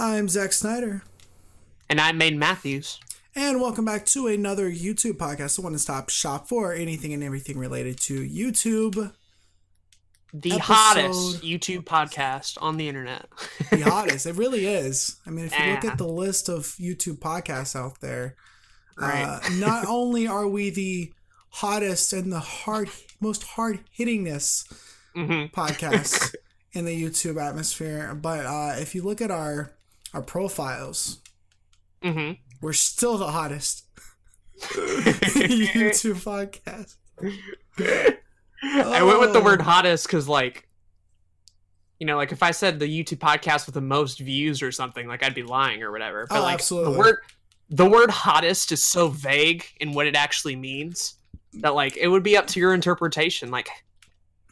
I'm Zach Snyder. And I'm Maine Matthews. And welcome back to another YouTube podcast, the one stop shop for anything and everything related to YouTube. The episode, hottest YouTube podcast on the internet. the hottest. It really is. I mean, if you look at the list of YouTube podcasts out there, right. uh, not only are we the hottest and the hard, most hard hittingness mm-hmm. podcast in the YouTube atmosphere, but uh, if you look at our our profiles, mm-hmm. we're still the hottest YouTube podcast. I went with the word hottest because, like, you know, like if I said the YouTube podcast with the most views or something, like I'd be lying or whatever. But oh, like absolutely. the word the word hottest is so vague in what it actually means that like it would be up to your interpretation. Like,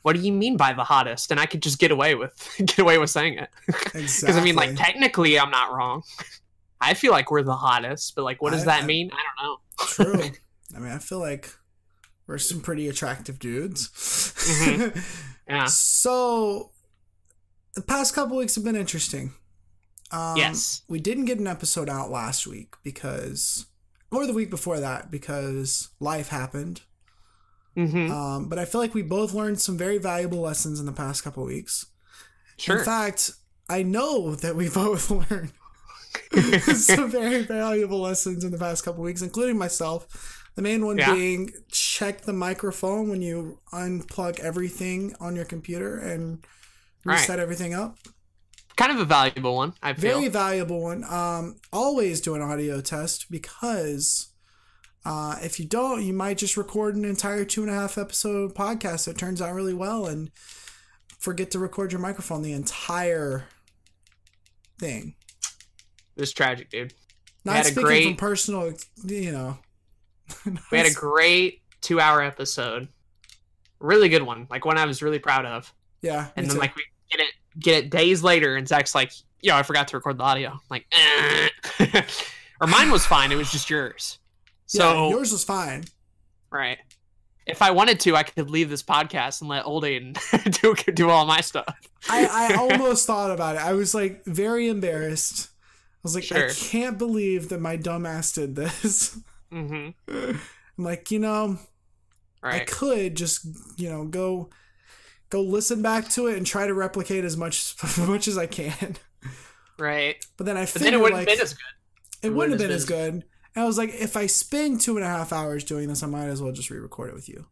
what do you mean by the hottest? And I could just get away with get away with saying it. Because exactly. I mean, like technically, I'm not wrong. I feel like we're the hottest, but like, what does I, that I, mean? I don't know. True. I mean, I feel like we're some pretty attractive dudes. Mm-hmm. Yeah. so the past couple weeks have been interesting. Um, yes. We didn't get an episode out last week because, or the week before that, because life happened. Mm-hmm. Um, but I feel like we both learned some very valuable lessons in the past couple weeks. Sure. In fact, I know that we both learned some very valuable lessons in the past couple weeks, including myself. The main one yeah. being check the microphone when you unplug everything on your computer and reset right. everything up. Kind of a valuable one, I feel. Very valuable one. Um, always do an audio test because uh, if you don't, you might just record an entire two and a half episode podcast that turns out really well and forget to record your microphone the entire thing. It was tragic, dude. Not speaking great, from personal, you know. we had a great two hour episode. Really good one. Like one I was really proud of. Yeah. And then too. like we get it get it days later, and Zach's like, "Yo, I forgot to record the audio." I'm like, eh. or mine was fine. It was just yours. So yeah, yours was fine. Right. If I wanted to, I could leave this podcast and let Old Aiden do do all my stuff. I, I almost thought about it. I was like very embarrassed. I was like, sure. I can't believe that my dumbass did this. Mm-hmm. I'm like, you know, right. I could just, you know, go go listen back to it and try to replicate as much as much as I can. Right. But then I figured then it wouldn't like, have been as good. It, it wouldn't have been as good. And I was like, if I spend two and a half hours doing this, I might as well just re-record it with you.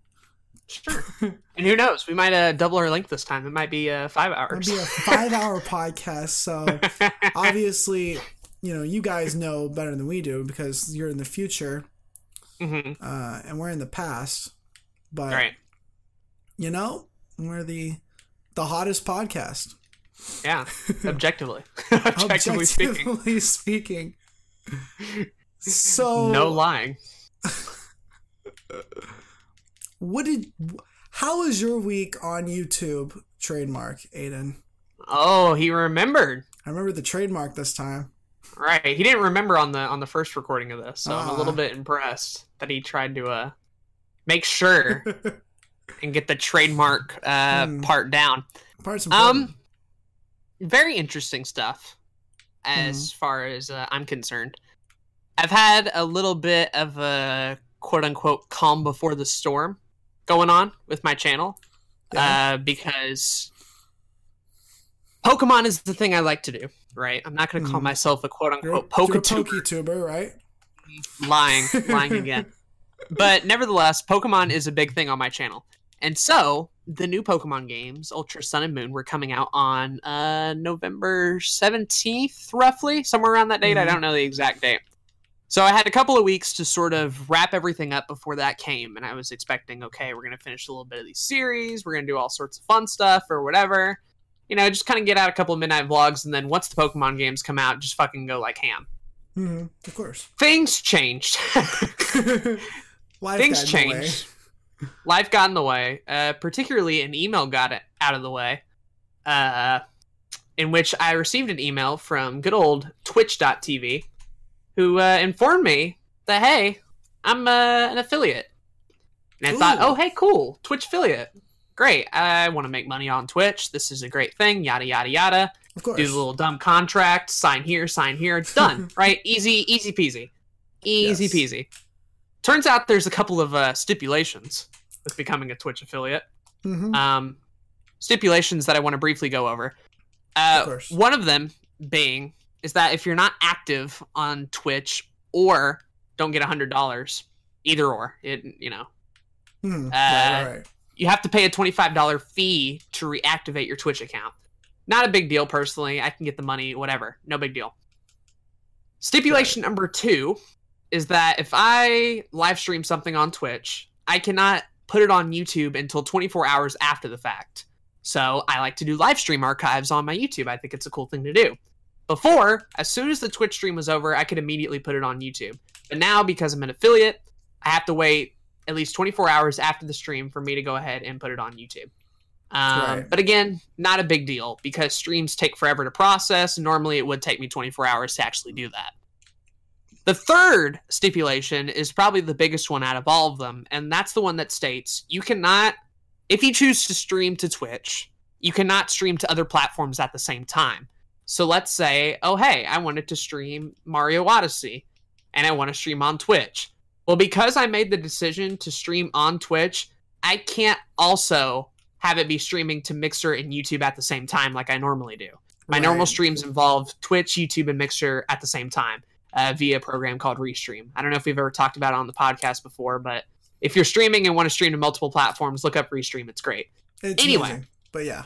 Sure. and who knows? We might uh, double our length this time. It might be uh, five hours. It'll be a five-hour podcast. So obviously, you know, you guys know better than we do because you're in the future, mm-hmm. uh, and we're in the past. But right. you know, we're the the hottest podcast. Yeah, objectively, objectively, objectively speaking. speaking. So no lying. what did? How was your week on YouTube? Trademark, Aiden. Oh, he remembered. I remember the trademark this time. Right, he didn't remember on the on the first recording of this, so uh. I'm a little ah. bit impressed that he tried to uh make sure and get the trademark uh, mm. part down. Part's important. Um, very interesting stuff as mm. far as uh, I'm concerned. I've had a little bit of a quote unquote calm before the storm going on with my channel yeah. uh, because Pokemon is the thing I like to do, right? I'm not going to call mm. myself a quote unquote Poketuber, right? Lying, lying again. But nevertheless, Pokemon is a big thing on my channel. And so the new Pokemon games, Ultra Sun and Moon, were coming out on uh, November 17th, roughly, somewhere around that date. Mm-hmm. I don't know the exact date. So I had a couple of weeks to sort of wrap everything up before that came. And I was expecting, okay, we're going to finish a little bit of these series. We're going to do all sorts of fun stuff or whatever. You know, just kind of get out a couple of midnight vlogs. And then once the Pokemon games come out, just fucking go like ham. Mm-hmm. Of course. Things changed. Things changed life got in the way. Uh, particularly an email got it out of the way. Uh, in which I received an email from good old Twitch.tv, who uh, informed me that hey, I'm uh, an affiliate. And I Ooh. thought, oh hey, cool, Twitch affiliate. great. I want to make money on Twitch. This is a great thing. Yada yada yada. Of course. Do the little dumb contract. Sign here. Sign here. It's Done. right. Easy. Easy peasy. Easy Yes. peasy. Turns out there's a couple of uh, stipulations with becoming a Twitch affiliate. Mhm. Um, stipulations that I want to briefly go over. Of Uh, course. one of them being is that if you're not active on Twitch or don't get a hundred dollars, either or, it you know Hmm. uh, right, right, right. you have to pay a $25 fee to reactivate your Twitch account. Not a big deal personally. I can get the money, whatever. No big deal. Stipulation number two is that if I live stream something on Twitch, I cannot put it on YouTube until 24 hours after the fact. So I like to do live stream archives on my YouTube. I think it's a cool thing to do. Before, as soon as the Twitch stream was over, I could immediately put it on YouTube. But now, because I'm an affiliate, I have to wait at least 24 hours after the stream for me to go ahead and put it on YouTube. Um, Right. But again, not a big deal because streams take forever to process. Normally, it would take me 24 hours to actually do that. The third stipulation is probably the biggest one out of all of them, and that's the one that states you cannot, if you choose to stream to Twitch, you cannot stream to other platforms at the same time. So let's say, oh, hey, I wanted to stream Mario Odyssey and I want to stream on Twitch. Well, because I made the decision to stream on Twitch, I can't also have it be streaming to Mixer and YouTube at the same time like I normally do. My normal streams involve Twitch, YouTube, and Mixer at the same time uh, via a program called Restream. I don't know if we've ever talked about it on the podcast before, but if you're streaming and want to stream to multiple platforms, look up Restream. It's great. It's Anyway. amazing. But yeah.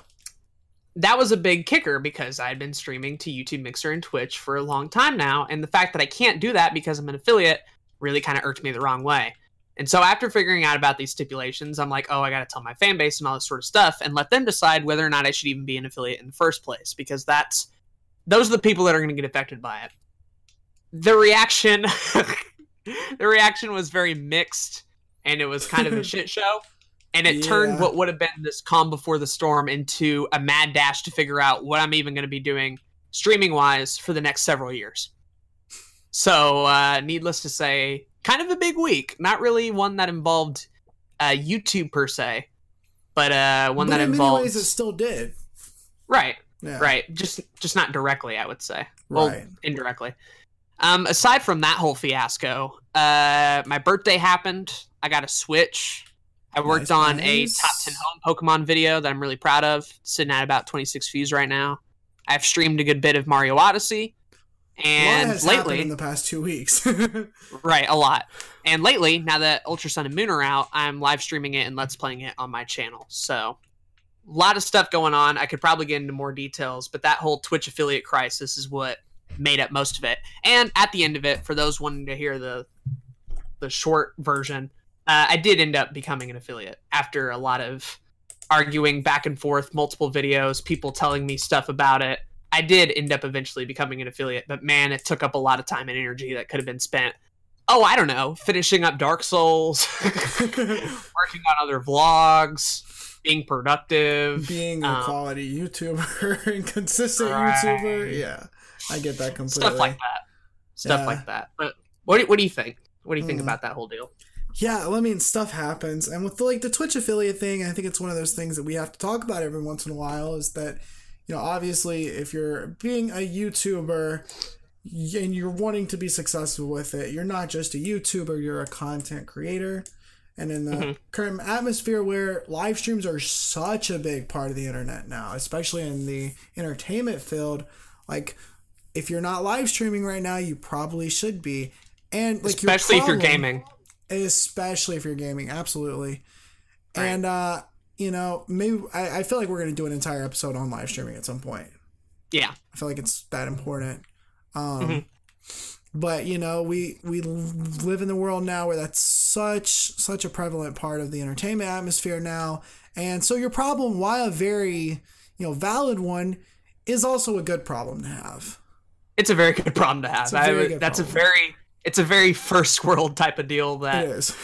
That was a big kicker because I'd been streaming to YouTube, Mixer, and Twitch for a long time now. And the fact that I can't do that because I'm an affiliate really kind of irked me the wrong way. And so after figuring out about these stipulations, I'm like, oh, I got to tell my fan base and all this sort of stuff and let them decide whether or not I should even be an affiliate in the first place because that's those are the people that are going to get affected by it. The reaction the reaction was very mixed and it was kind of a shit show. And it turned what would have been this calm before the storm into a mad dash to figure out what I'm even going to be doing streaming wise for the next several years. So, uh, needless to say, kind of a big week. Not really one that involved uh, YouTube per se, but uh, one but that in involved many ways it still did. right, Yeah. right. Just just not directly, I would say. Well, Right. indirectly. Um, aside from that whole fiasco, uh, my birthday happened. I got a Switch. I worked Nice, on nice. a top 10 home Pokemon video that I'm really proud of, sitting at about 26 views right now. I've streamed a good bit of Mario Odyssey. And lately, in the past two weeks. right, a lot. And lately, now that Ultra Sun and Moon are out, I'm live streaming it and let's playing it on my channel. So, a lot of stuff going on. I could probably get into more details, but that whole Twitch affiliate crisis is what made up most of it. And at the end of it, for those wanting to hear the the short version, uh, I did end up becoming an affiliate after a lot of arguing back and forth, multiple videos, people telling me stuff about it. I did end up eventually becoming an affiliate, but man, it took up a lot of time and energy that could have been spent. Oh, I don't know, finishing up Dark Souls, working on other vlogs, being productive. Being a um, quality YouTuber and consistent Right. YouTuber. Yeah. I get that completely. stuff like that. Stuff Yeah. like that. But what do, what do you think? What do you think Mm. about that whole deal? Yeah, well, I mean, stuff happens, and with the, like the Twitch affiliate thing, I think it's one of those things that we have to talk about every once in a while. Is that you know, obviously, if you're being a YouTuber and you're wanting to be successful with it, you're not just a YouTuber; you're a content creator. And in the Mhm. current atmosphere where live streams are such a big part of the internet now, especially in the entertainment field, like if you're not live streaming right now, you probably should be. And like Especially if you're gaming. Especially if you're gaming absolutely Right. and uh you know maybe I, I feel like we're gonna do an entire episode on live streaming at some point Yeah. i feel like it's that important um Mhm. but you know we we live in the world now where that's such such a prevalent part of the entertainment atmosphere now and so your problem while a very you know valid one is also a good problem to have It's a very good problem to have. I very would- good that's a very it's a very first world type of deal that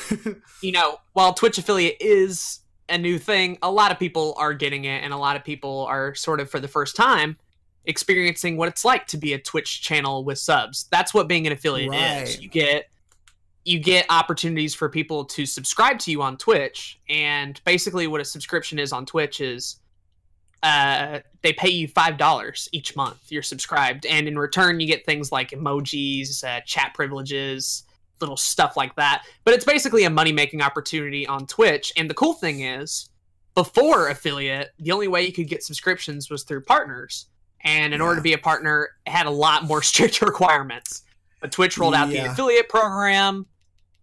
you know, while Twitch affiliate is a new thing, a lot of people are getting it, and a lot of people are sort of for the first time experiencing what it's like to be a Twitch channel with subs. That's what being an affiliate is. You get you get opportunities for people to subscribe to you on Twitch. And basically, what a subscription is on Twitch is uh, they pay you five dollars each month. You're subscribed, and in return, you get things like emojis, uh, chat privileges, little stuff like that. But it's basically a money making opportunity on Twitch. And the cool thing is, before affiliate, the only way you could get subscriptions was through partners. And in yeah. order to be a partner, it had a lot more strict requirements. But Twitch rolled out yeah. the affiliate program,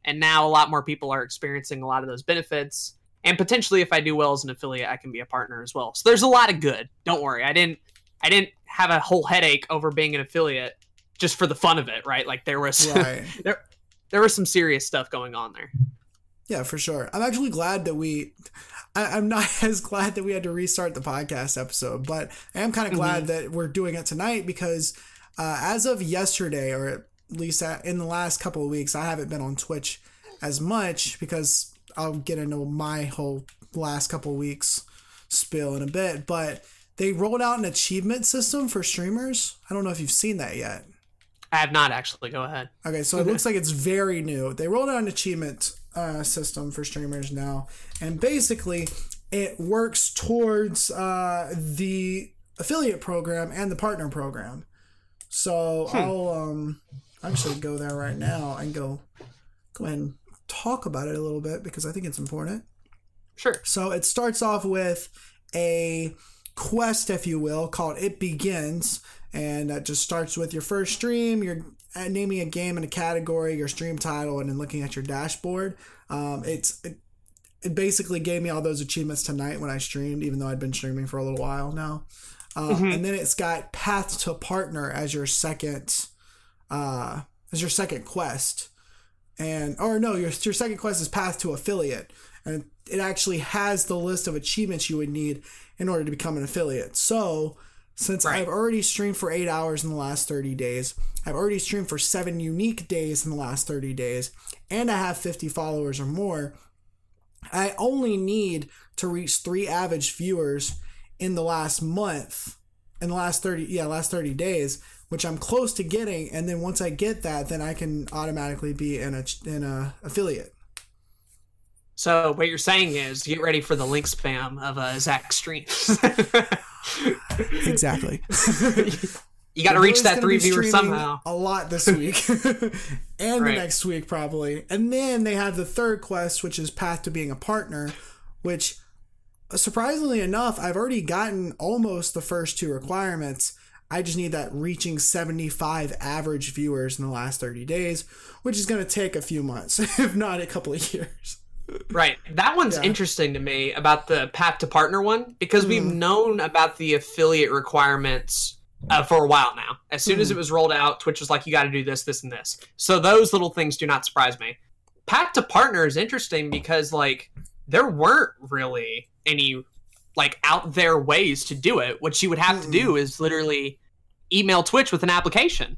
and now a lot more people are experiencing a lot of those benefits. And potentially, if I do well as an affiliate, I can be a partner as well. So there's a lot of good. Don't worry, I didn't I didn't have a whole headache over being an affiliate just for the fun of it, right? Like there was right. there there was some serious stuff going on there. Yeah, for sure. I'm actually glad that we. I, am not as glad that we had to restart the podcast episode, but I am kind of glad mm-hmm. that we're doing it tonight because uh, as of yesterday, or at least in the last couple of weeks, I haven't been on Twitch as much because I'll get into my whole last couple weeks spill in a bit. But they rolled out an achievement system for streamers. I don't know if you've seen that yet. I have not actually. Go ahead. Okay, so it looks like it's very new. They rolled out an achievement uh, system for streamers now, and basically it works towards uh, the affiliate program and the partner program. So hmm. I'll um, actually go there right now and go go ahead and talk about it a little bit because I think it's important. Sure. So it starts off with a quest, if you will, called It Begins and that just starts with your first stream. You're naming a game and a category, your stream title, and then looking at your dashboard. Um, it's it, it basically gave me all those achievements tonight when I streamed, even though I'd been streaming for a little while now. Uh, mm-hmm. And then it's got path to partner as your second, uh, as your second quest, and or no, your your second quest is path to affiliate, and it actually has the list of achievements you would need in order to become an affiliate. So since right. I've already streamed for eight hours in the last 30 days, I've already streamed for seven unique days in the last 30 days, and I have 50 followers or more, I only need to reach three average viewers in the last month, in the last 30, yeah, last 30 days, which I'm close to getting. And then once I get that, then I can automatically be in a, in a affiliate. So what you're saying is get ready for the link spam of uh, Zach streams. exactly. you got to reach that three viewers somehow. A lot this week, and right. the next week probably. And then they have the third quest, which is Path to Being a Partner, which surprisingly enough, I've already gotten almost the first two requirements. I just need that reaching 75 average viewers in the last 30 days, which is going to take a few months, if not a couple of years right. That one's yeah. interesting to me about the path to partner one because mm. we've known about the affiliate requirements uh, for a while now. As soon mm. as it was rolled out, Twitch was like, you got to do this, this, and this. So those little things do not surprise me. Path to partner is interesting because, like, there weren't really any, like, out there ways to do it. What you would have mm. to do is literally email Twitch with an application.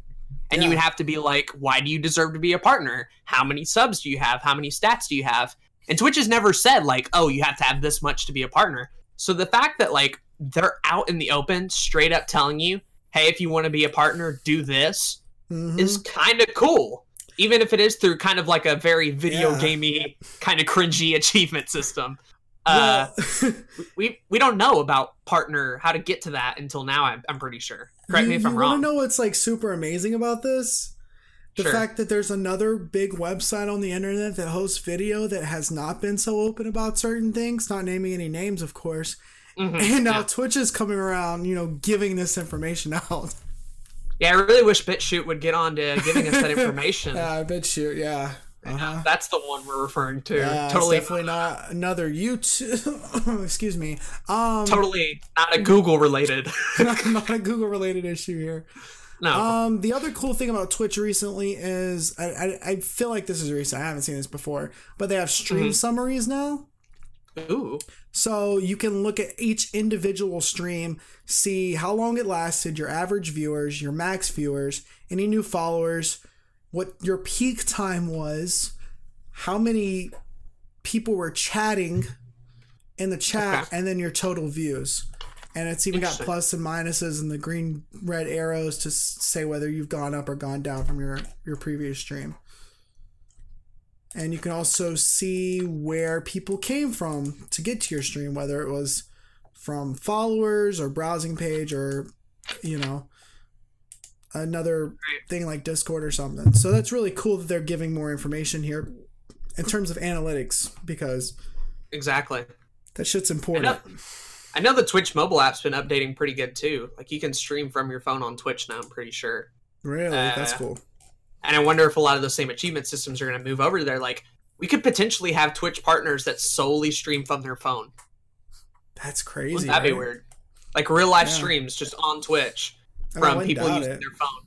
And yeah. you would have to be like, why do you deserve to be a partner? How many subs do you have? How many stats do you have? And Twitch has never said like, oh, you have to have this much to be a partner. So the fact that like they're out in the open, straight up telling you, hey, if you want to be a partner, do this, mm-hmm. is kind of cool. Even if it is through kind of like a very video yeah. gamey, kind of cringy achievement system. Uh, we we don't know about partner how to get to that until now. I'm, I'm pretty sure. Correct you, me if I'm wrong. Know what's like super amazing about this? the sure. fact that there's another big website on the internet that hosts video that has not been so open about certain things, not naming any names, of course. Mm-hmm. And now yeah. Twitch is coming around, you know, giving this information out. Yeah, I really wish BitChute would get on to giving us that information. yeah, BitChute, yeah. Uh-huh. That's the one we're referring to. Yeah, totally definitely not another YouTube. excuse me. Um, totally not a Google related. not, not a Google related issue here. No. Um, the other cool thing about Twitch recently is I, I, I feel like this is recent. I haven't seen this before, but they have stream mm-hmm. summaries now. Ooh. So you can look at each individual stream, see how long it lasted, your average viewers, your max viewers, any new followers, what your peak time was, how many people were chatting in the chat, okay. and then your total views. And it's even got plus and minuses and the green red arrows to say whether you've gone up or gone down from your your previous stream. And you can also see where people came from to get to your stream, whether it was from followers or browsing page or you know another thing like Discord or something. So that's really cool that they're giving more information here in terms of analytics because exactly that shit's important. I know, I know the Twitch mobile app's been updating pretty good too. Like you can stream from your phone on Twitch now. I'm pretty sure. Really, uh, that's cool. And I wonder if a lot of those same achievement systems are going to move over to there. Like we could potentially have Twitch partners that solely stream from their phone. That's crazy. Wouldn't that right? be weird? Like real life yeah. streams just on Twitch from people using it. their phone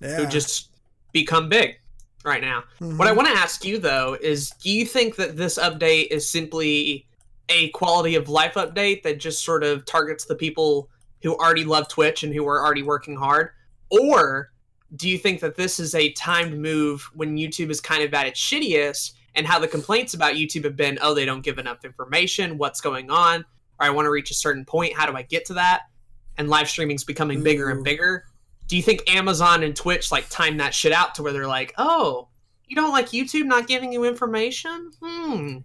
yeah. who just become big right now. Mm-hmm. What I want to ask you though is do you think that this update is simply a quality of life update that just sort of targets the people who already love Twitch and who are already working hard? Or do you think that this is a timed move when YouTube is kind of at its shittiest and how the complaints about YouTube have been, oh, they don't give enough information, what's going on, or I want to reach a certain point, how do I get to that? And live streaming's becoming Ooh. bigger and bigger. Do you think Amazon and Twitch like time that shit out to where they're like, oh, you don't like YouTube not giving you information? Hmm.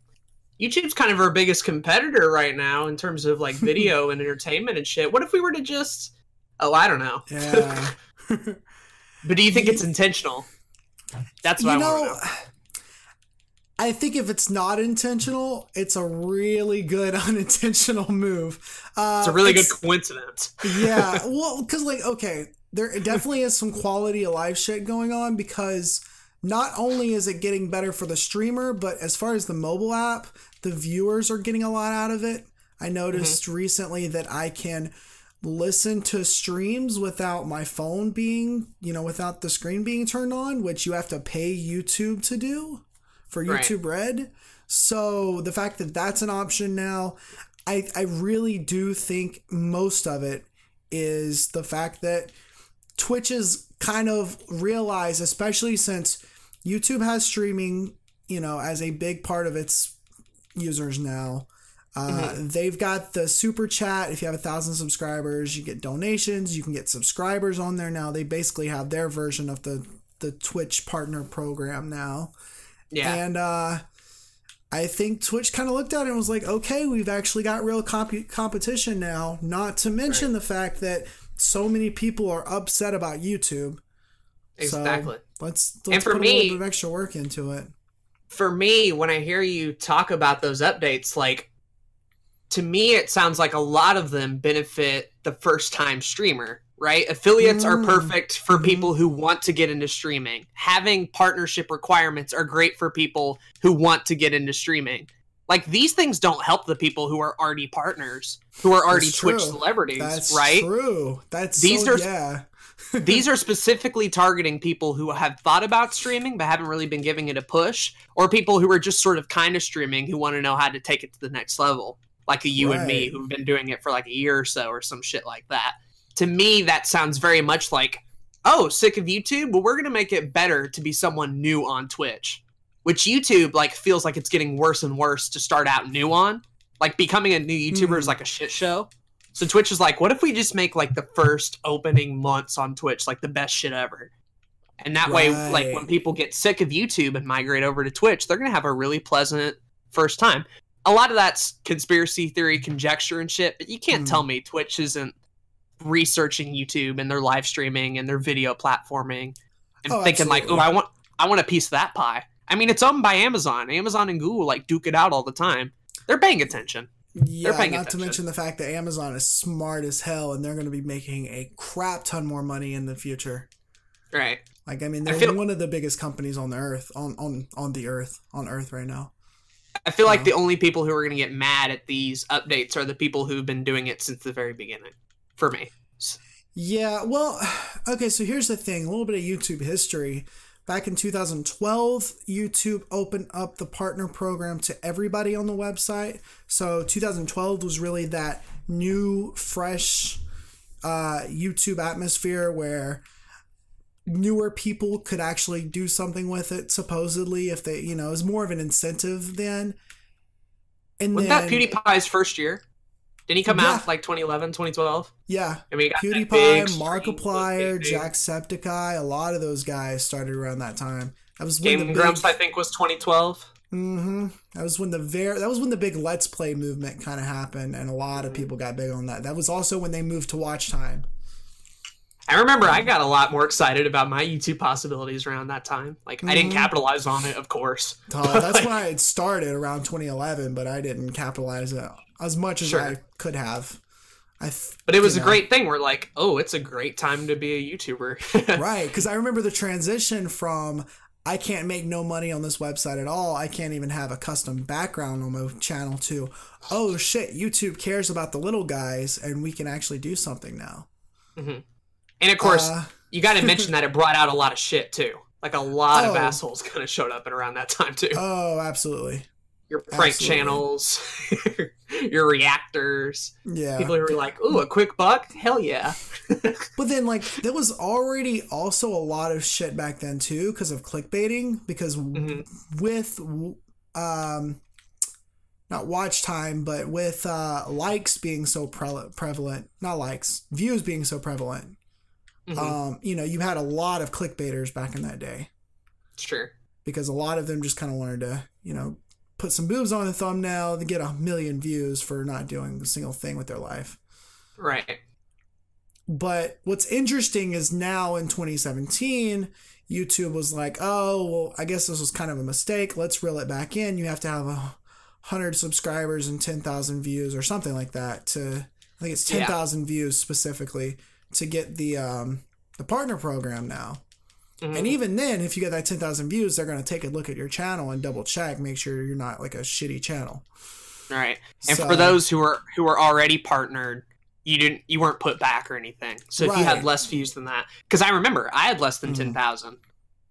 YouTube's kind of our biggest competitor right now in terms of like video and entertainment and shit. What if we were to just oh, I don't know. Yeah. but do you think it's intentional? That's what you I know, know. I think if it's not intentional, it's a really good unintentional move. Uh, it's a really good coincidence. yeah, well, because like, okay, there definitely is some quality of life shit going on because not only is it getting better for the streamer, but as far as the mobile app, the viewers are getting a lot out of it. I noticed mm-hmm. recently that I can listen to streams without my phone being, you know, without the screen being turned on, which you have to pay YouTube to do for YouTube right. Red. So the fact that that's an option now, I I really do think most of it is the fact that Twitch is kind of realized, especially since YouTube has streaming, you know, as a big part of its users now. Uh, mm-hmm. They've got the super chat. If you have a thousand subscribers, you get donations. You can get subscribers on there now. They basically have their version of the the Twitch partner program now. Yeah, and uh, I think Twitch kind of looked at it and was like, okay, we've actually got real comp- competition now. Not to mention right. the fact that so many people are upset about YouTube. Exactly. So let's, let's put me, a little bit of extra work into it. For me, when I hear you talk about those updates, like to me, it sounds like a lot of them benefit the first time streamer, right? Affiliates mm. are perfect for mm-hmm. people who want to get into streaming. Having partnership requirements are great for people who want to get into streaming. Like these things don't help the people who are already partners, who are already Twitch celebrities, That's right? True. That's these so, are yeah. these are specifically targeting people who have thought about streaming but haven't really been giving it a push, or people who are just sort of kind of streaming who want to know how to take it to the next level, like a you right. and me who've been doing it for like a year or so, or some shit like that. To me, that sounds very much like, oh, sick of YouTube? Well, we're gonna make it better to be someone new on Twitch which YouTube like feels like it's getting worse and worse to start out new on. Like becoming a new YouTuber mm. is hmm. like a shit show. So Twitch is like, what if we just make like the first opening months on Twitch like the best shit ever? And that right. way, like when people get sick of YouTube and migrate over to Twitch, they're gonna have a really pleasant first time. A lot of that's conspiracy theory, conjecture, and shit. But you can't mm. tell me Twitch isn't researching YouTube and their live streaming and their video platforming and oh, thinking absolutely. like, oh, I want, I want a piece of that pie. I mean, it's owned by Amazon. Amazon and Google like duke it out all the time. They're paying attention. Yeah, not attention. to mention the fact that Amazon is smart as hell, and they're going to be making a crap ton more money in the future. Right. Like, I mean, they're I feel, one of the biggest companies on the earth, on on on the earth, on Earth right now. I feel like the only people who are going to get mad at these updates are the people who've been doing it since the very beginning. For me. Yeah. Well, okay. So here's the thing: a little bit of YouTube history. Back in 2012, YouTube opened up the partner program to everybody on the website. So 2012 was really that new, fresh uh, YouTube atmosphere where newer people could actually do something with it, supposedly, if they, you know, it was more of an incentive then. And was that PewDiePie's first year? Didn't he come yeah. out like 2011, 2012? Yeah. I mean, PewDiePie, Markiplier, Jacksepticeye, a lot of those guys started around that time. That was Game big, Grumps, I think, was 2012. Mm-hmm. That was when the very that was when the big Let's Play movement kind of happened, and a lot of mm-hmm. people got big on that. That was also when they moved to Watch Time. I remember I got a lot more excited about my YouTube possibilities around that time. Like mm-hmm. I didn't mm-hmm. capitalize on it, of course. Oh, that's when I had started around 2011, but I didn't capitalize it as much as sure. I could have. I th- but it was a know. great thing. We're like, oh, it's a great time to be a YouTuber, right? Because I remember the transition from I can't make no money on this website at all. I can't even have a custom background on my channel. To oh shit, YouTube cares about the little guys, and we can actually do something now. Mm-hmm. And of course, uh, you got to mention that it brought out a lot of shit too. Like a lot oh, of assholes kind of showed up at around that time too. Oh, absolutely. Your prank absolutely. channels, your reactors. Yeah. People who were like, "Ooh, a quick buck? Hell yeah!" but then, like, there was already also a lot of shit back then too, because of clickbaiting. Because mm-hmm. with um, not watch time, but with uh, likes being so pre- prevalent, not likes, views being so prevalent, Mm-hmm. Um, you know, you had a lot of clickbaiters back in that day. It's true. Because a lot of them just kind of wanted to, you know, put some boobs on the thumbnail to get a million views for not doing a single thing with their life. Right. But what's interesting is now in 2017, YouTube was like, oh, well, I guess this was kind of a mistake. Let's reel it back in. You have to have a hundred subscribers and 10,000 views or something like that to, I think it's 10,000 yeah. views specifically to get the um, the partner program now. Mm-hmm. And even then, if you get that 10,000 views, they're going to take a look at your channel and double check, make sure you're not like a shitty channel. All right. And so, for those who are who are already partnered, you didn't you weren't put back or anything. So if right. you had less views than that, because I remember I had less than mm-hmm. 10,000.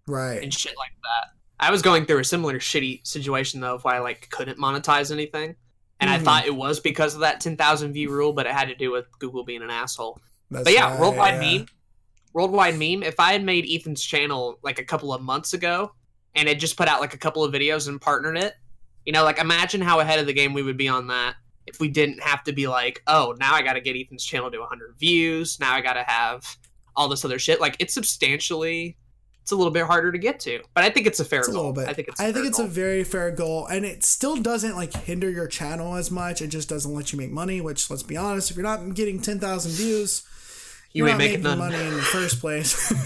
Right. And shit like that. I was going through a similar shitty situation though, of why I like couldn't monetize anything, and mm-hmm. I thought it was because of that 10,000 view rule, but it had to do with Google being an asshole. That's but yeah, right, worldwide yeah. meme. Worldwide meme. If I had made Ethan's channel like a couple of months ago and had just put out like a couple of videos and partnered it, you know, like imagine how ahead of the game we would be on that if we didn't have to be like, oh, now I got to get Ethan's channel to 100 views. Now I got to have all this other shit. Like it's substantially it's a little bit harder to get to, but I think it's a fair it's goal. A little bit. I think it's. I think it's goal. a very fair goal, and it still doesn't like hinder your channel as much. It just doesn't let you make money. Which, let's be honest, if you're not getting ten thousand views, you ain't making, making money in the first place.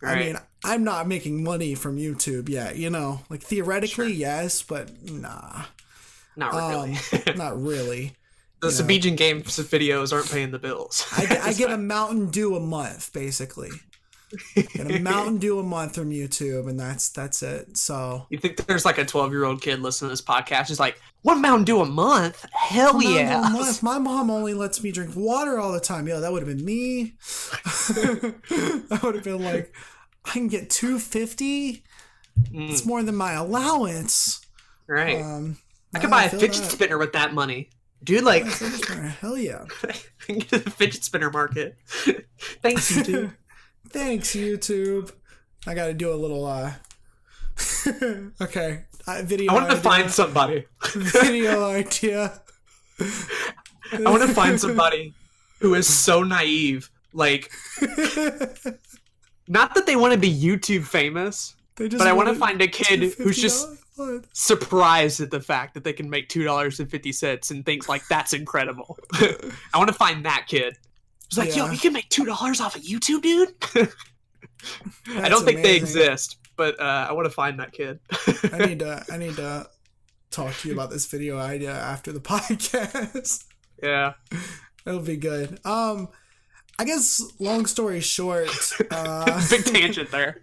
right. I mean, I'm not making money from YouTube yet. You know, like theoretically, sure. yes, but nah, not really. Um, not really. The Sabijan Games videos aren't paying the bills. I, I get a Mountain Dew a month, basically. Get a Mountain Dew a month from YouTube, and that's that's it. So you think there's like a 12 year old kid listening to this podcast? Is like, one Mountain Dew a month? Hell yeah! Month. My mom only lets me drink water all the time. Yo, that would have been me. that would have been like, I can get 250. Mm. It's more than my allowance. Right. Um, I could buy a fidget that. spinner with that money. Dude, like, hell yeah! get the fidget spinner market. Thanks, you, dude. Thanks, YouTube. I got to do a little. uh Okay, uh, video. I want to find somebody. video idea. I want to find somebody who is so naive, like. not that they want to be YouTube famous, but I want to find a kid who's just surprised at the fact that they can make two dollars and fifty cents and thinks like that's incredible. I want to find that kid. It's like, yeah. yo, you can make two dollars off of YouTube, dude. I don't think amazing. they exist, but uh, I want to find that kid. I need to. I need to talk to you about this video idea after the podcast. Yeah, it'll be good. Um, I guess long story short, uh, big tangent there.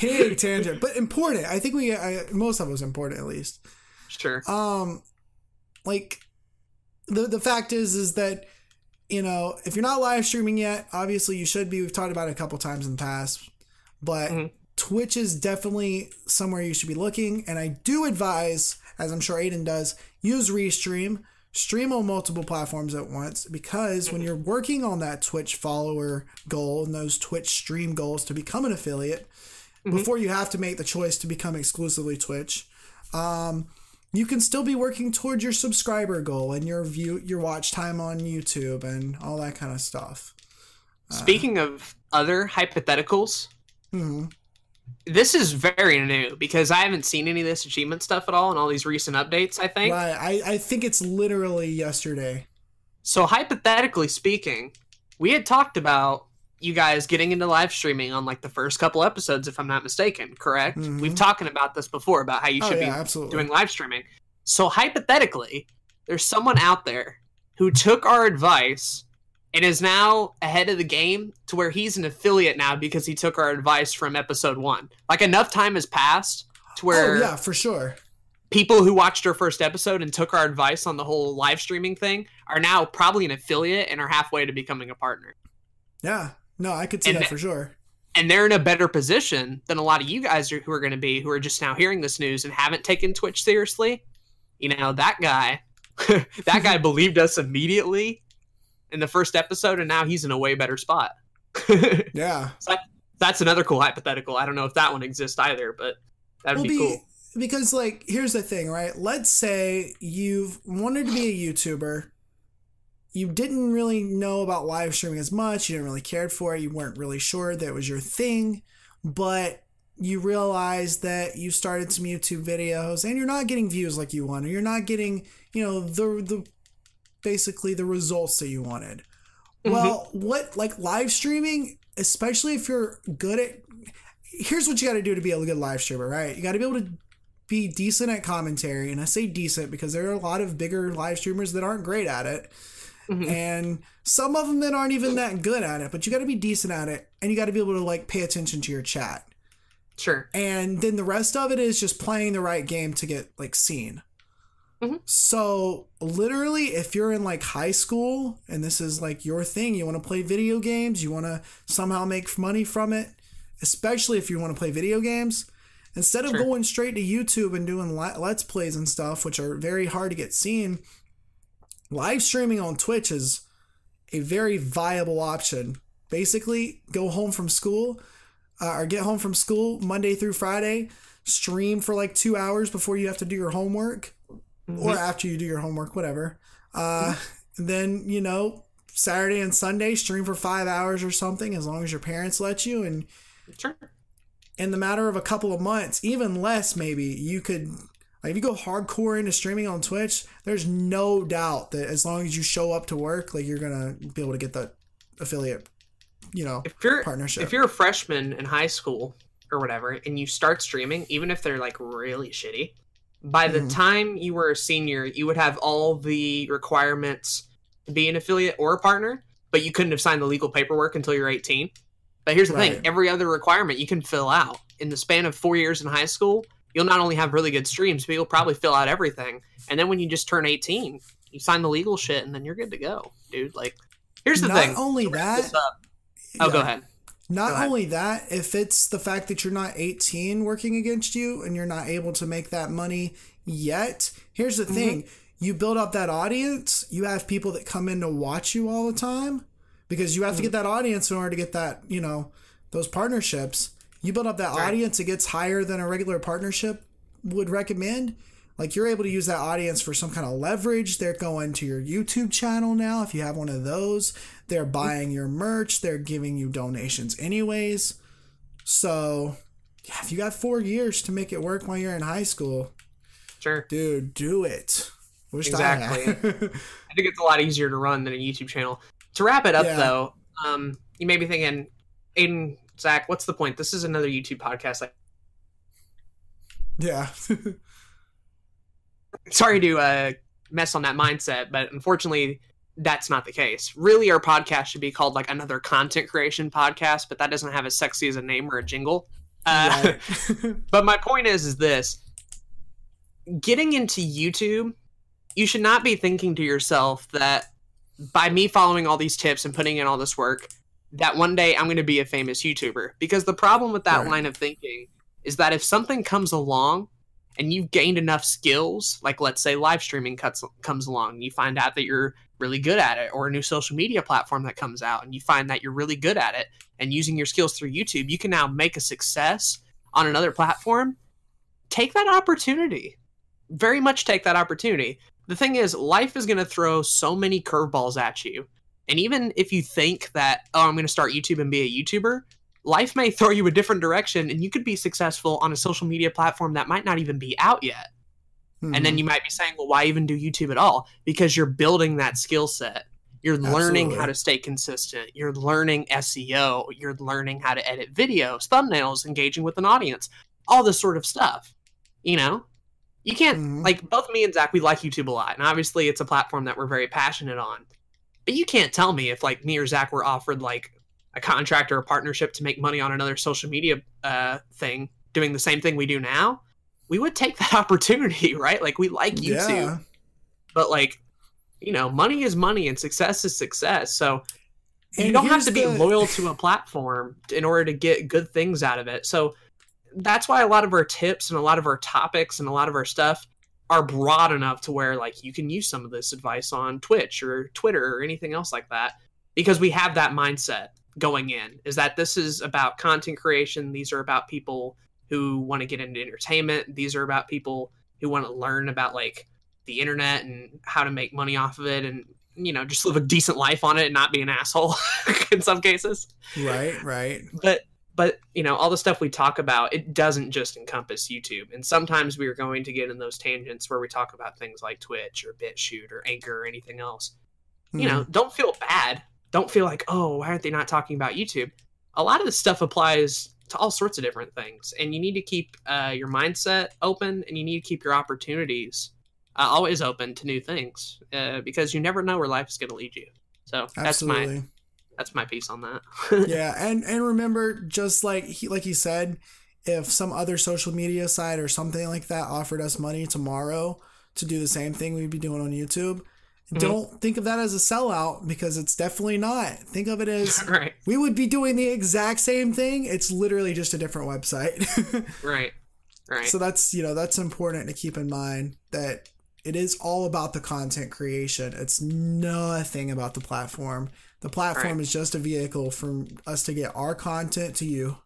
big tangent, but important. I think we I, most of us important at least. Sure. Um, like the the fact is is that you know, if you're not live streaming yet, obviously you should be. We've talked about it a couple times in the past, but mm-hmm. Twitch is definitely somewhere you should be looking. And I do advise, as I'm sure Aiden does, use Restream. Stream on multiple platforms at once because when you're working on that Twitch follower goal and those Twitch stream goals to become an affiliate, mm-hmm. before you have to make the choice to become exclusively Twitch, um, you can still be working towards your subscriber goal and your view your watch time on YouTube and all that kind of stuff. Uh, Speaking uh, of other hypotheticals, mm-hmm. this is very new because I haven't seen any of this achievement stuff at all in all these recent updates, I think. Right. I, I think it's literally yesterday. So, hypothetically speaking, we had talked about you guys getting into live streaming on like the first couple episodes, if I'm not mistaken, correct? Mm-hmm. We've talking about this before about how you oh, should oh, yeah, be absolutely. doing live streaming. So, hypothetically, there's someone out there who took our advice and is now ahead of the game to where he's an affiliate now because he took our advice from episode one. Like enough time has passed to where oh, yeah, for sure. People who watched our first episode and took our advice on the whole live streaming thing are now probably an affiliate and are halfway to becoming a partner. Yeah, no, I could see and that for sure. And they're in a better position than a lot of you guys are, who are going to be, who are just now hearing this news and haven't taken Twitch seriously. You know, that guy, that guy believed us immediately in the first episode, and now he's in a way better spot. yeah, so that's another cool hypothetical. I don't know if that one exists either, but that'd well, be, be cool. Because, like, here's the thing, right? Let's say you've wanted to be a YouTuber. You didn't really know about live streaming as much. You didn't really care for it. You weren't really sure that it was your thing. But you realize that you started some YouTube videos and you're not getting views like you want, or you're not getting, you know, the the basically the results that you wanted. Mm-hmm. Well, what like live streaming, especially if you're good at here's what you got to do to be a good live streamer, right? You got to be able to be decent at commentary, and I say decent because there are a lot of bigger live streamers that aren't great at it. Mm-hmm. And some of them that aren't even that good at it, but you got to be decent at it and you got to be able to like pay attention to your chat. Sure. And then the rest of it is just playing the right game to get like seen. Mm-hmm. So, literally, if you're in like high school and this is like your thing, you want to play video games, you want to somehow make money from it, especially if you want to play video games, instead of sure. going straight to YouTube and doing let's plays and stuff, which are very hard to get seen, live streaming on Twitch is a very viable option. Basically, go home from school uh, or get home from school Monday through Friday, stream for like two hours before you have to do your homework mm-hmm. or after you do your homework, whatever. Uh, mm-hmm. Then, you know, Saturday and Sunday, stream for five hours or something, as long as your parents let you. And sure. in the matter of a couple of months, even less, maybe, you could. Like if you go hardcore into streaming on Twitch, there's no doubt that as long as you show up to work, like you're gonna be able to get the affiliate, you know, if you're, partnership. If you're a freshman in high school or whatever, and you start streaming, even if they're like really shitty, by the mm-hmm. time you were a senior, you would have all the requirements to be an affiliate or a partner, but you couldn't have signed the legal paperwork until you're 18. But here's the right. thing every other requirement you can fill out. In the span of four years in high school, you'll not only have really good streams, but you'll probably fill out everything. And then when you just turn 18, you sign the legal shit, and then you're good to go, dude. Like, here's the not thing. Not only that. oh, yeah. go ahead. Not only that, if it's the fact that you're not 18 working against you and you're not able to make that money yet, here's the mm-hmm. thing you build up that audience, you have people that come in to watch you all the time because you have mm-hmm. to get that audience in order to get that, you know, those partnerships. You build up that right. audience, it gets higher than a regular partnership would recommend. Like you're able to use that audience for some kind of leverage. They're going to your YouTube channel now if you have one of those. They're buying your merch, they're giving you donations anyways. So, yeah, if you got 4 years to make it work while you're in high school, sure. Dude, do it. Wish exactly. I, I think it's a lot easier to run than a YouTube channel. To wrap it up yeah. though, um, you may be thinking, Aiden, Zach, what's the point? This is another YouTube podcast. Like, yeah. sorry to uh, mess on that mindset, but unfortunately, that's not the case. Really, our podcast should be called like another content creation podcast, but that doesn't have as sexy as a name or a jingle. Uh, right. but my point is, is this: getting into YouTube, you should not be thinking to yourself that by me following all these tips and putting in all this work, that one day I'm going to be a famous YouTuber. Because the problem with that right. line of thinking is that if something comes along and you've gained enough skills, like let's say live streaming cuts, comes along, you find out that you're really good at it, or a new social media platform that comes out, and you find that you're really good at it, and using your skills through YouTube, you can now make a success on another platform. Take that opportunity. Very much take that opportunity. The thing is, life is going to throw so many curveballs at you. And even if you think that, oh, I'm going to start YouTube and be a YouTuber, life may throw you a different direction and you could be successful on a social media platform that might not even be out yet. Mm-hmm. And then mm-hmm. you might be saying, well, why even do YouTube at all? Because you're building that skill set. You're learning how to stay consistent. You're learning SEO. You're learning how to edit videos, thumbnails, engaging with an audience, all this sort of stuff. You know, you can't, mm-hmm. like, both me and Zach, we like YouTube a lot. And obviously, it's a platform that we're very passionate on. But you can't tell me if, like, me or Zach were offered, like, a contract or a partnership to make money on another social media uh, thing doing the same thing we do now we would take that opportunity, right? Like we like YouTube, yeah. but like you know, money is money and success is success. So and you don't have to be the... loyal to a platform in order to get good things out of it. So that's why a lot of our tips and a lot of our topics and a lot of our stuff are broad enough to where like you can use some of this advice on Twitch or Twitter or anything else like that because we have that mindset going in is that this is about content creation these are about people who want to get into entertainment. These are about people who want to learn about like the internet and how to make money off of it and you know just live a decent life on it and not be an asshole in some cases. Right, right. But but you know all the stuff we talk about it doesn't just encompass youtube and sometimes we are going to get in those tangents where we talk about things like twitch or bitchute or anchor or anything else mm. you know hmm. don't feel bad don't feel like oh why aren't they not talking about youtube a lot of this stuff applies to all sorts of different things. And you need to keep uh, your mindset open and you need to keep your opportunities uh, always open to new things uh, because you never know where life is going to lead you. So Absolutely. that's my that's my piece on that. yeah, and and remember, just like he like he said, if some other social media site or something like that offered us money tomorrow to do the same thing we'd be doing on YouTube, Mm-hmm. Don't think of that as a sellout because it's definitely not. Think of it as right. we would be doing the exact same thing. It's literally just a different website. right. Right. So that's, you know, that's important to keep in mind that it is all about the content creation. It's nothing about the platform. The platform right. is just a vehicle for us to get our content to you.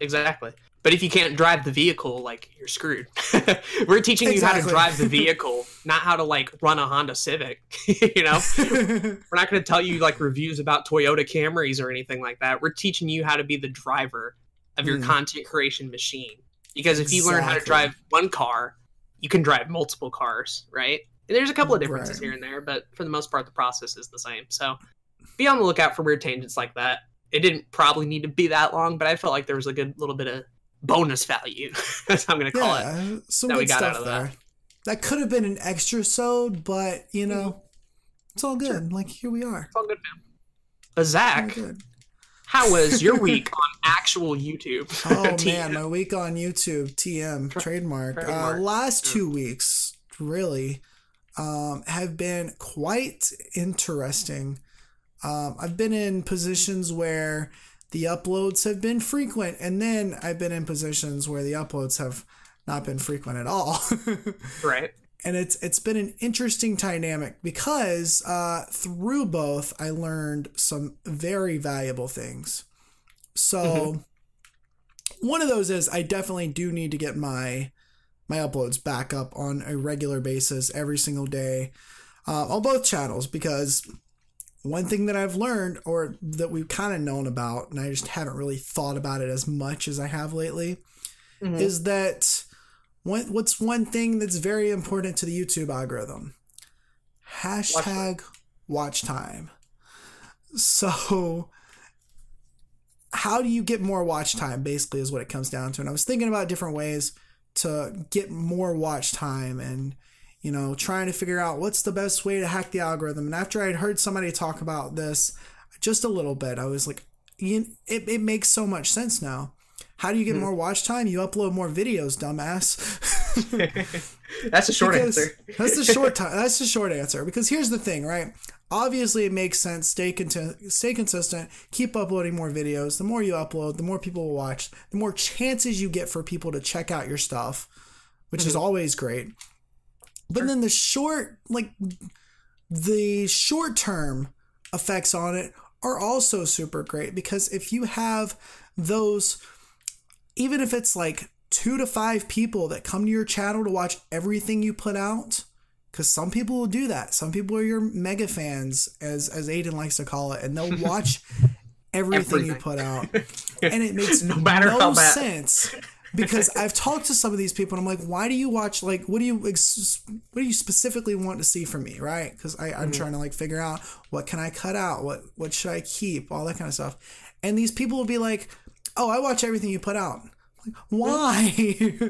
Exactly. But if you can't drive the vehicle, like you're screwed. We're teaching exactly. you how to drive the vehicle, not how to like run a Honda Civic. you know, we're not going to tell you like reviews about Toyota Camrys or anything like that. We're teaching you how to be the driver of your mm. content creation machine. Because if you learn how to drive one car, you can drive multiple cars, right? And there's a couple of differences right. here and there, but for the most part, the process is the same. So be on the lookout for weird tangents like that. It didn't probably need to be that long, but I felt like there was a good little bit of bonus value. That's how I'm going to call yeah, it. Some that good stuff there. That. that. could have been an extra sode, but you know, mm-hmm. it's all good. Sure. Like here we are. It's all good, man. But Zach, how was your week on actual YouTube? oh man, my week on YouTube, TM trademark. trademark. Uh, last yeah. two weeks, really, um, have been quite interesting. Um, I've been in positions where the uploads have been frequent and then i've been in positions where the uploads have not been frequent at all. Right. And it's it's been an interesting dynamic because uh, through both i learned some very valuable things. So mm-hmm. one of those is i definitely do need to get my my uploads back up on a regular basis every single day uh, on both channels because one thing that I've learned or that we've kind of known about, and I just haven't really thought about it as much as I have lately, mm-hmm. is that one, what's one thing that's very important to the YouTube algorithm? Hashtag watch time. So, how do you get more watch time? Basically, is what it comes down to. And I was thinking about different ways to get more watch time and you know, trying to figure out what's the best way to hack the algorithm. And after I'd heard somebody talk about this just a little bit, I was like, you, it, it makes so much sense now. How do you get hmm. more watch time? You upload more videos, dumbass. that's a short answer. that's the short time. That's the short answer. Because here's the thing, right? Obviously, it makes sense. Stay content, stay consistent. Keep uploading more videos. The more you upload, the more people will watch. The more chances you get for people to check out your stuff, which mm-hmm. is always great. But then the short, like the short term effects on it are also super great because if you have those, even if it's like two to five people that come to your channel to watch everything you put out, because some people will do that. Some people are your mega fans, as as Aiden likes to call it, and they'll watch everything, everything. you put out, and it makes no matter no how bad. sense because I've talked to some of these people and I'm like, why do you watch? Like, what do you ex- what do you specifically want to see from me, right? Because I'm mm-hmm. trying to like figure out what can I cut out, what what should I keep, all that kind of stuff. And these people will be like, oh, I watch everything you put out. Like, why?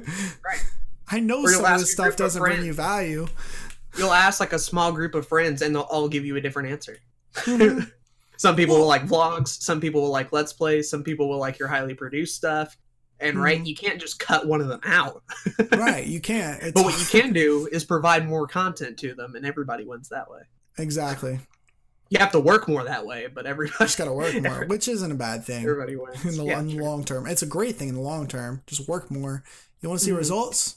right. I know some of this stuff doesn't bring you value. You'll ask like a small group of friends, and they'll all give you a different answer. Mm-hmm. some people well, will like vlogs. Some people will like let's plays. Some people will like your highly produced stuff and mm-hmm. right you can't just cut one of them out. Right you can't. It's... but what you can do is provide more content to them and everybody wins that way. Exactly. You have to work more that way but everybody just got to work more which isn't a bad thing everybody wins. in the, yeah, in the long term. It's a great thing in the long term. Just work more. You want to see mm-hmm. results?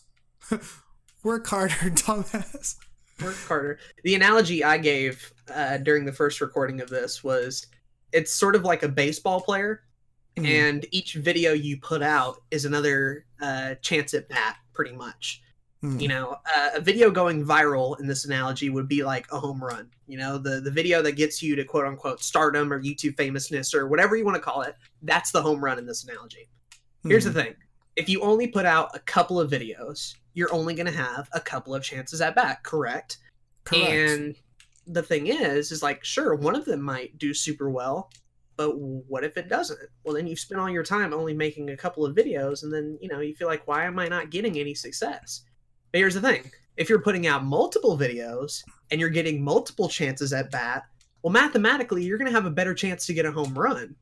Work harder dumbass. Work harder. The analogy i gave uh, during the first recording of this was it's sort of like a baseball player mm. and each video you put out is another uh, chance at bat, pretty much. Mm. You know, uh, a video going viral in this analogy would be like a home run. You know, the the video that gets you to quote unquote stardom or YouTube famousness or whatever you want to call it. That's the home run in this analogy. Here's mm. the thing: if you only put out a couple of videos, you're only going to have a couple of chances at bat. Correct. Correct. And the thing is, is like, sure, one of them might do super well, but what if it doesn't? Well, then you spend all your time only making a couple of videos, and then you know you feel like, why am I not getting any success? But here's the thing: if you're putting out multiple videos and you're getting multiple chances at bat, well, mathematically, you're going to have a better chance to get a home run.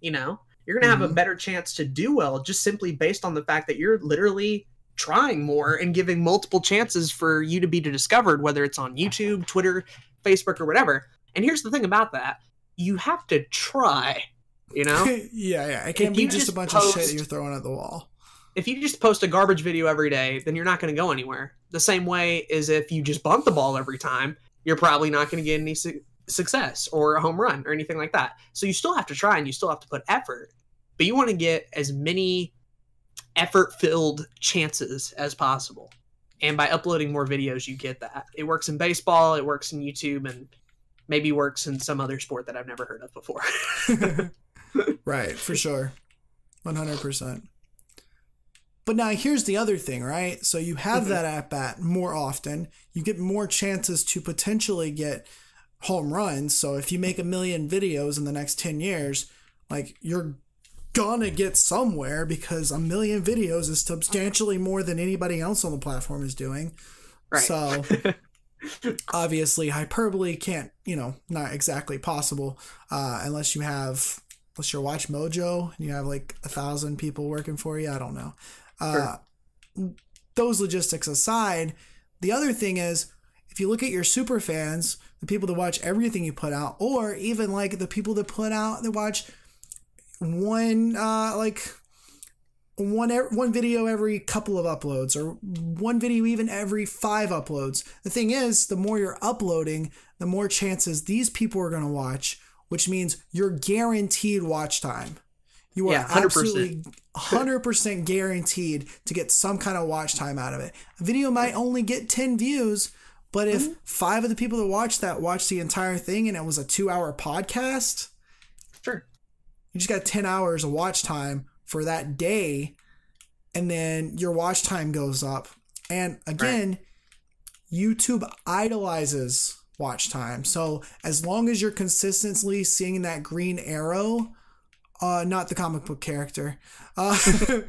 You know, you're going to have mm-hmm. a better chance to do well just simply based on the fact that you're literally trying more and giving multiple chances for you to be discovered, whether it's on YouTube, Twitter, Facebook, or whatever. And here's the thing about that you have to try. You know? yeah, yeah. It can't if be just, just, a bunch post, of shit you're throwing at the wall. If you just post a garbage video every day, then you're not going to go anywhere. The same way as if you just bump the ball every time, you're probably not going to get any su- success or a home run or anything like that. So you still have to try and you still have to put effort. But you want to get as many effort filled chances as possible. And by uploading more videos, you get that. It works in baseball, it works in YouTube, and maybe works in some other sport that I've never heard of before. right, for sure. 100%. But now here's the other thing, right? So you have mm-hmm. that at bat more often. You get more chances to potentially get home runs. So if you make a million videos in the next 10 years, like you're gonna get somewhere because a million videos is substantially more than anybody else on the platform is doing. Right. So obviously hyperbole can't you know not exactly possible uh, unless you have unless you're WatchMojo and you have like a thousand people working for you i don't know uh, sure. those logistics aside the other thing is if you look at your super fans the people that watch everything you put out or even like the people that put out that watch one uh like one one video every couple of uploads or one video even every five uploads. The thing is, the more you're uploading, the more chances these people are going to watch, which means you're guaranteed watch time. You are yeah, 100%. absolutely 100% guaranteed to get some kind of watch time out of it. A video might only get 10 views, but if mm-hmm. five of the people that watched that watched the entire thing and it was a two hour podcast, sure. You just got 10 hours of watch time for that day and then your watch time goes up and again right. youtube idolizes watch time so as long as you're consistently seeing that green arrow uh not the comic book character uh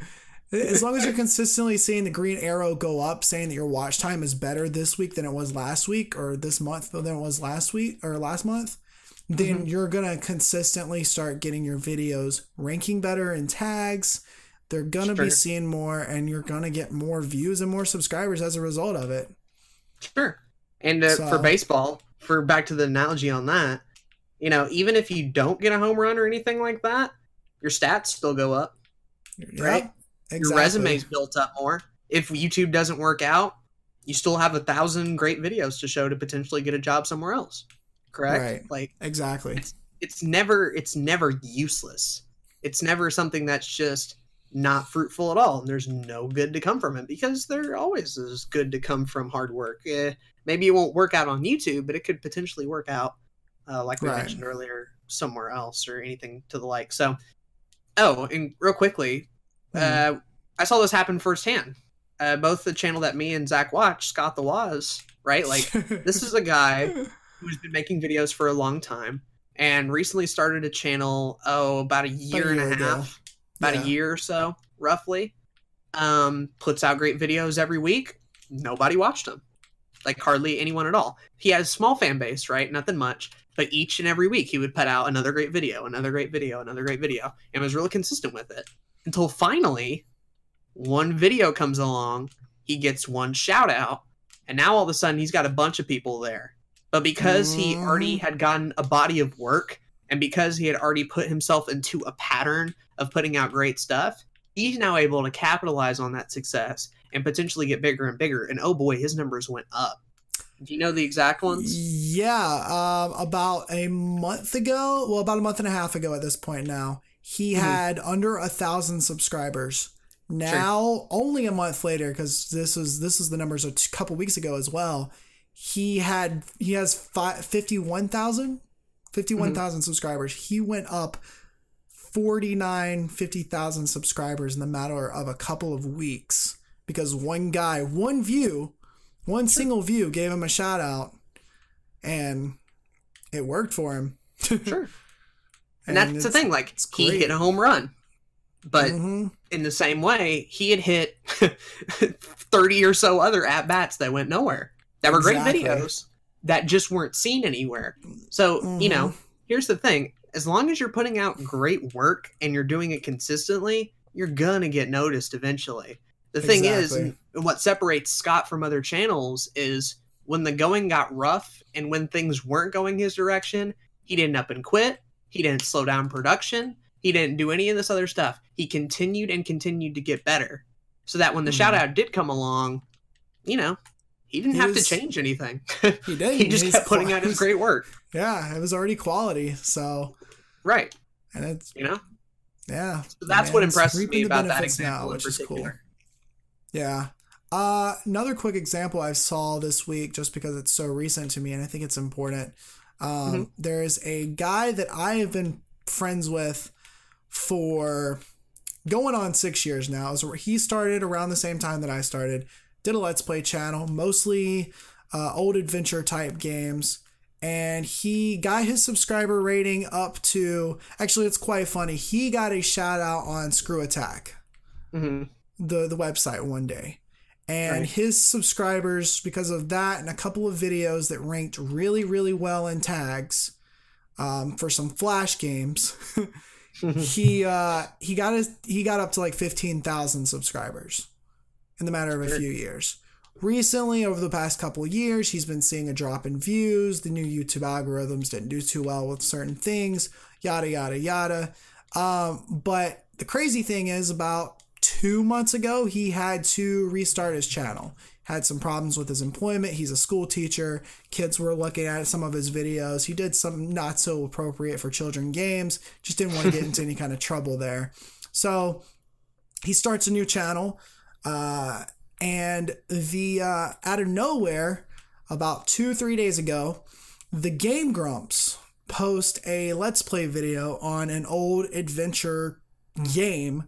as long as you're consistently seeing the green arrow go up saying that your watch time is better this week than it was last week or this month than it was last week or last month then mm-hmm. you're going to consistently start getting your videos ranking better in tags. They're going to sure. be seen more and you're going to get more views and more subscribers as a result of it. Sure. And uh, so, for baseball, for back to the analogy on that, you know, even if you don't get a home run or anything like that, your stats still go up. Right? Exactly. Your resume's built up more. If YouTube doesn't work out, you still have a thousand great videos to show to potentially get a job somewhere else correct? Right. Like exactly. It's, it's never it's never useless. It's never something that's just not fruitful at all and there's no good to come from it because there always is good to come from hard work. Eh, maybe it won't work out on YouTube, but it could potentially work out uh, like we right. mentioned earlier somewhere else or anything to the like. So, oh, and real quickly, mm-hmm. uh, I saw this happen firsthand. Uh, both the channel that me and Zach watch, Scott the Woz, right? Like, this is a guy who's been making videos for a long time and recently started a channel, oh, about a year, about a year and a ago. half, about yeah. a year or so, roughly. Um, puts out great videos every week. Nobody watched them like hardly anyone at all. He has a small fan base, right? Nothing much, but each and every week he would put out another great video, another great video, another great video, and was really consistent with it until finally one video comes along, he gets one shout out, and now all of a sudden he's got a bunch of people there. But because he already mm. had gotten a body of work and because he had already put himself into a pattern of putting out great stuff, he's now able to capitalize on that success and potentially get bigger and bigger. And oh boy, his numbers went up. Do you know the exact ones? Yeah, um, about a month ago, well, about a month and a half ago at this point now, he mm-hmm. had under a thousand subscribers. Now, sure. only a month later, because this was this was the numbers a couple weeks ago as well. He had he has 51,000 51,000 mm-hmm. subscribers. He went up 49 50,000 subscribers in the matter of a couple of weeks because one guy, one view, one single view gave him a shout out and it worked for him. sure. And, and that's the thing, like he hit a home run. But mm-hmm. in the same way, he had hit 30 or so other at bats that went nowhere. That were exactly. great videos that just weren't seen anywhere. So, mm-hmm. you know, mm-hmm. here's the thing as long as you're putting out great work and you're doing it consistently, you're gonna get noticed eventually. The thing exactly. is, what separates Scott from other channels is when the going got rough and when things weren't going his direction, he didn't up and quit. He didn't slow down production. He didn't do any of this other stuff. He continued and continued to get better. So that when the mm-hmm. shout out did come along, you know, he didn't he have was, to change anything. He did. he just kept putting out his great work. Yeah, it was already quality. So right, and it's you know, yeah. So that's man, what impresses me about that example now, which. Is cool. Yeah. Uh, another quick example I saw this week, just because it's so recent to me, and I think it's important. Um, mm-hmm. There is a guy that I have been friends with for going on six years now. So he started around the same time that I started. Did a Let's Play channel, mostly uh, old adventure type games. And he got his subscriber rating up to actually, it's quite funny. He got a shout out on ScrewAttack. Mm-hmm the the website one day and right. his subscribers because of that and a couple of videos that ranked really really well in tags um, for some flash games he uh, he got his, he got up to like 15,000 subscribers in the matter of a few years recently over the past couple years he's been seeing a drop in views the new youtube algorithms didn't do too well with certain things yada yada yada um, but the crazy thing is about two months ago, he had to restart his channel. Had some problems with his employment. He's a school teacher. Kids were looking at some of his videos. He did some not so appropriate for children games. Just didn't want to get into any kind of trouble there. So he starts a new channel. Uh, and the uh, out of nowhere, about two three days ago, the Game Grumps post a Let's Play video on an old adventure game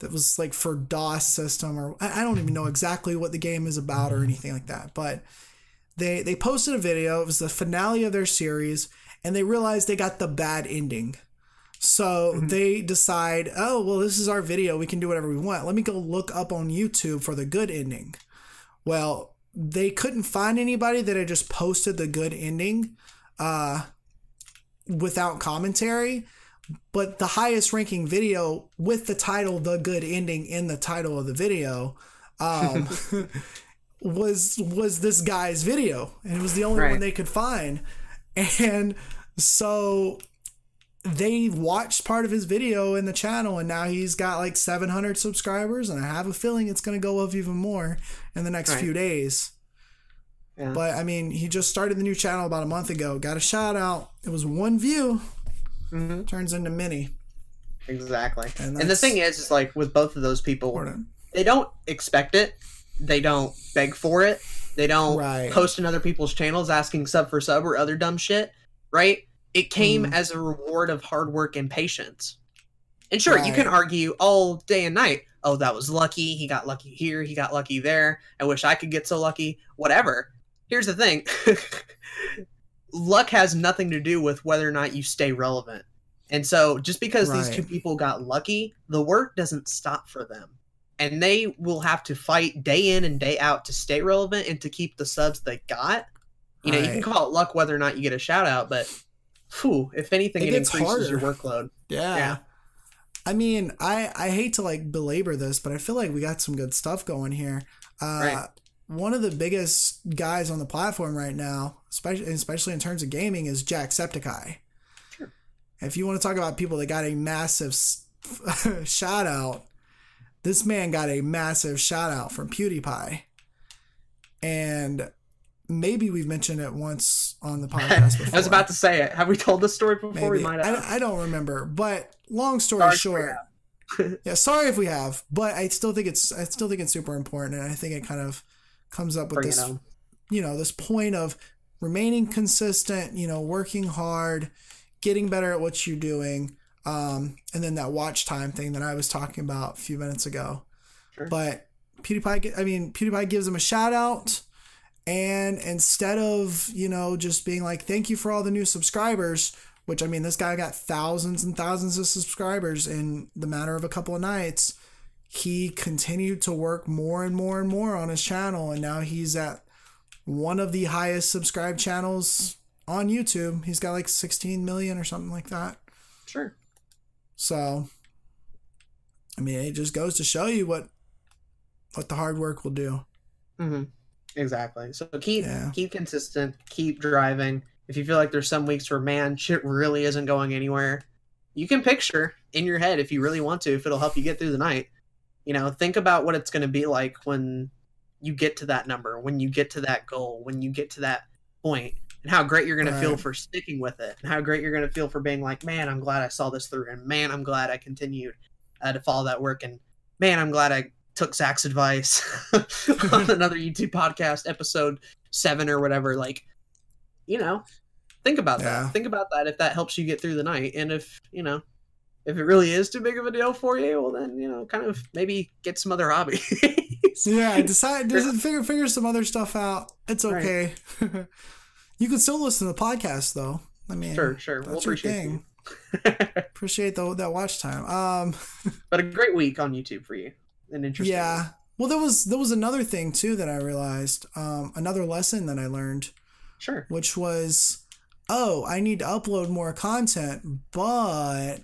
that was like for DOS system or I don't even know exactly what the game is about or anything like that. But they they posted a video. It was the finale of their series, and they realized they got the bad ending. So mm-hmm. they decide, oh well, this is our video. We can do whatever we want. Let me go look up on YouTube for the good ending. Well, they couldn't find anybody that had just posted the good ending uh, without commentary but the highest ranking video with the title the good ending in the title of the video um, was was this guy's video and it was the only right. one they could find and so they watched part of his video in the channel and now he's got like 700 subscribers and i have a feeling it's going to go up even more in the next right. few days yeah. but i mean he just started the new channel about a month ago got a shout out it was one view mm-hmm. turns into many Exactly. And, and, the thing is, is like with both of those people, important. they don't expect it. They don't beg for it. They don't right. post in other people's channels asking sub for sub or other dumb shit. Right? It came mm. as a reward of hard work and patience. And sure, right. you can argue all day and night, oh, that was lucky. He got lucky here. He got lucky there. I wish I could get so lucky. Whatever. Here's the thing luck has nothing to do with whether or not you stay relevant. And so just because right. these two people got lucky, the work doesn't stop for them. And they will have to fight day in and day out to stay relevant and to keep the subs they got. You know, right. you can call it luck whether or not you get a shout out, but whew, if anything, it, it increases harder. your workload. Yeah. yeah. I mean, I I hate to like belabor this, but I feel like we got some good stuff going here. Uh, right. One of the biggest guys on the platform right now, especially especially in terms of gaming, is Jacksepticeye. Sure. If you want to talk about people that got a massive shout out, this man got a massive shout out from PewDiePie, and maybe we've mentioned it once on the podcast before. I was about to say it. Have we told this story before? Maybe. We might have. I, I, don't remember, but long story sorry short, yeah, sorry if we have, but I still think it's I still think it's super important, and I think it kind of comes up with Bring this, you know, this point of remaining consistent, you know, working hard, getting better at what you're doing, um, and then that watch time thing that I was talking about a few minutes ago. Sure. But PewDiePie, I mean, PewDiePie gives him a shout out and instead of, you know, just being like, thank you for all the new subscribers, which I mean, this guy got thousands and thousands of subscribers in the matter of a couple of nights. He continued to work more and more and more on his channel. And now he's at one of the highest subscribed channels on YouTube. He's got like 16 million or something like that. Sure. So, I mean, it just goes to show you what what the hard work will do. Mm-hmm. Exactly. So keep yeah. keep consistent, keep driving. If you feel like there's some weeks where man, shit really isn't going anywhere, you can picture in your head if you really want to, if it'll help you get through the night. You know, think about what it's going to be like when you get to that number, when you get to that goal, when you get to that point, and how great you're going right. to feel for sticking with it, and how great you're going to feel for being like, man, I'm glad I saw this through, and man, I'm glad I continued uh, to follow that work, and man, I'm glad I took Zach's advice on another YouTube podcast, episode seven or whatever. Like, you know, think about yeah. that. Think about that if that helps you get through the night. And if, you know, if it really is too big of a deal for you, well, then, you know, kind of maybe get some other hobby. yeah, decide, just figure, figure some other stuff out. It's okay. Right. you can still listen to the podcast, though. I mean, sure, sure. That's we'll your thing. appreciate the, that watch time. Um, but a great week on YouTube for you an interesting. Yeah. Well, there was there was another thing too that I realized, um, another lesson that I learned. Sure. Which was, oh, I need to upload more content, but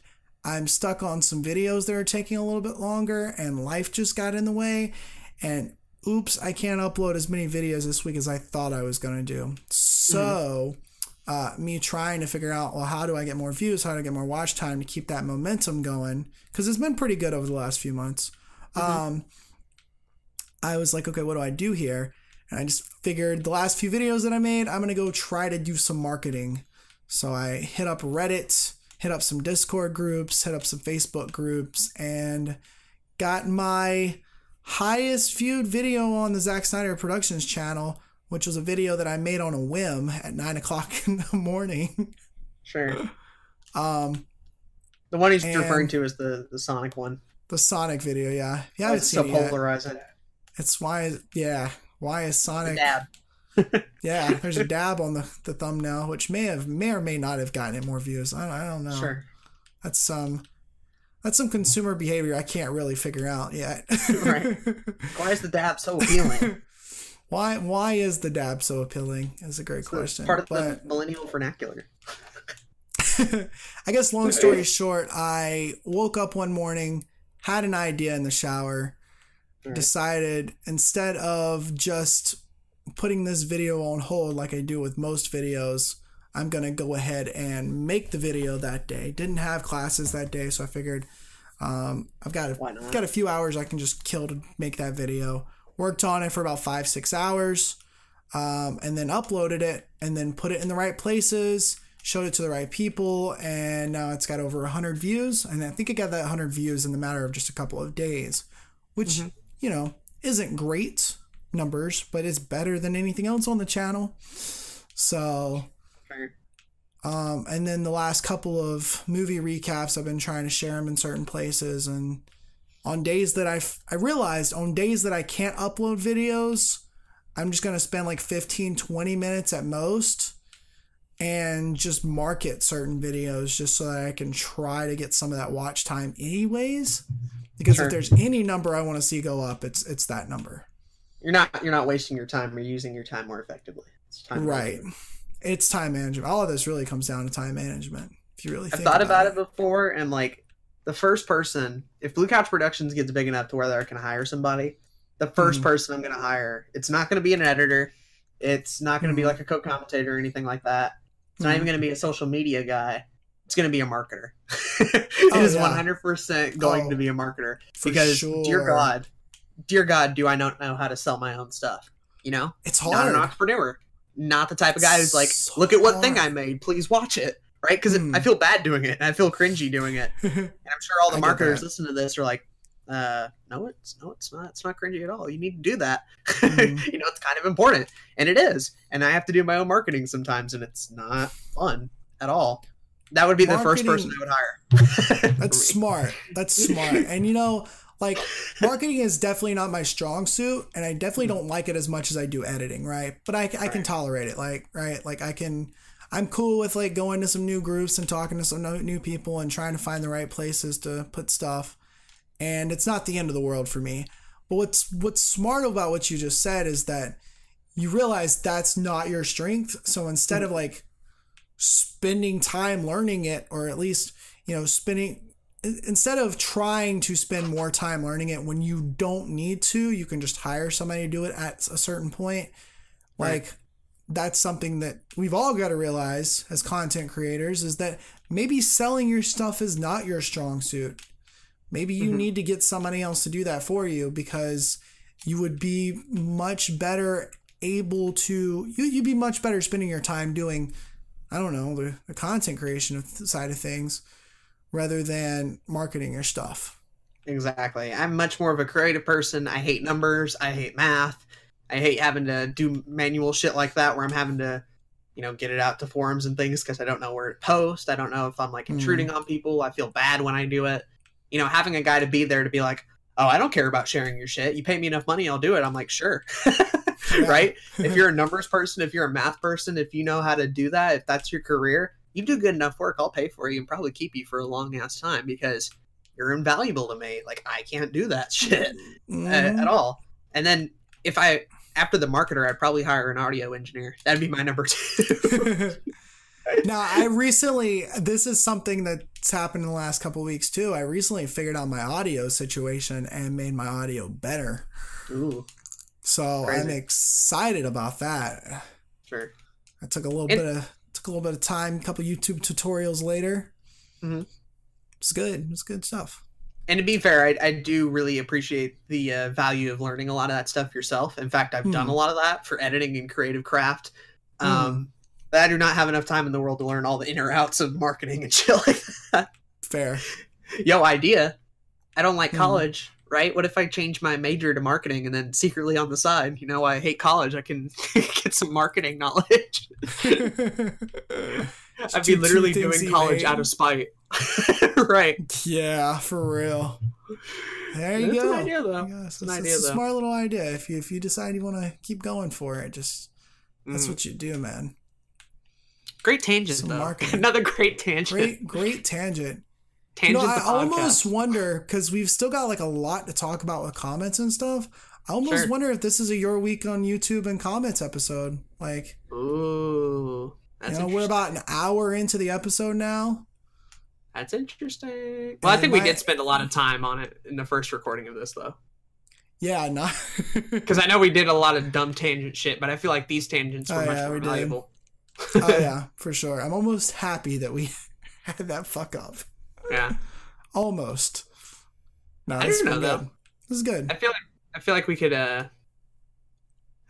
I'm stuck on some videos that are taking a little bit longer, and life just got in the way, and oops, I can't upload as many videos this week as I thought I was gonna do. So. Mm-hmm. Uh, me trying to figure out well how do i get more views how do i get more watch time to keep that momentum going because it's been pretty good over the last few months Mm-hmm. Um, I was like, okay, what do I do here? And I just figured the last few videos that I made, I'm gonna go try to do some marketing. So I hit up Reddit, hit up some Discord groups, hit up some Facebook groups, and got my highest viewed video on the Zack Snyder Productions channel, which was a video that I made on a whim at nine o'clock in the morning. Sure. Um, the one he's referring to is the the Sonic one. The Sonic video, yeah. Yeah, it's so polarizing. It it's why, yeah. Why is Sonic? Dab. yeah, there's a dab on the, the thumbnail, which may have may or may not have gotten it more views. I, I don't know. Sure. That's some that's some consumer behavior I can't really figure out yet. right. Why is the dab so appealing? why why is the dab so appealing? Is a great it's question. Part of but, the millennial vernacular. I guess long story short, I woke up one morning had an idea in the shower, decided instead of just putting this video on hold like I do with most videos, I'm going to go ahead and make the video that day. Didn't have classes that day, so I figured um, I've got a, got a few hours I can just kill to make that video. Worked on it for about five, six hours, um, and then uploaded it and then put it in the right places showed it to the right people, and now it's got over 100 views. And I think it got that 100 views in the matter of just a couple of days, which, mm-hmm. you know, isn't great numbers, but it's better than anything else on the channel. So Um, and then the last couple of movie recaps, I've been trying to share them in certain places. And on days that I I realized on days that I can't upload videos, I'm just going to spend like 15, 20 minutes at most and just market certain videos just so that I can try to get some of that watch time anyways. Because sure. if there's any number I want to see go up, it's it's that number. You're not you're not wasting your time. You're using your time more effectively. It's time right. Management. It's time management. All of this really comes down to time management. If you really I've thought about, about it. it before, and like the first person, if Blue Couch Productions gets big enough to where I can hire somebody, the 1st mm-hmm. person I'm going to hire, it's not going to be an editor. It's not going to mm-hmm. be like a co-commentator or anything like that. It's mm-hmm. not even mm-hmm. going to be a social media guy. It's going to be a marketer. it oh, is yeah. 100% going oh, to be a marketer because sure. dear God, dear God, do I not know how to sell my own stuff? You know, it's hard. Not an entrepreneur, not the type of guy who's like, so look at what hard. thing I made, please watch it, right? Because mm. I feel bad doing it and I feel cringy doing it. and I'm sure all the marketers listen to this are like, uh, no, it's no, it's not. It's not cringy at all. You need to do that. Mm. you know, it's kind of important, and it is. And I have to do my own marketing sometimes, and it's not fun at all. That would be marketing, the first person I would hire. that's smart. That's smart. And you know, like marketing is definitely not my strong suit and i definitely don't like it as much as i do editing right but i, I can tolerate it like right like i can i'm cool with like going to some new groups and talking to some new people and trying to find the right places to put stuff and it's not the end of the world for me but what's what's smart about what you just said is that you realize that's not your strength so instead of like spending time learning it or at least you know spending instead of trying to spend more time learning it when you don't need to, you can just hire somebody to do it at a certain point. Like right. that's something that we've all got to realize as content creators is that maybe selling your stuff is not your strong suit. Maybe you mm-hmm. need to get somebody else to do that for you because you would be much better able to you you'd be much better spending your time doing I don't know the, the content creation side of things rather than marketing your stuff. Exactly. I'm much more of a creative person. I hate numbers. I hate math. I hate having to do manual shit like that where I'm having to, you know, get it out to forums and things because I don't know where to post. I don't know if I'm like intruding mm. on people. I feel bad when I do it. You know, having a guy to be there to be like, oh, I don't care about sharing your shit. You pay me enough money, I'll do it. I'm like, sure. right? if you're a numbers person, if you're a math person, if you know how to do that, if that's your career, you do good enough work, I'll pay for you and probably keep you for a long ass time because you're invaluable to me. Like I can't do that shit mm. at, at all. And then if I after the marketer, I'd probably hire an audio engineer. That'd be my number two. now, I recently, this is something that's happened in the last couple weeks too. I recently figured out my audio situation and made my audio better. Ooh. So Crazy. I'm excited about that. Sure. I took a little and, bit of Took a little bit of time, a couple YouTube tutorials later. Mm-hmm. It's good. It's good stuff. And to be fair, I, I do really appreciate the uh, value of learning a lot of that stuff yourself. In fact, I've mm. done a lot of that for editing and creative craft. Hmm. Um, mm. I do not have enough time in the world to learn all the inner outs of marketing and shit like that. Fair. Yo, idea. I don't like hmm. college right? What if I change my major to marketing and then secretly on the side, you know, I hate college, I can get some marketing knowledge. I'd be literally doing college out of spite. right. Yeah, for real. There you go. An idea, though. Yeah, it's, an it's, idea, it's a smart little idea. If you if you decide you want to keep going for it, just that's mm. what you do, man. Great tangent, Some though. Marketing. Another great tangent. Great, great tangent tangent. You know, I almost wonder because we've still got like a lot to talk about with comments and stuff. I almost sure. wonder if this is a your week on YouTube and comments episode. Like, ooh, you know, we're about an hour into the episode now. That's interesting. Well, and I think we did spend a lot of time on it in the first recording of this, though. Yeah, not because I know we did a lot of dumb tangent shit, but I feel like these tangents were oh, much yeah, more valuable. Oh yeah, for sure. I'm almost happy that we had that fuck up. Yeah. Almost. No, I don't know though. This is good. I feel like I feel like we could. uh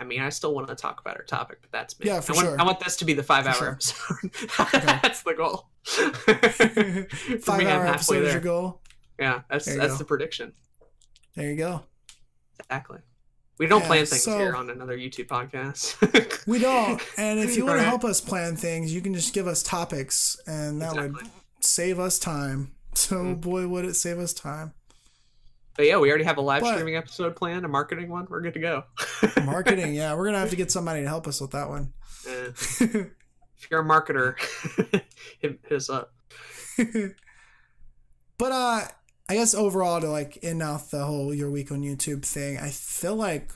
I mean, I still want to talk about our topic, but that's me. Yeah, for I want, sure. I want this to be the five-hour sure. episode. that's the goal. five-hour episode is your goal. Yeah, that's that's go. the prediction. There you go. Exactly. We don't yeah, plan things so, here on another YouTube podcast. We don't. And if you want to help us plan things, you can just give us topics, and that exactly. would save us time. So, mm-hmm. boy, would it save us time. But yeah, we already have a live but, streaming episode planned, a marketing one. We're good to go. marketing, yeah, we're gonna have to get somebody to help us with that one. Uh, if you're a marketer, hit, hit us up. but uh, I guess overall, to like end off the whole your week on YouTube thing, I feel like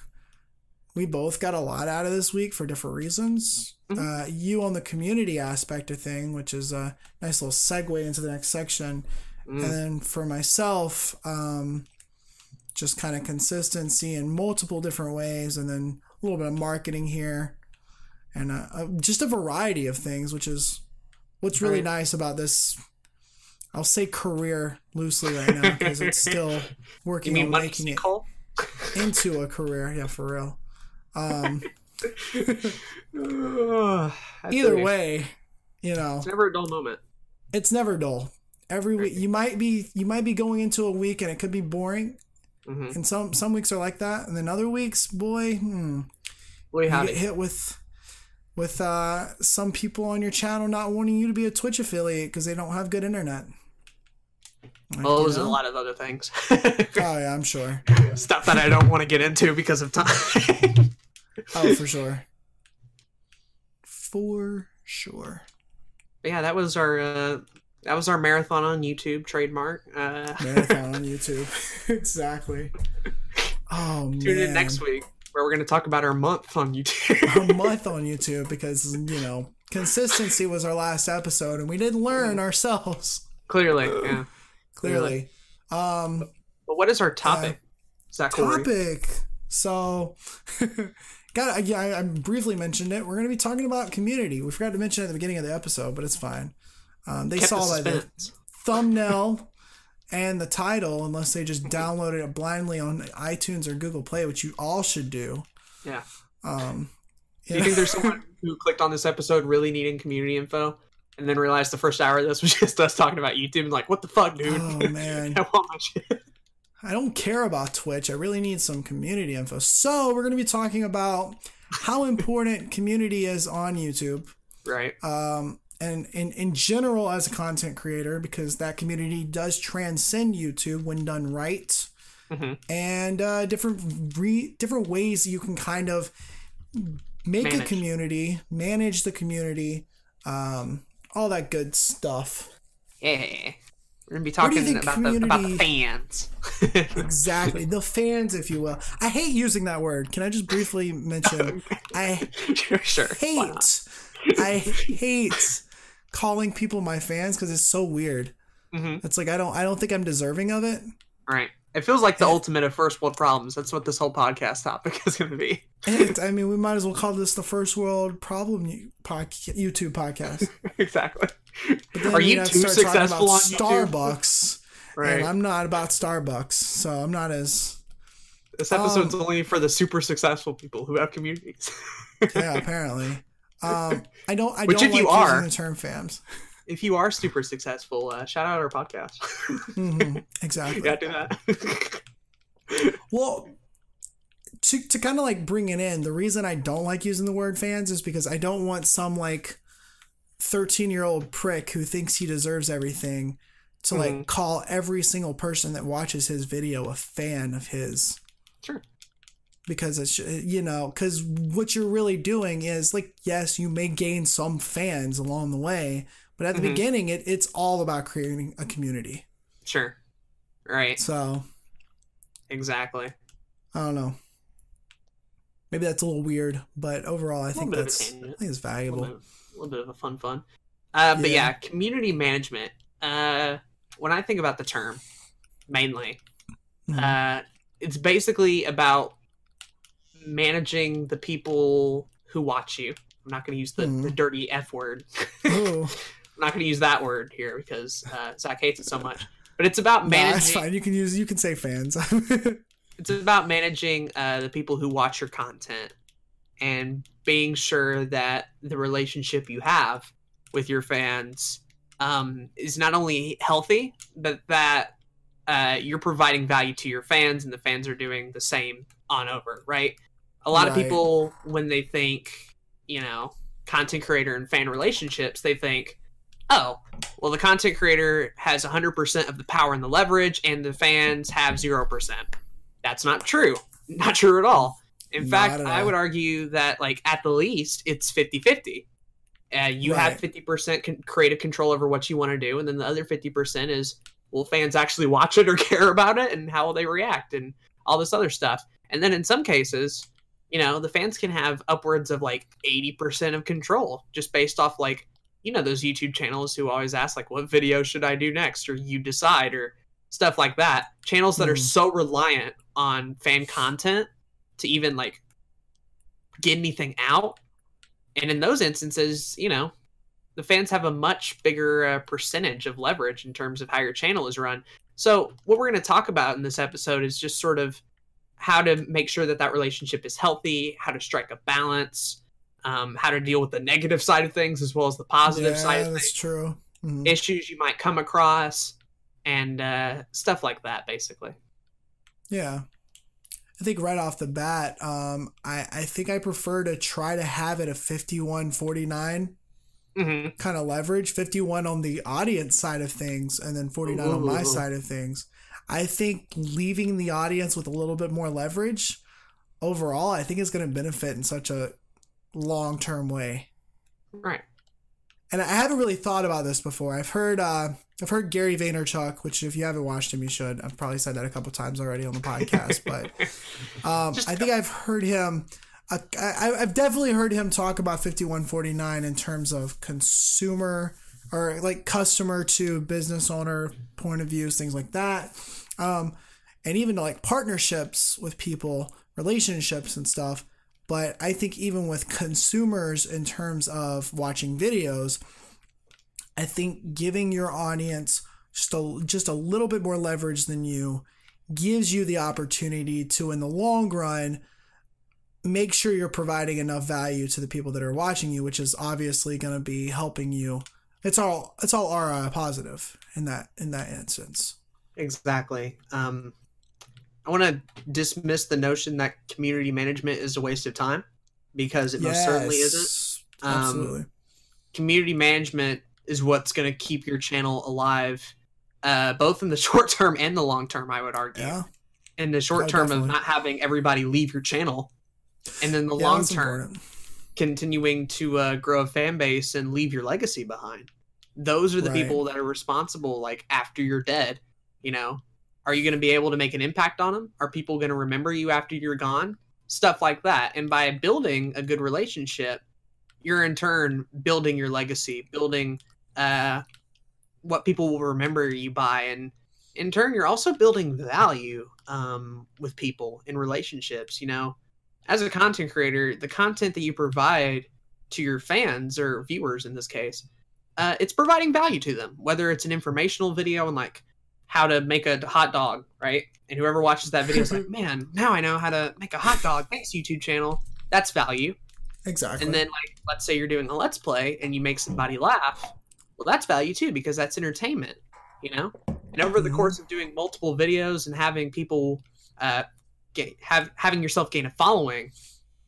we both got a lot out of this week for different reasons. Mm-hmm. Uh, you on the community aspect of thing, which is a nice little segue into the next section. Mm. And then for myself, um, just kind of consistency in multiple different ways, and then a little bit of marketing here, and uh, uh, just a variety of things, which is what's really right. nice about this. I'll say career loosely right now because it's still working on making it into a career. Yeah, for real. Um, either way, you know, it's never a dull moment. It's never dull. Every week, you might be you might be going into a week and it could be boring, mm-hmm. and some some weeks are like that, and then other weeks, boy, hmm, boy, you get hit with with uh, some people on your channel not wanting you to be a Twitch affiliate because they don't have good internet. Like, well, there's a lot of other things. oh yeah, I'm sure. Stuff that I don't want to get into because of time oh, for sure. For sure. yeah, that was our uh, that was our marathon on YouTube trademark. Uh, marathon on YouTube, exactly. Oh Tune man. in next week where we're going to talk about our month on YouTube. our month on YouTube because you know consistency was our last episode and we didn't learn ourselves. Clearly, yeah. Clearly. Um, but what is our topic? Uh, topic. So got yeah, I, I, briefly mentioned it. We're going to be talking about community. We forgot to mention it at the beginning of the episode, but it's fine. Um, they Kept saw the, the thumbnail and the title, unless they just downloaded it blindly on iTunes or Google Play, which you all should do. Yeah. Um, do you think there's someone who clicked on this episode really needing community info? And then realized the first hour of this was just us talking about YouTube and like, what the fuck, dude? Oh man, I want my shit. I don't care about Twitch. I really need some community info. So we're going to be talking about how important community is on YouTube. Right. Um, and in, in general as a content creator, because that community does transcend YouTube when done right. Mm-hmm. And uh, different re- different ways you can kind of make manage. a community, manage the community, um, all that good stuff. Yeah. We're gonna be talking about the, about the fans. exactly, the fans, if you will. I hate using that word. Can I just briefly mention? I sure, sure. hate. I hate calling people my fans because it's so weird. Mm-hmm. It's like I don't. I don't think I'm deserving of it. Right. It feels like the ultimate of first world problems. That's what this whole podcast topic is going to be. It, I mean, we might as well call this the first world problem YouTube podcast. exactly. Are you you know, too successful on Starbucks? right. And I'm not about Starbucks, so I'm not as. This episode's um, only for the super successful people who have communities. yeah, apparently. Um, I don't. I Which don't if like you are, the term fans if you are super successful, uh, shout out our podcast. mm-hmm. Exactly. yeah, do that. well, to to kind of like bring it in, the reason I don't like using the word fans is because I don't want some like thirteen year old prick who thinks he deserves everything to mm-hmm. like call every single person that watches his video a fan of his. Sure because it's you know because what you're really doing is like yes you may gain some fans along the way but at the mm-hmm. beginning, it, it's all about creating a community. Sure. Right. So. Exactly. I don't know. Maybe that's a little weird, but overall, I think that's I think it's valuable. A little, bit, a little bit of a fun fun. Uh, but yeah. yeah, community management. Uh, when I think about the term, mainly, mm-hmm. uh, it's basically about managing the people who watch you. I'm not going to use the, mm. the dirty F word. I'm not going to use that word here because uh, Zach hates it so much. But it's about managing. Nah, it's fine. You can use. You can say fans. it's about managing uh, the people who watch your content and being sure that the relationship you have with your fans um, is not only healthy, but that uh, you're providing value to your fans, and the fans are doing the same on over. Right. A lot right. of people, when they think you know, content creator and fan relationships, they think, oh, well, the content creator has 100% of the power and the leverage, and the fans have 0%. That's not true. Not true at all. In not fact, I would argue that, like, at the least, it's 50 50. Uh, you right. have 50% con- creative control over what you want to do, and then the other 50% is will fans actually watch it or care about it, and how will they react, and all this other stuff. And then in some cases, you know, the fans can have upwards of like 80% of control just based off like, you know, those YouTube channels who always ask like what video should I do next or you decide or stuff like that. Channels that mm. are so reliant on fan content to even like get anything out. And in those instances, you know, the fans have a much bigger uh, percentage of leverage in terms of how your channel is run. So, what we're going to talk about in this episode is just sort of how to make sure that that relationship is healthy, how to strike a balance, um, how to deal with the negative side of things as well as the positive yeah, side of that's things. true. Mm-hmm. Issues you might come across and uh, stuff like that, basically. Yeah. I think right off the bat, um, I, I think I prefer to try to have it a 51 49 mm-hmm. kind of leverage 51 on the audience side of things and then 49 Ooh. on my side of things. I think leaving the audience with a little bit more leverage overall, I think is going to benefit in such a long term way. Right. And I haven't really thought about this before. I've heard uh, I've heard Gary Vaynerchuk, which if you haven't watched him, you should. I've probably said that a couple times already on the podcast, but um, I think I've heard him. Uh, I, I've definitely heard him talk about 5149 in terms of consumer or like customer to business owner point of views, things like that. Um, and even like partnerships with people, relationships and stuff. But I think even with consumers in terms of watching videos, I think giving your audience just a, just a little bit more leverage than you gives you the opportunity to, in the long run, make sure you're providing enough value to the people that are watching you, which is obviously going to be helping you it's all it's all ROI positive in that in that instance. Exactly. Um, I want to dismiss the notion that community management is a waste of time because it yes, most certainly isn't. Um, absolutely. Community management is what's going to keep your channel alive, uh, both in the short term and the long term. I would argue. Yeah. In the short term definitely. of not having everybody leave your channel, and then the yeah, long term, important. continuing to uh, grow a fan base and leave your legacy behind those are the right. people that are responsible like after you're dead you know are you going to be able to make an impact on them are people going to remember you after you're gone stuff like that and by building a good relationship you're in turn building your legacy building uh, what people will remember you by and in turn you're also building value um, with people in relationships you know as a content creator the content that you provide to your fans or viewers in this case uh, it's providing value to them, whether it's an informational video on like how to make a hot dog, right? And whoever watches that video is like, man, now I know how to make a hot dog. Thanks, YouTube channel. That's value. Exactly. And then, like, let's say you're doing a let's play and you make somebody laugh. Well, that's value too because that's entertainment, you know. And over the mm-hmm. course of doing multiple videos and having people uh, get have having yourself gain a following,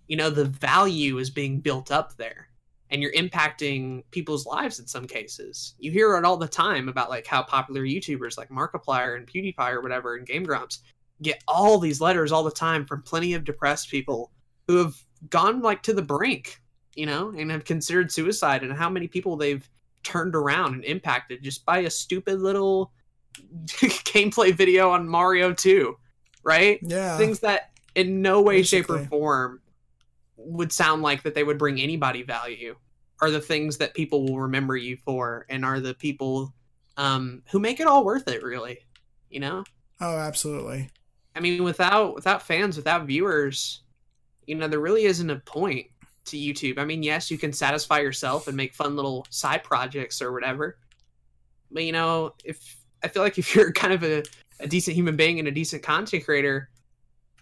you know, the value is being built up there and you're impacting people's lives in some cases. You hear it all the time about like how popular YouTubers like Markiplier and PewDiePie or whatever and Game Grumps get all these letters all the time from plenty of depressed people who have gone like to the brink, you know, and have considered suicide and how many people they've turned around and impacted just by a stupid little gameplay video on Mario 2, right? Yeah. Things that in no way, Basically. shape, or form would sound like that they would bring anybody value are the things that people will remember you for and are the people um, who make it all worth it really you know oh absolutely i mean without without fans without viewers you know there really isn't a point to youtube. I mean yes you can satisfy yourself and make fun little side projects or whatever. But you know if i feel like if you're kind of a, a decent human being and a decent content creator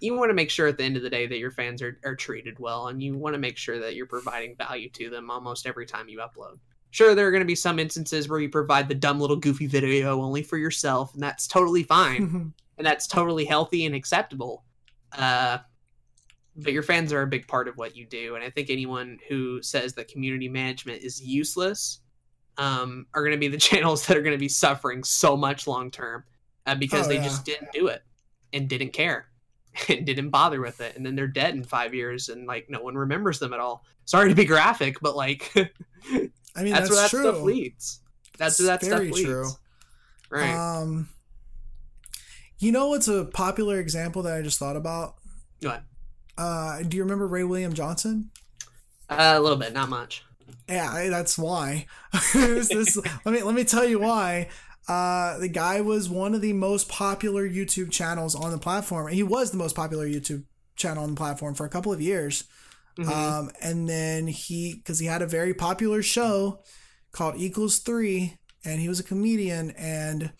you want to make sure at the end of the day that your fans are, are treated well and you want to make sure that you're providing value to them almost every time you upload. Sure there are going to be some instances where you provide the dumb little goofy video only for yourself and that's totally fine. And that's totally healthy and acceptable. Uh, but your fans are a big part of what you do. And I think anyone who says that community management is useless um, are going to be the channels that are going to be suffering so much long term uh, because oh, they yeah. just didn't do it and didn't care and didn't bother with it. And then they're dead in five years and like no one remembers them at all. Sorry to be graphic, but like, I mean, that's, that's where that true. stuff leads. That's where that stuff leads. True. Right. Um, you know what's a popular example that I just thought about? What? Uh, do you remember Ray William Johnson? Uh, a little bit, not much. Yeah, that's why. this, let me let me tell you why. Uh, the guy was one of the most popular YouTube channels on the platform. He was the most popular YouTube channel on the platform for a couple of years. Mm-hmm. Um, and then he, because he had a very popular show called Equals Three, and he was a comedian, and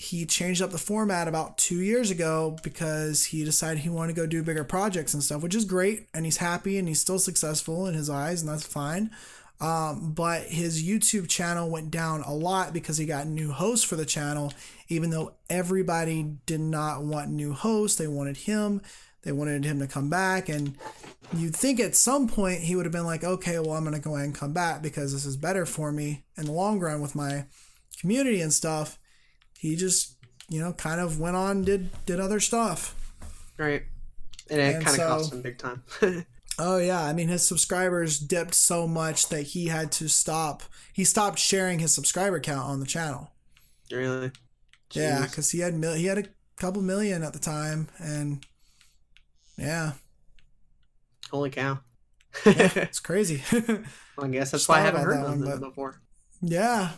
he changed up the format about two years ago because he decided he wanted to go do bigger projects and stuff, which is great. And he's happy and he's still successful in his eyes, and that's fine. Um, but his YouTube channel went down a lot because he got new hosts for the channel, even though everybody did not want new hosts. They wanted him. They wanted him to come back. And you'd think at some point he would have been like, okay, well, I'm going to go ahead and come back because this is better for me in the long run with my community and stuff he just you know kind of went on did did other stuff. Right. And it kind of so, cost him big time. Oh yeah. I mean his subscribers dipped so much that he had to stop he stopped sharing his subscriber count on the channel. Really? Jeez. yeah because he had mil- he had a couple million at the time and yeah. Holy cow. Yeah, it's crazy. Well, i guess that's why i haven't heard of them before. yeah.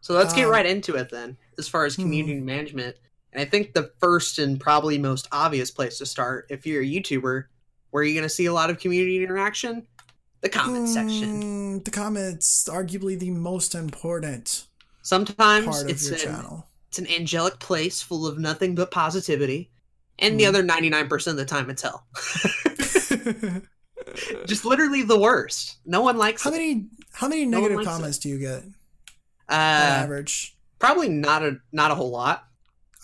So let's get um, right into it then, as far as hmm. community hmm. management. And I think the first and probably most obvious place to start, if you're a YouTuber, where are you going to see a lot of community interaction? The comments section. Hmm, the comments, arguably the most important. Sometimes it's an, channel. it's an angelic place full of nothing but positivity, and mm. the hmm. other ninety nine percent of the time it's hell. Just literally the worst. No one likes. How it. many How many negative no comments it. do you get? Uh, average. Probably not a not a whole lot.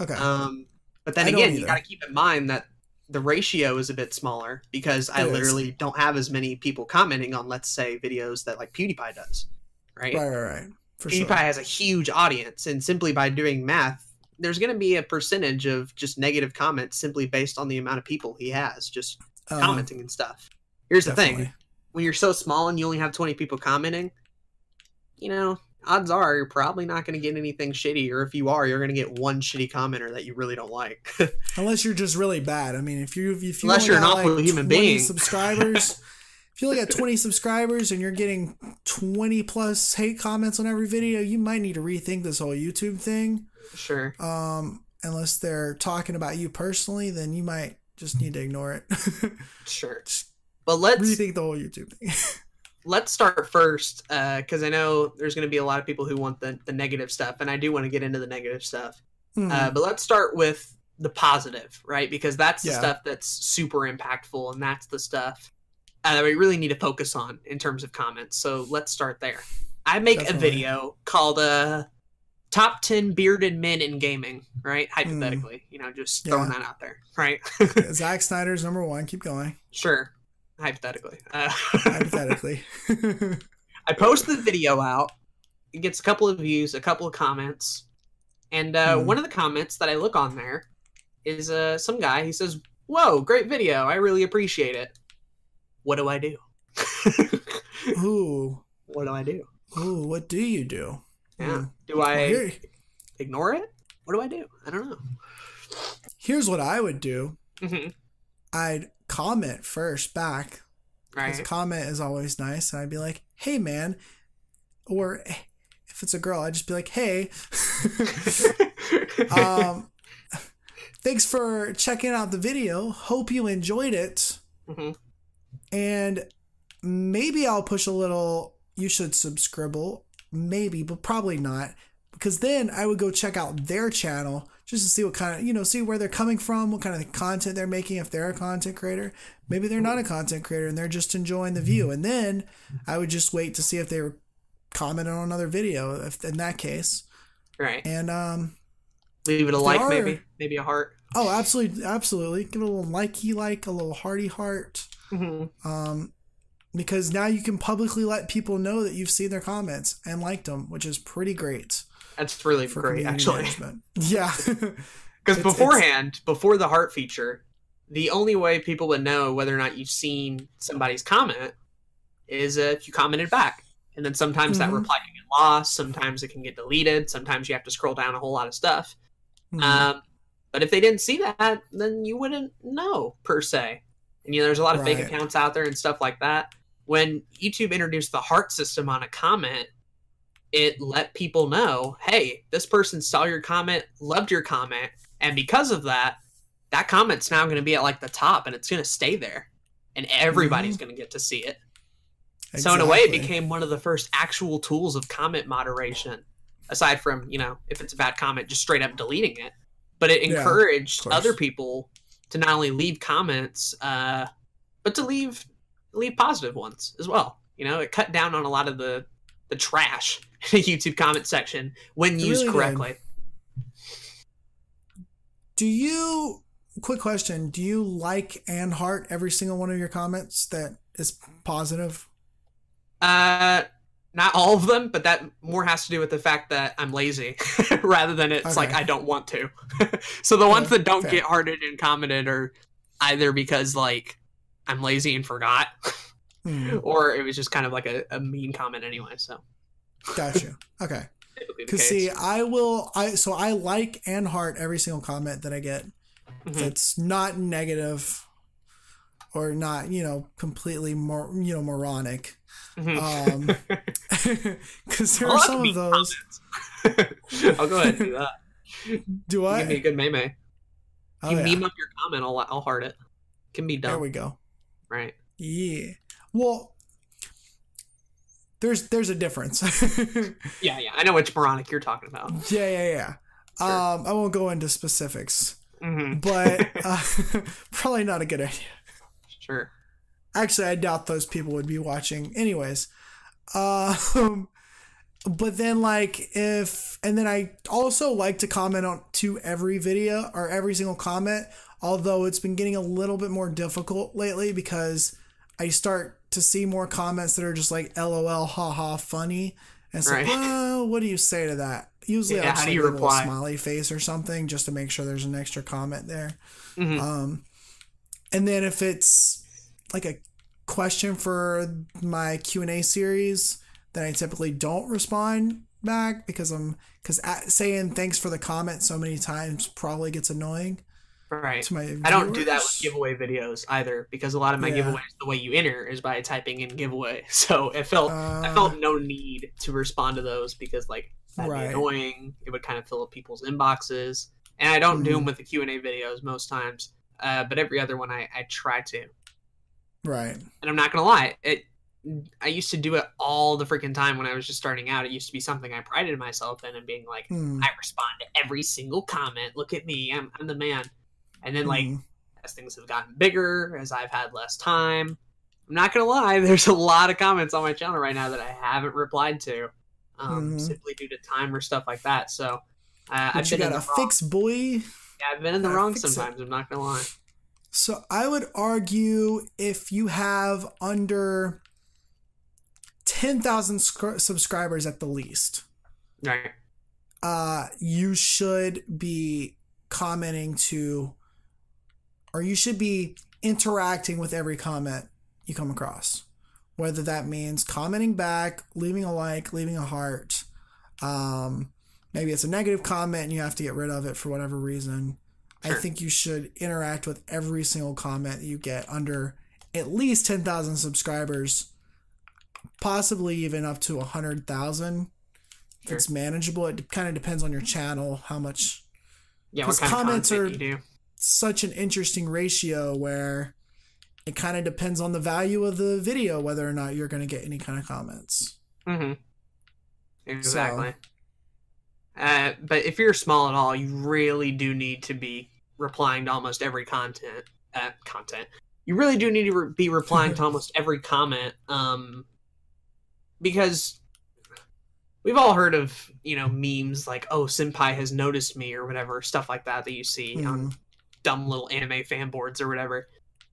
Okay. Um, but then I again, you got to keep in mind that the ratio is a bit smaller because it I is. literally don't have as many people commenting on, let's say, videos that like PewDiePie does. Right. Right. Right. right. For PewDiePie sure. has a huge audience, and simply by doing math, there's going to be a percentage of just negative comments simply based on the amount of people he has just um, commenting and stuff. Here's definitely. the thing: when you're so small and you only have 20 people commenting, you know, odds are you're probably not going to get anything shitty, or if you are, you're going to get one shitty commenter that you really don't like. Unless you're just really bad. I mean, if you if you unless you're an awful like human being, subscribers. if you only got 20 subscribers and you're getting 20 plus hate comments on every video, you might need to rethink this whole YouTube thing. Sure. Um, unless they're talking about you personally, then you might just need to ignore it. sure. But let's rethink the whole YouTube thing let's start first because uh, I know there's going to be a lot of people who want the, the negative stuff, and I do want to get into the negative stuff. Mm. Uh, but let's start with the positive, right? Because that's the yeah. stuff that's super impactful, and that's the stuff uh, that we really need to focus on in terms of comments. So let's start there. I make Definitely. a video called uh, "Top Ten Bearded Men in Gaming," right? Hmm. Hypothetically, mm. you know, just throwing yeah. that out there, right? Zack Snyder's number one. Keep going. Sure hypothetically. Uh, hypothetically. I post the video out. It gets a couple of views, a couple of comments, and uh, mm. one of the comments that I look on there is uh, some guy. He says, "Whoa, great video! I really appreciate it." What do I do? Ooh. What do I do? Ooh, what do you do? Yeah. Do I ignore it? What do I do? I don't know. Here's what I would do. Mm-hmm. I'd comment first back. Right. Because comment is always nice. And I'd be like, hey, man. Or if it's a girl, I'd just be like, hey. um, thanks for checking out the video. Hope you enjoyed it. Mm-hmm. And maybe I'll push a little, you should subscribe. Maybe, but probably not. Because then I would go check out their channel just to see what kind of you know see where they're coming from what kind of content they're making if they're a content creator maybe they're not a content creator and they're just enjoying the view and then i would just wait to see if they were commenting on another video if in that case right and um Leave it a like, are, maybe, maybe a heart. Oh, absolutely, absolutely. Give it a little likey like, a little hearty heart. Mm-hmm. Um, because now you can publicly let people know that you've seen their comments and liked them, which is pretty great. That's really great, actually. Management. Yeah, because beforehand, it's, before the heart feature, the only way people would know whether or not you've seen somebody's comment is if you commented back. And then sometimes mm-hmm. that reply can get lost, sometimes it can get deleted, sometimes you have to scroll down a whole lot of stuff. Mm-hmm. Um, but if they didn't see that, then you wouldn't know per se. And you know, there's a lot of right. fake accounts out there and stuff like that. When YouTube introduced the heart system on a comment, it let people know, hey, this person saw your comment, loved your comment, and because of that, that comment's now going to be at like the top and it's going to stay there and everybody's mm-hmm. going to get to see it. Exactly. So in a way it became one of the first actual tools of comment moderation aside from, you know, if it's a bad comment just straight up deleting it. But it encouraged yeah, other people to not only leave comments uh but to leave leave positive ones as well. You know, it cut down on a lot of the the trash the YouTube comment section when used really correctly. Did. Do you quick question, do you like and heart every single one of your comments that is positive? Uh not all of them, but that more has to do with the fact that I'm lazy rather than it's okay. like I don't want to. so the ones that don't fair. get hearted and commented are either because like I'm lazy and forgot, hmm. or it was just kind of like a, a mean comment anyway. So, gotcha. Okay. Because see, I will. I so I like and heart every single comment that I get. Mm-hmm. That's not negative, or not you know completely more you know moronic. Mm-hmm. Um, because there are some of those. I'll go ahead and do that. Do I? Give me a good meme. Oh, you yeah. meme up your comment, I'll I'll heart it. Can be done. There we go. Right. Yeah. Well, there's there's a difference. yeah, yeah. I know which moronic you're talking about. Yeah, yeah, yeah. Sure. Um, I won't go into specifics, mm-hmm. but uh, probably not a good idea. Sure. Actually, I doubt those people would be watching, anyways. Um, but then like if and then I also like to comment on to every video or every single comment although it's been getting a little bit more difficult lately because I start to see more comments that are just like LOL, haha, funny. And it's right. like, well, what do you say to that? Usually yeah, I'll just like a little smiley face or something just to make sure there's an extra comment there. Mm-hmm. Um, and then if it's like a question for my Q&A series, then I typically don't respond back because I'm because saying thanks for the comment so many times probably gets annoying. Right. I don't do that with giveaway videos either because a lot of my yeah. giveaways, the way you enter is by typing in giveaway. So it felt uh, I felt no need to respond to those because like that'd right. be annoying. It would kind of fill up people's inboxes, and I don't mm-hmm. do them with the Q and A videos most times. Uh, but every other one I, I try to. Right. And I'm not gonna lie, it I used to do it all the freaking time when I was just starting out. It used to be something I prided myself in and being like, mm. I respond to every single comment. Look at me, I'm I'm the man. And then like mm. as things have gotten bigger, as I've had less time, I'm not gonna lie, there's a lot of comments on my channel right now that I haven't replied to, um, mm. simply due to time or stuff like that. So uh, I've been got a fix, boy. Yeah, I've been in the wrong sometimes. It. I'm not gonna lie. So I would argue if you have under ten thousand sc- subscribers at the least, right? Uh, you should be commenting to or you should be interacting with every comment you come across. Whether that means commenting back, leaving a like, leaving a heart. Um, maybe it's a negative comment and you have to get rid of it for whatever reason. Sure. I think you should interact with every single comment you get under at least 10,000 subscribers, possibly even up to 100,000. Sure. It's manageable. It kind of depends on your channel, how much. Yeah, what kind comments of are, you do such an interesting ratio where it kind of depends on the value of the video whether or not you're going to get any kind of comments. Mm-hmm. Exactly. So. Uh, but if you're small at all, you really do need to be replying to almost every content. Uh, content. You really do need to re- be replying to almost every comment, um, because we've all heard of you know memes like oh senpai has noticed me or whatever stuff like that that you see mm-hmm. on dumb little anime fan boards or whatever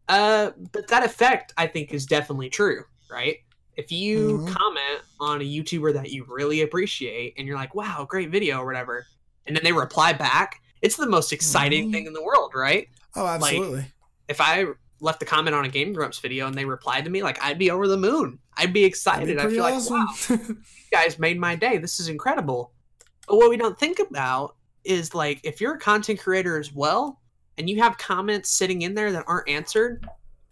uh but that effect i think is definitely true right if you mm-hmm. comment on a youtuber that you really appreciate and you're like wow great video or whatever and then they reply back it's the most exciting mm-hmm. thing in the world right oh absolutely like, if i left a comment on a game grumps video and they replied to me like i'd be over the moon i'd be excited be i feel awesome. like wow guys made my day. This is incredible. But what we don't think about is like if you're a content creator as well and you have comments sitting in there that aren't answered,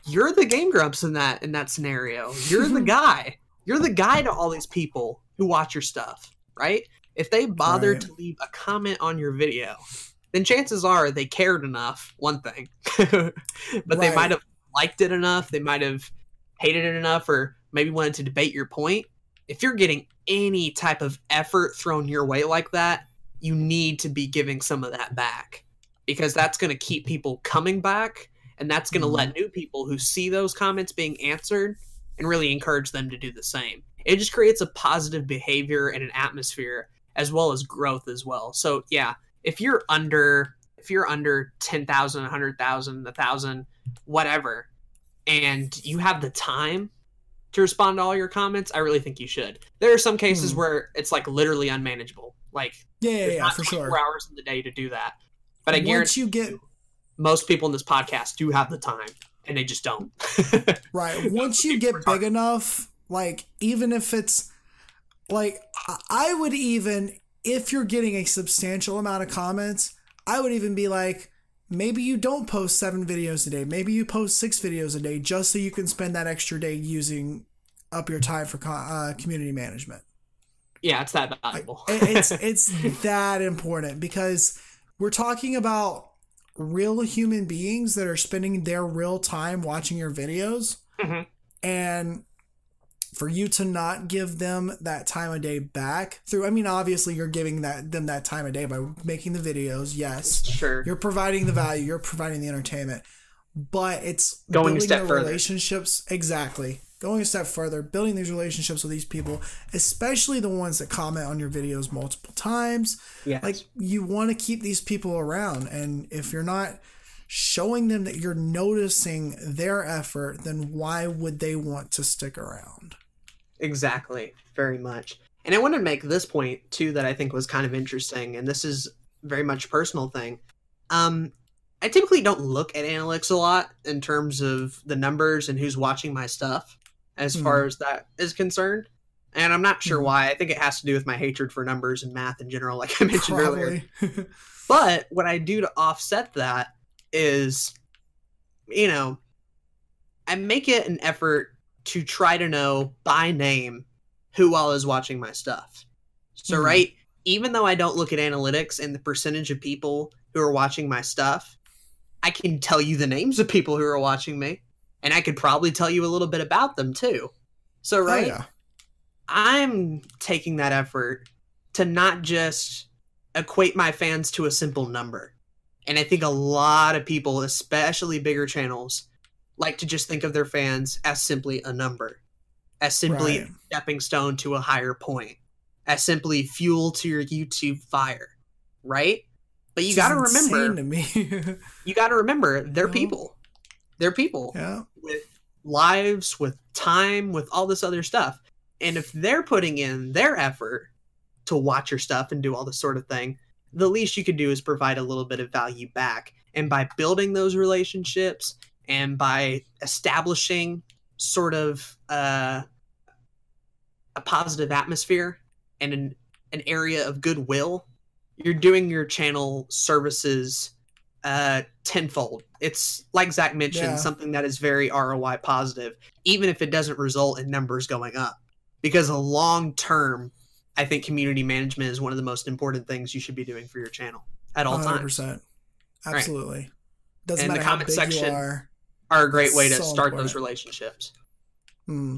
you're the game grumps in that in that scenario. You're the guy. You're the guy to all these people who watch your stuff, right? If they bothered right. to leave a comment on your video, then chances are they cared enough, one thing. but right. they might have liked it enough, they might have hated it enough or maybe wanted to debate your point. If you're getting any type of effort thrown your way like that, you need to be giving some of that back because that's going to keep people coming back and that's going to mm-hmm. let new people who see those comments being answered and really encourage them to do the same. It just creates a positive behavior and an atmosphere as well as growth as well. So, yeah, if you're under if you're under 10,000, 100,000, 1,000, whatever, and you have the time to respond to all your comments, I really think you should. There are some cases hmm. where it's like literally unmanageable. Like yeah, yeah, yeah for sure. Four hours in the day to do that. But I Once guarantee you get most people in this podcast do have the time, and they just don't. right. Once you get big enough, like even if it's like I would even if you're getting a substantial amount of comments, I would even be like, maybe you don't post seven videos a day. Maybe you post six videos a day just so you can spend that extra day using up your time for uh, community management. Yeah, it's that valuable. it's it's that important because we're talking about real human beings that are spending their real time watching your videos, mm-hmm. and for you to not give them that time of day back through i mean obviously you're giving that them that time of day by making the videos yes. Sure. You're providing the value you're providing the entertainment but it's going a step further. relationships exactly going a step further building these relationships with these people especially the ones that comment on your videos multiple times yes. like you want to keep these people around and if you're not showing them that you're noticing their effort then why would they want to stick around Exactly, very much. And I want to make this point too that I think was kind of interesting, and this is very much a personal thing. Um, I typically don't look at analytics a lot in terms of the numbers and who's watching my stuff, as mm. far as that is concerned. And I'm not sure mm. why. I think it has to do with my hatred for numbers and math in general, like I mentioned Probably. earlier. but what I do to offset that is, you know, I make it an effort to try to know by name who all is watching my stuff. So, mm-hmm. right, even though I don't look at analytics and the percentage of people who are watching my stuff, I can tell you the names of people who are watching me, and I could probably tell you a little bit about them too. So, oh, right, oh, yeah. I'm taking that effort to not just equate my fans to a simple number. And I think a lot of people, especially bigger channels, like to just think of their fans as simply a number, as simply right. a stepping stone to a higher point, as simply fuel to your YouTube fire, right? But you got to remember, to me. you got to remember, they're people. They're people yeah. with lives, with time, with all this other stuff. And if they're putting in their effort to watch your stuff and do all this sort of thing, the least you could do is provide a little bit of value back. And by building those relationships and by establishing sort of uh, a positive atmosphere and an, an area of goodwill, you're doing your channel services uh, tenfold. It's like Zach mentioned, yeah. something that is very ROI positive, even if it doesn't result in numbers going up. Because a long term, I think community management is one of the most important things you should be doing for your channel at all 100%. times. Absolutely. Right. Doesn't and matter the comment how big section, you are are a great way to so start important. those relationships. Hmm.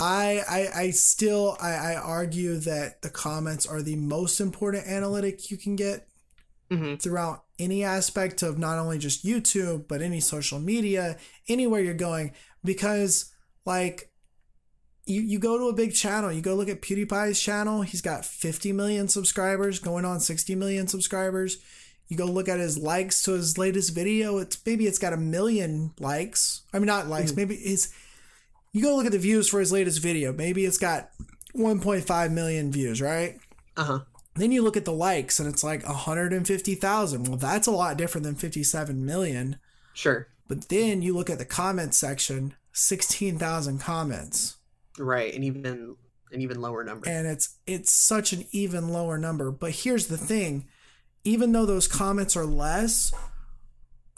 I, I I still I, I argue that the comments are the most important analytic you can get mm-hmm. throughout any aspect of not only just YouTube but any social media anywhere you're going because like you, you go to a big channel, you go look at PewDiePie's channel, he's got 50 million subscribers, going on 60 million subscribers. You go look at his likes to his latest video, it's maybe it's got a million likes. I mean not likes, mm maybe it's you go look at the views for his latest video. Maybe it's got 1.5 million views, right? Uh-huh. Then you look at the likes and it's like 150,000. Well, that's a lot different than 57 million. Sure. But then you look at the comment section, 16,000 comments. Right, and even an even lower number. And it's it's such an even lower number. But here's the thing, even though those comments are less,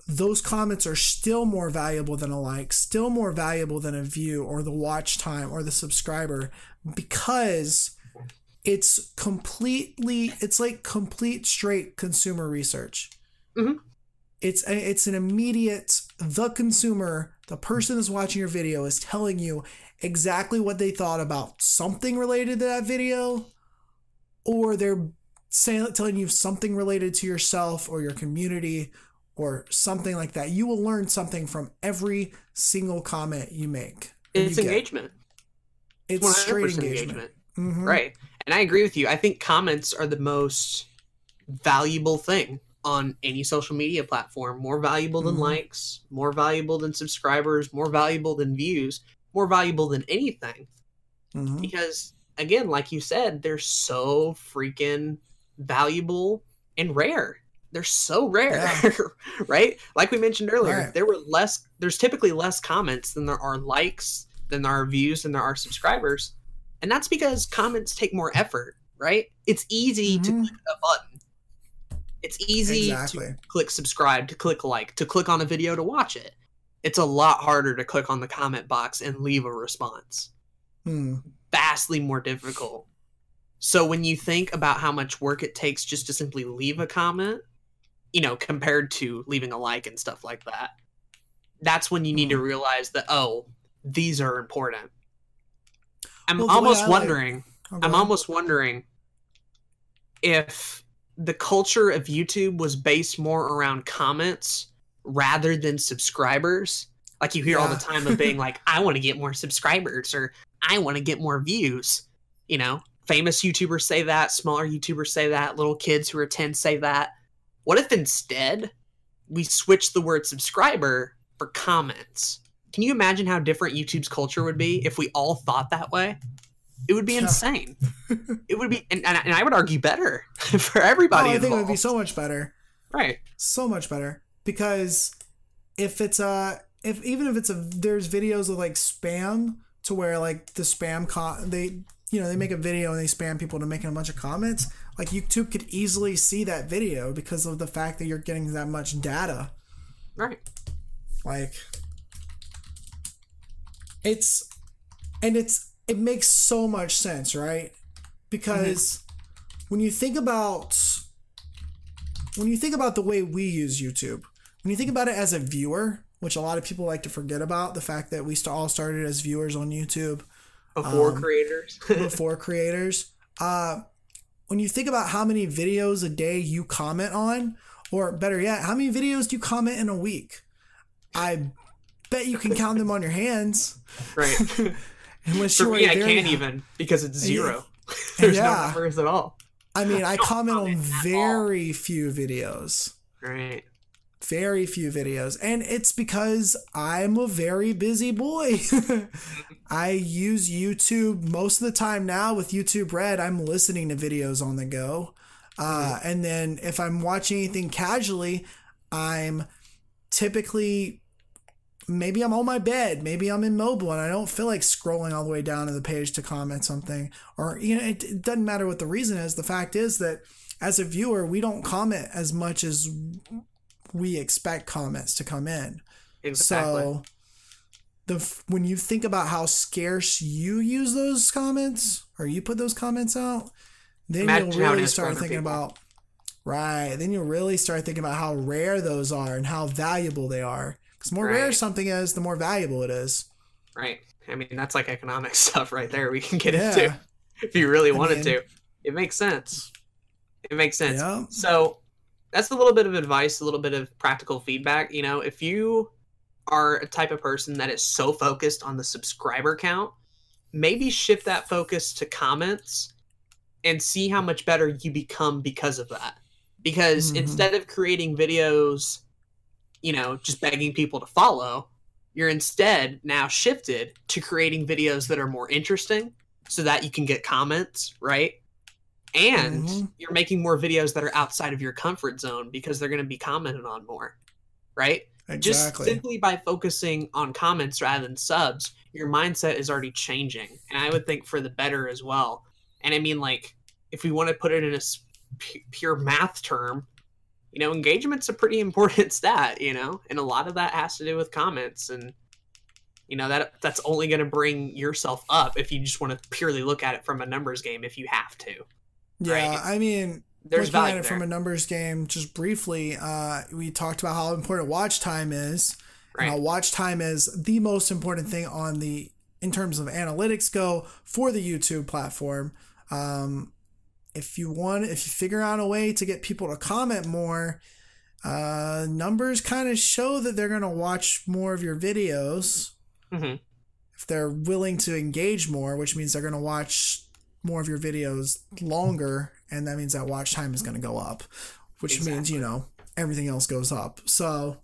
those comments are still more valuable than a like, still more valuable than a view or the watch time or the subscriber because it's completely it's like complete straight consumer research. Mm-hmm. It's it's an immediate the consumer, the person that's watching your video is telling you exactly what they thought about something related to that video, or they're saying telling you something related to yourself or your community or something like that. You will learn something from every single comment you make. It's you engagement. It's straight engagement. engagement. Mm-hmm. Right. And I agree with you. I think comments are the most valuable thing on any social media platform. More valuable than mm-hmm. likes, more valuable than subscribers, more valuable than views, more valuable than anything. Mm-hmm. Because again, like you said, they're so freaking valuable and rare. They're so rare, yeah. right? Like we mentioned earlier, right. there were less there's typically less comments than there are likes, than there are views, than there are subscribers. And that's because comments take more effort, right? It's easy mm-hmm. to click a button. It's easy exactly. to click subscribe, to click like, to click on a video to watch it. It's a lot harder to click on the comment box and leave a response. Hmm. Vastly more difficult. So when you think about how much work it takes just to simply leave a comment, you know, compared to leaving a like and stuff like that, that's when you need to hmm. realize that, oh, these are important. I'm well, almost wondering. Oh, like... I'm almost wondering if the culture of YouTube was based more around comments rather than subscribers. Like you hear yeah. all the time of being like, I want to get more subscribers or I want to get more views. You know, famous YouTubers say that, smaller YouTubers say that, little kids who are 10 say that. What if instead we switch the word subscriber for comments? Can you imagine how different YouTube's culture would be if we all thought that way? It would be insane. it would be, and, and, I would argue better for everybody. Oh, I involved. think it would be so much better. Right. So much better because if it's a if even if it's a there's videos of like spam to where like the spam con they you know they make a video and they spam people to making a bunch of comments like youtube could easily see that video because of the fact that you're getting that much data right like it's and it's it makes so much sense, right? Because mm-hmm. when you think about when you think about the way we use YouTube, when you think about it as a viewer, which a lot of people like to forget about, the fact that we all started as viewers on YouTube before um, creators, before creators. Uh, when you think about how many videos a day you comment on, or better yet, how many videos do you comment in a week? I bet you can count them on your hands. Right. Unless For me, I can't even because it's zero. There's yeah. no numbers at all. I mean, I comment on very few videos. Right. Very few videos. And it's because I'm a very busy boy. I use YouTube most of the time now with YouTube Red. I'm listening to videos on the go. Uh, and then if I'm watching anything casually, I'm typically maybe I'm on my bed, maybe I'm in mobile and I don't feel like scrolling all the way down to the page to comment something. Or, you know, it, it, doesn't matter what the reason is. The fact is that as a viewer, we don't comment as much as we expect comments to come in. Exactly. So the when you think about how scarce you use those comments or you put those comments out, then Imagine you'll really start thinking people. about right. Then you'll really start thinking about how rare those are and how valuable they are because more right. rare something is, the more valuable it is. Right. I mean, that's like economic stuff right there. We can get yeah. into if you really wanted I mean, to. It makes sense. It makes sense. Yeah. So that's a little bit of advice, a little bit of practical feedback. You know, if you are a type of person that is so focused on the subscriber count maybe shift that focus to comments and see how much better you become because of that. Because mm-hmm. instead of creating videos, you know, just begging people to follow, you're instead now shifted to creating videos that are more interesting so that you can get comments, right? And mm-hmm. you're making more videos that are outside of your comfort zone because they're going to be commented on more, right? Exactly. Just simply by focusing on comments rather than subs, your mindset is already changing. And I would think for the better as well. And I mean, like, if we want to put it in a pure math term, you know, engagement's a pretty important stat, you know, and a lot of that has to do with comments. And, you know, that that's only going to bring yourself up if you just want to purely look at it from a numbers game if you have to. Yeah. Right? I mean, there's looking at it there. from a numbers game just briefly uh, we talked about how important watch time is right. how watch time is the most important thing on the in terms of analytics go for the youtube platform um, if you want if you figure out a way to get people to comment more uh, numbers kind of show that they're going to watch more of your videos mm-hmm. if they're willing to engage more which means they're going to watch more of your videos longer and that means that watch time is going to go up, which exactly. means you know everything else goes up. So,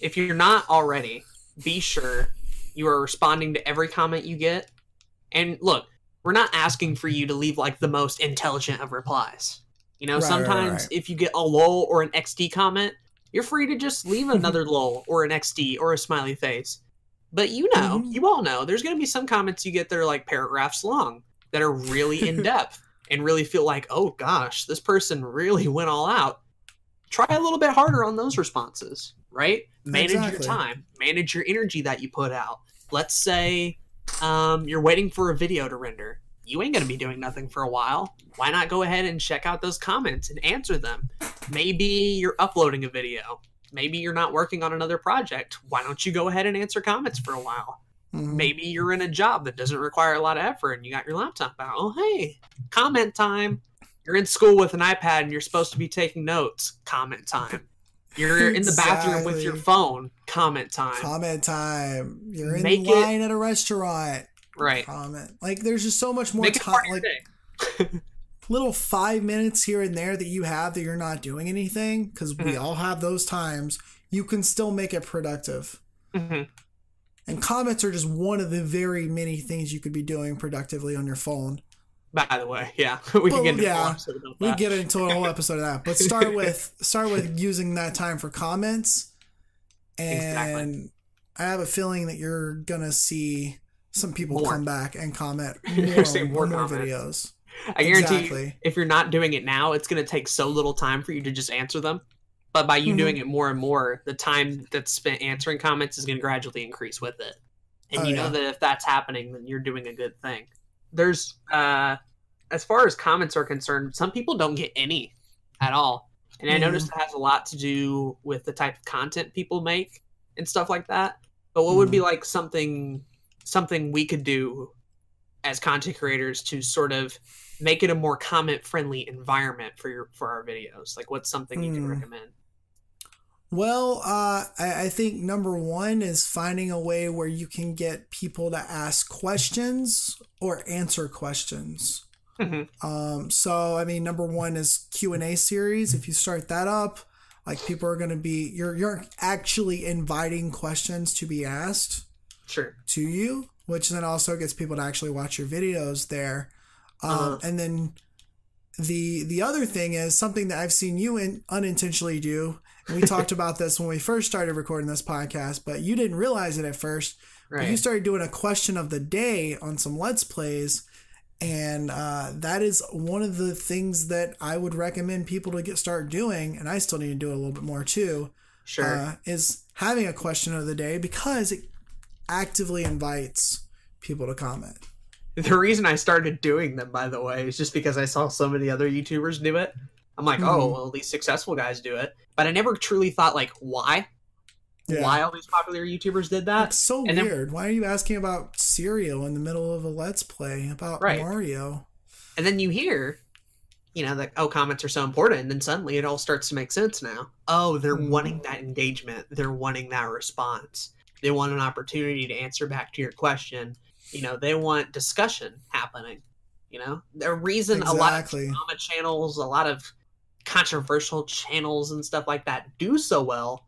if you're not already, be sure you are responding to every comment you get. And look, we're not asking for you to leave like the most intelligent of replies. You know, right, sometimes right, right. if you get a lol or an XD comment, you're free to just leave another lol or an XD or a smiley face. But you know, mm-hmm. you all know, there's going to be some comments you get that are like paragraphs long that are really in depth and really feel like, oh gosh, this person really went all out, try a little bit harder on those responses, right? Manage exactly. your time, manage your energy that you put out. Let's say um, you're waiting for a video to render. You ain't to be doing nothing for a while. Why not go ahead and check out those comments and answer them? Maybe you're uploading a video. Maybe you're not working on another project. Why don't you go ahead and answer comments for a while? Mm-hmm. Maybe you're in a job that doesn't require a lot of effort and you got your laptop out. Oh, hey, comment time. You're in school with an iPad and you're supposed to be taking notes. Comment time. You're in the bathroom with your phone. Comment time. Comment time. You're in Make line it, at a restaurant. Right. Comment. Like there's just so much more time. Like little five minutes here and there that you have that you're not doing anything because mm-hmm. we all have those times. You can still make it productive. Mm-hmm. And comments are just one of the very many things you could be doing productively on your phone. By the way, yeah, we can get into yeah, we get into a whole episode of that. But start with start with using that time for comments, and exactly. I have a feeling that you're gonna see some people more. come back and comment more, more, more videos. I guarantee exactly. you, if you're not doing it now, it's going to take so little time for you to just answer them. But by you mm-hmm. doing it more and more, the time that's spent answering comments is going to gradually increase with it. And oh, you know yeah. that if that's happening, then you're doing a good thing. There's, uh, as far as comments are concerned, some people don't get any at all. And I noticed it has a lot to do with the type of content people make and stuff like that. But what mm-hmm. would be mm-hmm. like something something we could do as content creators to sort of make it a more comment friendly environment for your for our videos? Like what's something you can mm. recommend? Well, uh, I, I, think number one is finding a way where you can get people to ask questions or answer questions. Mm-hmm. Um, so, I mean, number one is Q and A series. If you start that up, like people are going to be you're you're actually inviting questions to be asked. Sure. To you, which then also gets people to actually watch your videos there, um, uh-huh. and then the the other thing is something that I've seen you in, unintentionally do we talked about this when we first started recording this podcast, but you didn't realize it at first. Right. you started doing a question of the day on some Let's Plays. And uh, that is one of the things that I would recommend people to get start doing, and I still need to do it a little bit more too. Sure, uh, is having a question of the day because it actively invites people to comment. The reason I started doing them, by the way, is just because I saw so many other YouTubers do it. I'm like, oh, mm-hmm. oh, well, these successful guys do it. But I never truly thought like why. Yeah. Why all these popular YouTubers did that? It's so and weird. Then, why are you asking about cereal in the middle of a let's play about right. Mario? And then you hear, you know, that oh, comments are so important, and then suddenly it all starts to make sense now. Oh, they're mm. wanting that engagement. They're wanting that response. They want an opportunity to answer back to your question. You know, they want discussion happening. You know, the reason exactly. a lot of drama channels, a lot of controversial channels and stuff like that do so well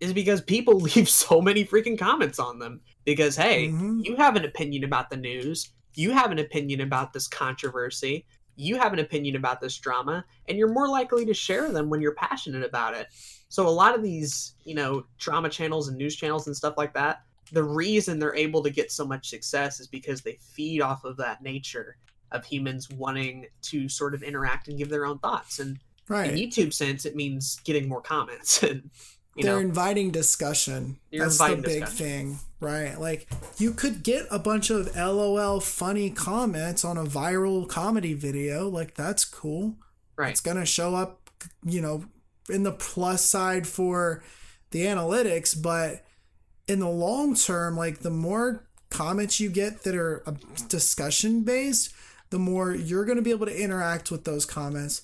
is because people leave so many freaking comments on them. Because hey, mm-hmm. you have an opinion about the news, you have an opinion about this controversy, you have an opinion about this drama, and you're more likely to share them when you're passionate about it. So a lot of these, you know, drama channels and news channels and stuff like that, the reason they're able to get so much success is because they feed off of that nature of humans wanting to sort of interact and give their own thoughts. And right. in YouTube sense, it means getting more comments and they're know, inviting discussion. That's the big discussion. thing, right? Like you could get a bunch of LOL funny comments on a viral comedy video. Like that's cool. Right. It's gonna show up, you know, in the plus side for the analytics, but in the long term, like the more comments you get that are discussion based, the more you're going to be able to interact with those comments.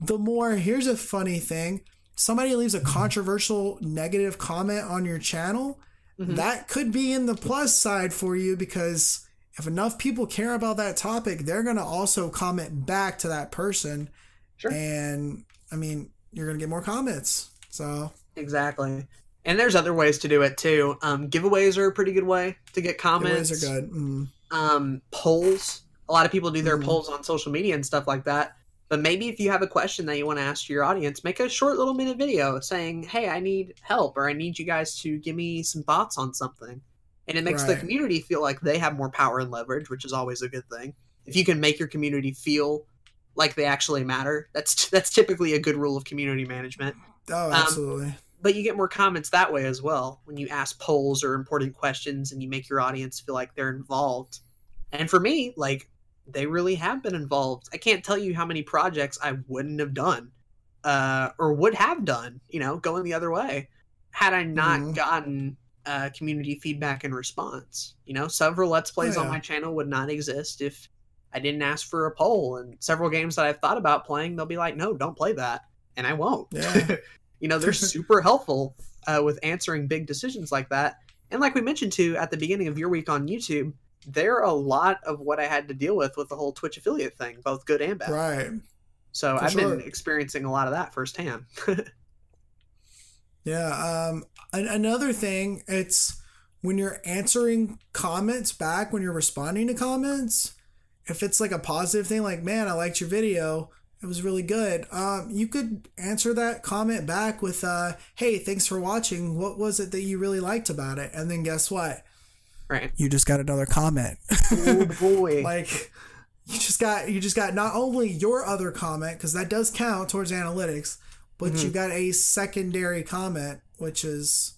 The more, here's a funny thing somebody leaves a controversial negative comment on your channel, mm-hmm. that could be in the plus side for you because if enough people care about that topic, they're going to also comment back to that person. Sure. And I mean, you're going to get more comments. So, exactly. And there's other ways to do it too. Um, giveaways are a pretty good way to get comments. Giveaways are good. Mm. Um, polls. A lot of people do their mm. polls on social media and stuff like that. But maybe if you have a question that you want to ask your audience, make a short little minute video saying, "Hey, I need help," or "I need you guys to give me some thoughts on something," and it makes right. the community feel like they have more power and leverage, which is always a good thing. If you can make your community feel like they actually matter, that's that's typically a good rule of community management. Oh, um, absolutely. Um, but you get more comments that way as well when you ask polls or important questions and you make your audience feel like they're involved. And for me, like they really have been involved. I can't tell you how many projects I wouldn't have done uh, or would have done, you know, going the other way had I not mm. gotten uh, community feedback and response. You know, several Let's Plays oh, yeah. on my channel would not exist if I didn't ask for a poll. And several games that I've thought about playing, they'll be like, no, don't play that. And I won't. Yeah. you know, they're super helpful uh, with answering big decisions like that. And like we mentioned too at the beginning of your week on YouTube, they're a lot of what I had to deal with with the whole Twitch affiliate thing, both good and bad. Right. So For I've sure. been experiencing a lot of that firsthand. yeah. Um. Another thing, it's when you're answering comments back, when you're responding to comments, if it's like a positive thing, like "Man, I liked your video," it was really good. Um, you could answer that comment back with, uh, "Hey, thanks for watching. What was it that you really liked about it?" And then guess what? Right. You just got another comment. Oh boy. like you just got you just got not only your other comment because that does count towards analytics, but mm-hmm. you got a secondary comment which is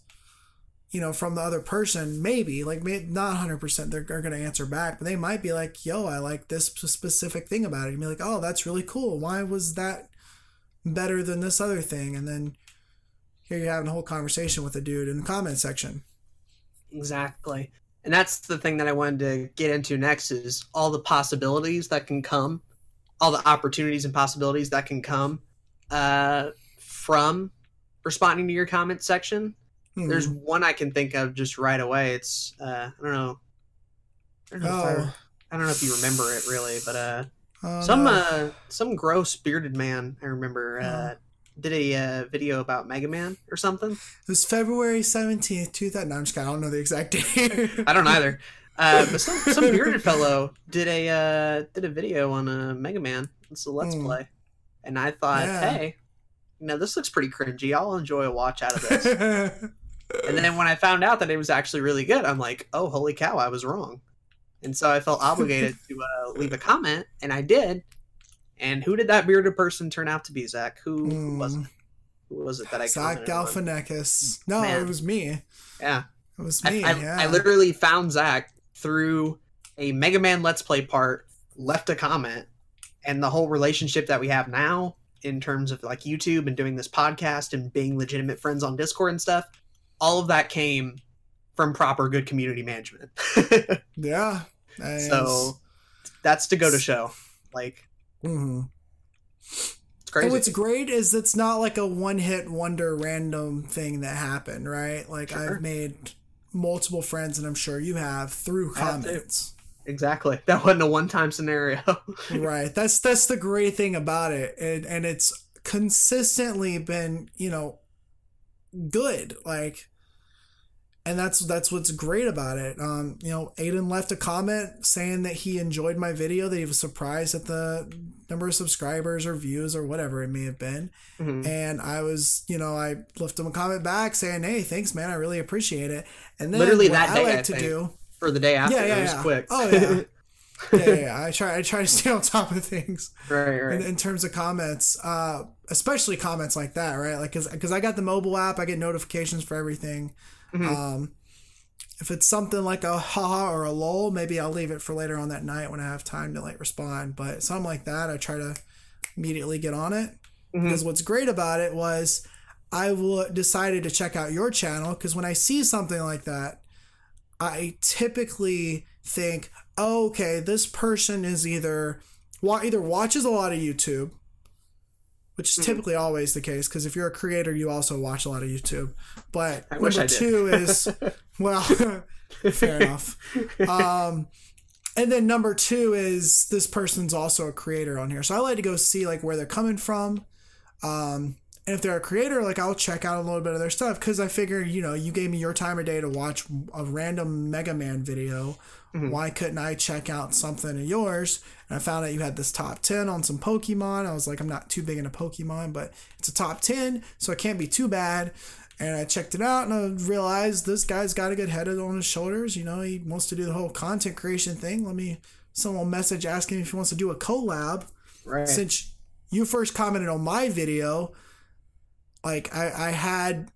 you know from the other person maybe like not 100% they're, going to answer back but they might be like yo i like this specific thing about it and be like oh that's really cool why was that better than this other thing? And then here you're having a whole conversation with a dude in the comment section. Exactly. And that's the thing that I wanted to get into next is all the possibilities that can come, all the opportunities and possibilities that can come uh, from responding to your comment section. Hmm. There's one I can think of just right away. It's uh, I don't know. I don't know, oh. I, I, don't know if you remember it really, but uh, oh, some no. uh, some gross bearded man I remember uh, did a uh, video about Mega Man or something. It was February 17th, 2000. No, I'm just kidding. I don't know the exact date. I don't either. Uh, but some, some bearded fellow did a uh, did a video on a uh, Mega Man. It's a Let's mm. Play. And I thought, yeah. hey, you know, this looks pretty cringy. I'll enjoy a watch out of this. and then when I found out that it was actually really good, I'm like, oh, holy cow, I was wrong. And so I felt obligated to uh, leave a comment, and I did. And who did that bearded person turn out to be, Zach? Who, mm. was it? Who was it that I Zach Galifianakis. No, Man. it was me. Yeah. It was me. I, I, yeah. I literally found Zach through a Mega Man Let's Play part, left a comment, and the whole relationship that we have now in terms of like YouTube and doing this podcast and being legitimate friends on Discord and stuff, all of that came from proper good community management. yeah. So that's to go to show. Like Mm-hmm. It's crazy. And what's great is it's not like a one hit wonder random thing that happened, right? Like sure. I've made multiple friends, and I'm sure you have through comments. Exactly. That wasn't a one-time scenario. right. That's that's the great thing about it, and and it's consistently been you know good. Like and that's that's what's great about it. Um, you know, Aiden left a comment saying that he enjoyed my video, that he was surprised at the number of subscribers or views or whatever it may have been. Mm-hmm. And I was, you know, I left him a comment back saying, "Hey, thanks, man. I really appreciate it." And then literally that day, I like I to do for the day after. Yeah, yeah, yeah. quick. Oh yeah. yeah, yeah, I try. I try to stay on top of things. Right, right. In, in terms of comments, uh, especially comments like that, right? Like, cause, cause I got the mobile app, I get notifications for everything. Mm-hmm. Um, if it's something like a haha or a lol, maybe I'll leave it for later on that night when I have time to like respond. But something like that, I try to immediately get on it. Mm-hmm. Because what's great about it was I w- decided to check out your channel because when I see something like that, I typically think, oh, okay, this person is either either watches a lot of YouTube which is mm-hmm. typically always the case because if you're a creator, you also watch a lot of YouTube. But I number two is well, fair enough. Um, and then number two is this person's also a creator on here, so I like to go see like where they're coming from. Um, and if they're a creator, like I'll check out a little bit of their stuff because I figure, you know, you gave me your time of day to watch a random Mega Man video. Mm-hmm. Why couldn't I check out something of yours? And I found out you had this top 10 on some Pokemon. I was like, I'm not too big into Pokemon, but it's a top 10, so it can't be too bad. And I checked it out and I realized this guy's got a good head on his shoulders. You know, he wants to do the whole content creation thing. Let me someone message asking if he wants to do a collab. Right. Since you first commented on my video, like I, I had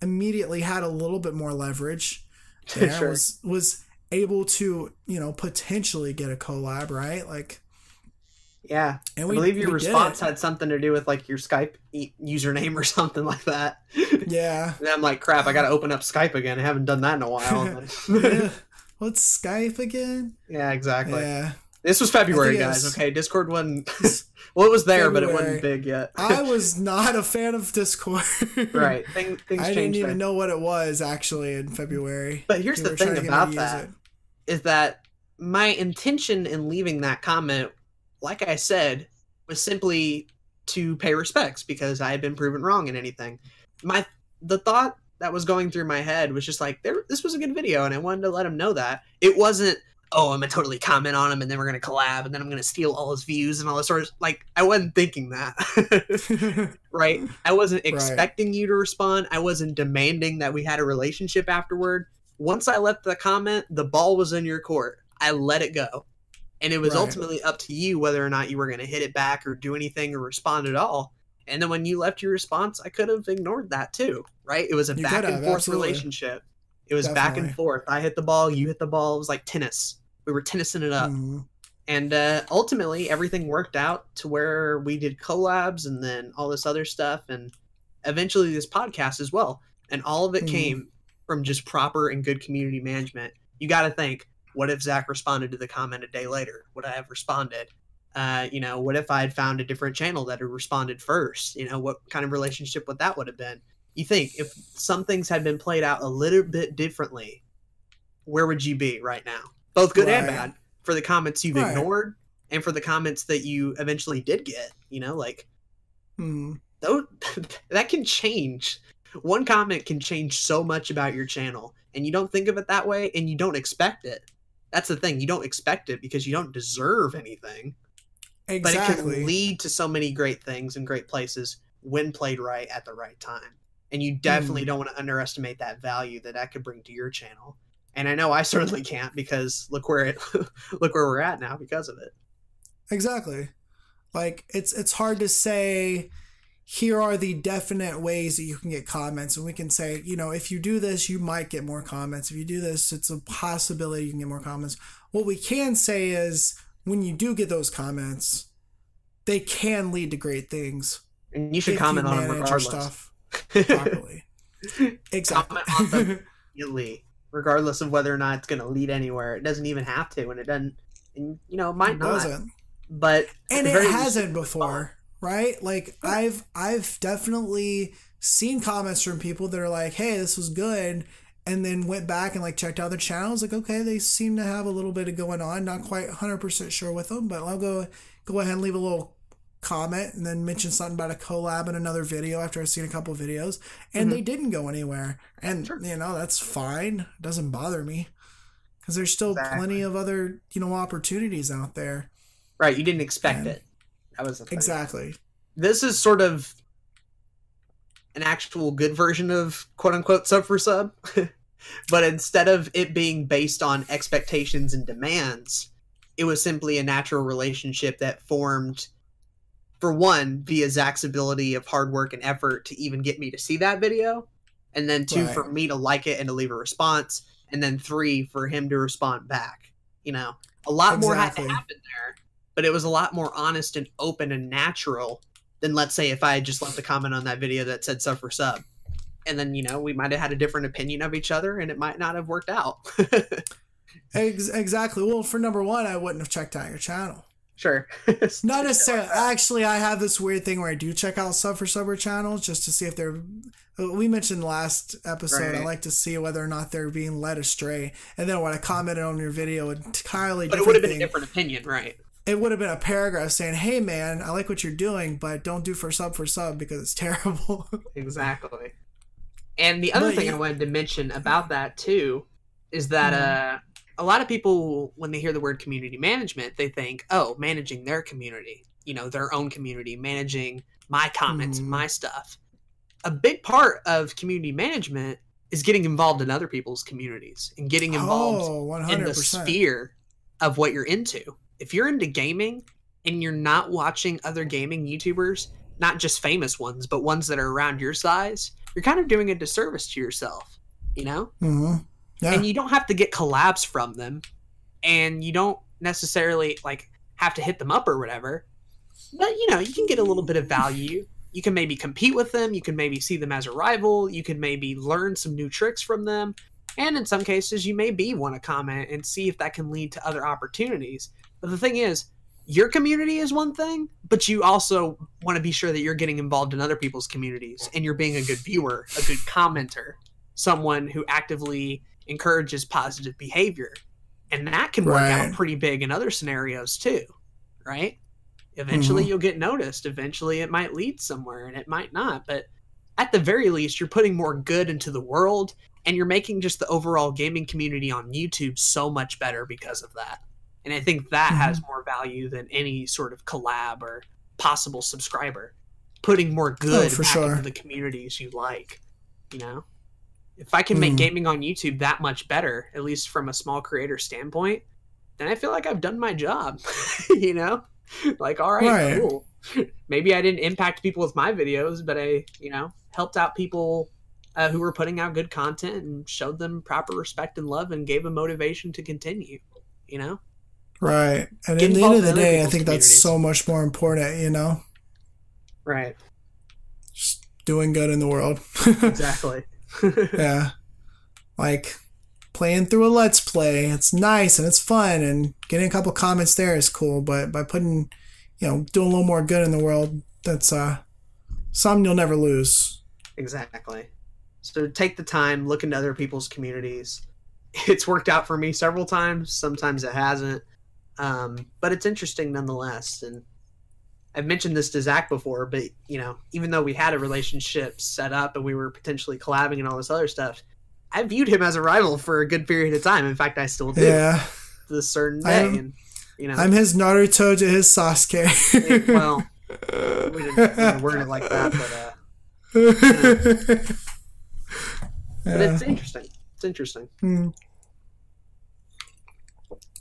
immediately had a little bit more leverage. There sure. was was able to you know potentially get a collab, right? Like. Yeah, and we, I believe your response had something to do with like your Skype e- username or something like that. Yeah. and I'm like, crap, I got to open up Skype again. I haven't done that in a while. yeah. What's Skype again? Yeah, exactly. Yeah. This was February, guys. Okay, Discord wasn't. well, it was there, February. but it wasn't big yet. I was not a fan of Discord. right. Thing, things I didn't even there. know what it was actually in February. But here's we the thing about that is that my intention in leaving that comment, like I said, was simply to pay respects because I had been proven wrong in anything. My the thought that was going through my head was just like, there, this was a good video, and I wanted to let him know that it wasn't oh, I'm gonna totally comment on him and then we're gonna collab and then I'm gonna steal all his views and all this sort of like I wasn't thinking that. right? I wasn't expecting right. you to respond. I wasn't demanding that we had a relationship afterward. Once I left the comment, the ball was in your court. I let it go. And it was right. ultimately up to you whether or not you were gonna hit it back or do anything or respond at all. And then when you left your response, I could have ignored that too, right? It was a you back and forth absolutely. relationship. It was Definitely. back and forth. I hit the ball, you hit the ball. It was like tennis we were tennising it up. Mm-hmm. And uh, ultimately, everything worked out to where we did collabs and then all this other stuff, and eventually this podcast as well. And all of it mm-hmm. came from just proper and good community management. You got to think, what if Zach responded to the comment a day later? Would I have responded? Uh, you know, what if I had found a different channel that had responded first? You know, what kind of relationship would that would have been? You think if some things had been played out a little bit differently, where would you be right now? Both good right. and bad for the comments you've right. ignored and for the comments that you eventually did get you know like hmm. though that can change one comment can change so much about your channel and you don't think of it that way and you don't expect it that's the thing you don't expect it because you don't deserve anything exactly. but it can lead to so many great things and great places when played right at the right time and you definitely mm. don't want to underestimate that value that that could bring to your channel and I know I certainly can't because look where it look where we're at now because of it. Exactly. Like it's it's hard to say here are the definite ways that you can get comments and we can say, you know, if you do this, you might get more comments. If you do this, it's a possibility you can get more comments. What we can say is when you do get those comments, they can lead to great things. And you should comment you on them regardless. stuff properly. exactly. Comment on them immediately regardless of whether or not it's going to lead anywhere. It doesn't even have to, and it doesn't. And you know, it might it not. Doesn't. But and it hasn't before, right? Like I've I've definitely seen comments from people that are like, "Hey, this was good," and then went back and like checked out their channels. Like, okay, they seem to have a little bit of going on. Not quite 100% sure with them, but I'll go go ahead and leave a little comment and then mention something about a collab in another video after I've seen a couple videos. And mm-hmm. they didn't go anywhere. And, sure. you know, that's fine. It doesn't bother me because there's still exactly. plenty of other, you know, opportunities out there. Right. You didn't expect and, it. That was exactly. This is sort of an actual good version of quote unquote sub for sub. but instead of it being based on expectations and demands, it was simply a natural relationship that formed for one via Zach's ability of hard work and effort to even get me to see that video, and then two right. for me to like it and to leave a response, and then three for him to respond back. You know, a lot exactly. more had to happen there, but it was a lot more honest and open and natural than let's say if I had just left a comment on that video that said sub for sub. And then, you know, we might have had a different opinion of each other and it might not have worked out. exactly. Well, for number one, I wouldn't have checked out your channel. Sure. not necessarily. Actually, I have this weird thing where I do check out sub for sub channels just to see if they're. We mentioned last episode. Right. I like to see whether or not they're being led astray, and then when I commented on your video, entirely. But it would have been thing. a different opinion, right? it would have been a paragraph saying, "Hey, man, I like what you're doing, but don't do for sub for sub because it's terrible." exactly. And the other but thing I wanted to mention about that too is that mm-hmm. uh, a lot of people, when they hear the word community management, they think, "Oh, managing their community, you know, their own community, managing my comments and my stuff." A big part of community management is getting involved in other people's communities and getting involved oh, in the sphere of what you're into if you're into gaming and you're not watching other gaming YouTubers, not just famous ones, but ones that are around your size, you're kind of doing a disservice to yourself, you know? Mm-hmm. Yeah. And you don't have to get collabs from them, and you don't necessarily like have to hit them up or whatever. But you know, you can get a little bit of value. You can maybe compete with them. You can maybe see them as a rival. You can maybe learn some new tricks from them. And in some cases, you may be want to comment and see if that can lead to other opportunities. But the thing is, your community is one thing, but you also want to be sure that you're getting involved in other people's communities and you're being a good viewer, a good commenter, someone who actively encourages positive behavior. And that can work right. out pretty big in other scenarios too, right? Eventually mm-hmm. you'll get noticed. Eventually it might lead somewhere and it might not. But at the very least, you're putting more good into the world and you're making just the overall gaming community on YouTube so much better because of that. And I think that mm-hmm. has more value than any sort of collab or possible subscriber. Putting more oh, good oh, back sure. into the communities you like. You know? If I can make mm. gaming on YouTube that much better, at least from a small creator standpoint, then I feel like I've done my job. you know? Like, all right, right, cool. Maybe I didn't impact people with my videos, but I, you know, helped out people uh, who were putting out good content and showed them proper respect and love and gave them motivation to continue. You know? Right. And at the end of the day, I think that's so much more important, you know? Right. Just doing good in the world. exactly. yeah. Like playing through a let's play, it's nice and it's fun and getting a couple comments there is cool, but by putting, you know, doing a little more good in the world, that's uh something you'll never lose. Exactly. So take the time, look into other people's communities. It's worked out for me several times, sometimes it hasn't um, but it's interesting nonetheless. And I've mentioned this to Zach before, but you know, even though we had a relationship set up and we were potentially collabing and all this other stuff, I viewed him as a rival for a good period of time. In fact, I still do. Yeah. To this certain day, I'm, and you know, I'm his Naruto to his Sasuke. well, we didn't, word it like that, but uh, you know. but it's interesting. It's interesting. Mm.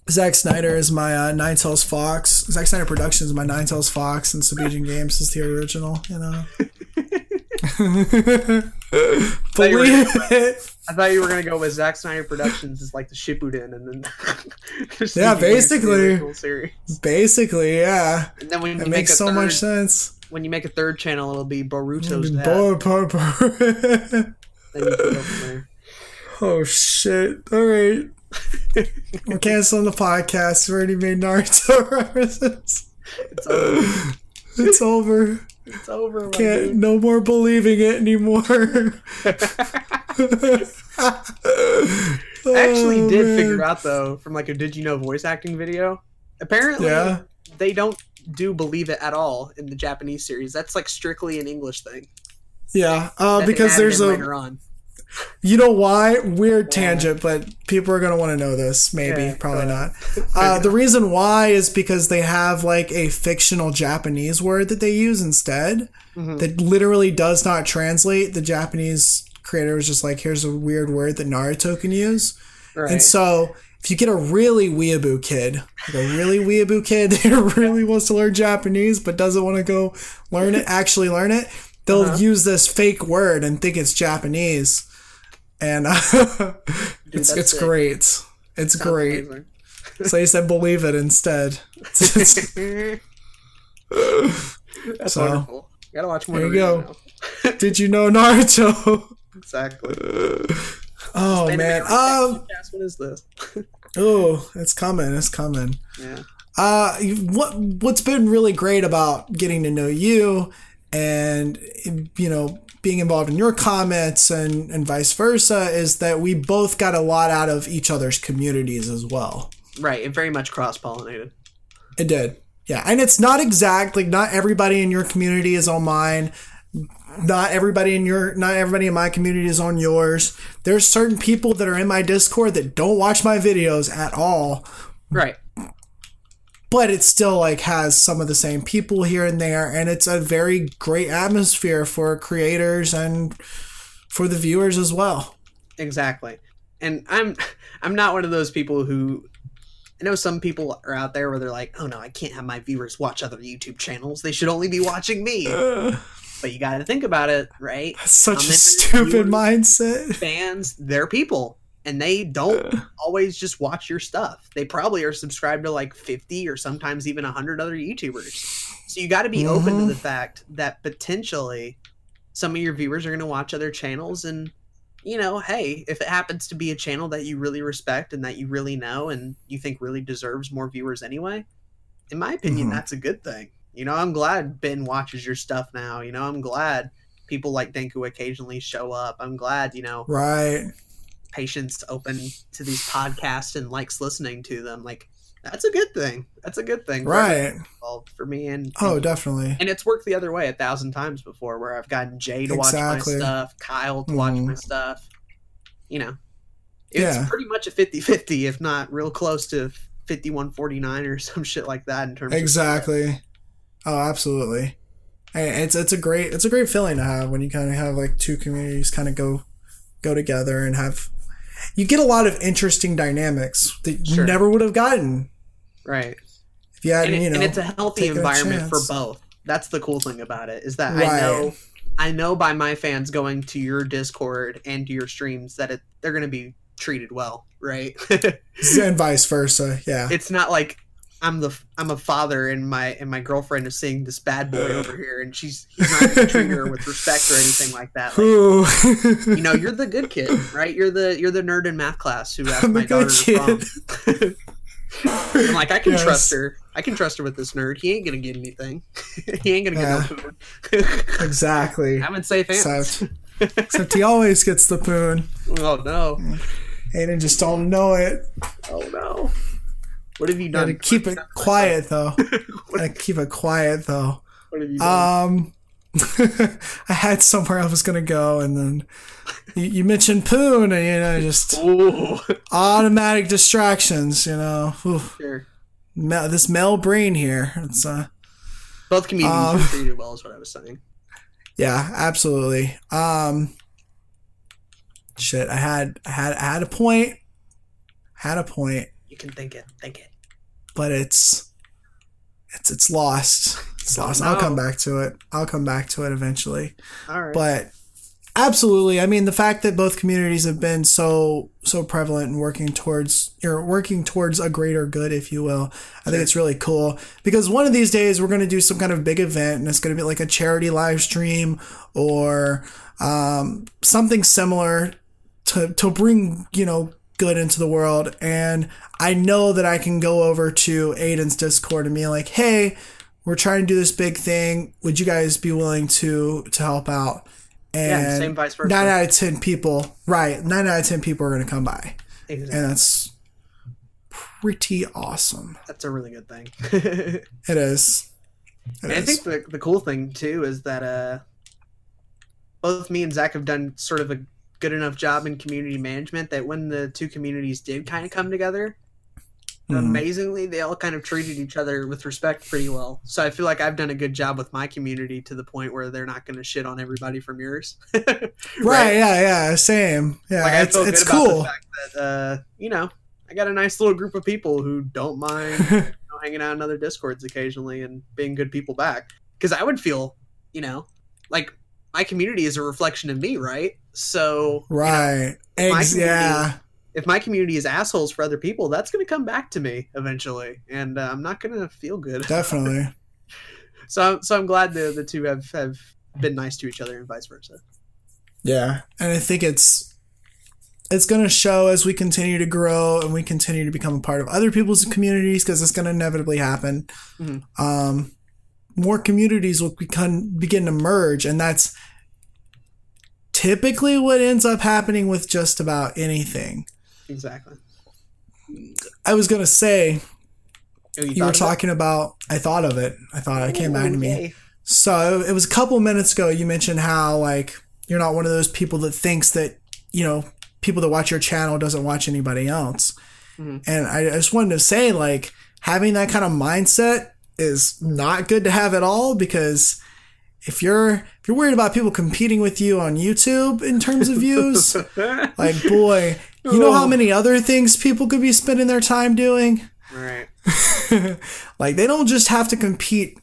Zack Snyder is my uh, Ninetales Fox. Zack Snyder Productions is my Ninetales Fox, and Subijin Games is the original. You know. Believe it. I thought you were gonna go with Zack Snyder Productions is like the Shippuden, and then yeah, basically, basically, yeah. And then when it makes so third, much sense. When you make a third channel, it'll be Boruto's Bo- Bo- Bo- Oh shit! All right. We're canceling the podcast. We already made Naruto references. It's over. It's over. It's over. Can't. Dude. No more believing it anymore. I actually did oh, figure out though from like a did you know voice acting video. Apparently, yeah. they don't do believe it at all in the Japanese series. That's like strictly an English thing. Yeah, uh, because there's a you know why? Weird tangent, but people are going to want to know this. Maybe, yeah, probably not. Uh, the reason why is because they have like a fictional Japanese word that they use instead mm-hmm. that literally does not translate. The Japanese creator was just like, here's a weird word that Naruto can use. Right. And so if you get a really weeaboo kid, like a really weeaboo kid that really wants to learn Japanese but doesn't want to go learn it, actually learn it, they'll uh-huh. use this fake word and think it's Japanese and uh, Dude, it's it's great. It's great. so he said, "Believe it instead." that's so, wonderful. You gotta watch more. There you go. Did you know Naruto? exactly. Oh man. Um. What is this? oh, it's coming. It's coming. Yeah. Uh, what what's been really great about getting to know you, and you know being involved in your comments and, and vice versa is that we both got a lot out of each other's communities as well. Right. It very much cross pollinated. It did. Yeah. And it's not exact, like, not everybody in your community is on mine. Not everybody in your, not everybody in my community is on yours. There's certain people that are in my Discord that don't watch my videos at all. Right but it still like has some of the same people here and there and it's a very great atmosphere for creators and for the viewers as well. Exactly. And i'm i'm not one of those people who i know some people are out there where they're like oh no i can't have my viewers watch other youtube channels. They should only be watching me. But you got to think about it right? That's such a stupid mindset. fans they're people and they don't always just watch your stuff. They probably are subscribed to like 50 or sometimes even 100 other YouTubers. So you got to be mm-hmm. open to the fact that potentially some of your viewers are going to watch other channels and you know, hey, if it happens to be a channel that you really respect and that you really know and you think really deserves more viewers anyway, in my opinion, mm-hmm. that's a good thing. You know, I'm glad Ben watches your stuff now. You know, I'm glad people like Denku occasionally show up. I'm glad, you know, right patience open to these podcasts and likes listening to them like that's a good thing that's a good thing right for, me and, oh definitely and it's worked the other way a thousand times before where i've gotten jay to exactly. watch my stuff kyle to mm. watch my stuff you know it's yeah. pretty much a 50-50 if not real close to 51-49 or some shit like that in terms exactly oh absolutely it's it's a great it's a great feeling to have when you kind of have like two communities kind of go go together and have you get a lot of interesting dynamics that sure. you never would have gotten. Right. If you had, and, it, you know, and it's a healthy environment a for both. That's the cool thing about it is that right. I know I know by my fans going to your Discord and to your streams that it, they're going to be treated well, right? and vice versa. Yeah. It's not like I'm the I'm a father and my and my girlfriend is seeing this bad boy over here and she's he's not treating her with respect or anything like that. Like, you know, you're the good kid, right? You're the you're the nerd in math class who asked I'm my daughter to I'm like, I can yes. trust her. I can trust her with this nerd. He ain't gonna get anything. he ain't gonna get yeah. no poon. exactly. I'm in safe hands. Except, except he always gets the poon. Oh no. Aiden just don't know it. Oh no. What have you done? Gotta keep it quiet though. Gotta keep it quiet though. What have you done? Um, I had somewhere I was gonna go, and then you, you mentioned Poon, and you know, just Ooh. automatic distractions. You know, sure. Mel, this Mel brain here. It's uh, both comedians um, treated well, is what I was saying. Yeah, absolutely. Um, shit, I had, I had, I had a point. Had a point. You can think it. Think it. But it's it's it's lost. It's lost. I'll come back to it. I'll come back to it eventually. All right. But absolutely, I mean the fact that both communities have been so so prevalent and working towards you're working towards a greater good, if you will. I think it's really cool because one of these days we're going to do some kind of big event and it's going to be like a charity live stream or um, something similar to to bring you know good into the world. And I know that I can go over to Aiden's Discord and be like, hey, we're trying to do this big thing. Would you guys be willing to to help out? And yeah, same vice versa. Nine out of ten people, right? Nine out of ten people are going to come by, exactly. and that's pretty awesome. That's a really good thing. it is. It is. I think the the cool thing too is that uh, both me and Zach have done sort of a good enough job in community management that when the two communities did kind of come together, mm. amazingly they all kind of treated each other with respect pretty well. So I feel like I've done a good job with my community to the point where they're not going to shit on everybody from yours. right? right? Yeah. Yeah. Same. Yeah. Like, it's it's cool. That, uh, you know, I got a nice little group of people who don't mind you know, hanging out in other discords occasionally and being good people back. Because I would feel, you know, like my community is a reflection of me, right? So right, you know, Eggs, yeah. If my community is assholes for other people, that's going to come back to me eventually, and uh, I'm not going to feel good. Definitely. so, so I'm glad the the two have have been nice to each other and vice versa. Yeah, and I think it's it's going to show as we continue to grow and we continue to become a part of other people's communities because it's going to inevitably happen. Mm-hmm. Um, more communities will become begin to merge, and that's typically what ends up happening with just about anything. Exactly. I was gonna say oh, you, you were talking it? about I thought of it. I thought it came back to me. So it was a couple minutes ago you mentioned how like you're not one of those people that thinks that, you know, people that watch your channel doesn't watch anybody else. Mm-hmm. And I just wanted to say like having that kind of mindset is not good to have at all because if you're if you're worried about people competing with you on YouTube in terms of views, like boy, you know how oh. many other things people could be spending their time doing? Right. like they don't just have to compete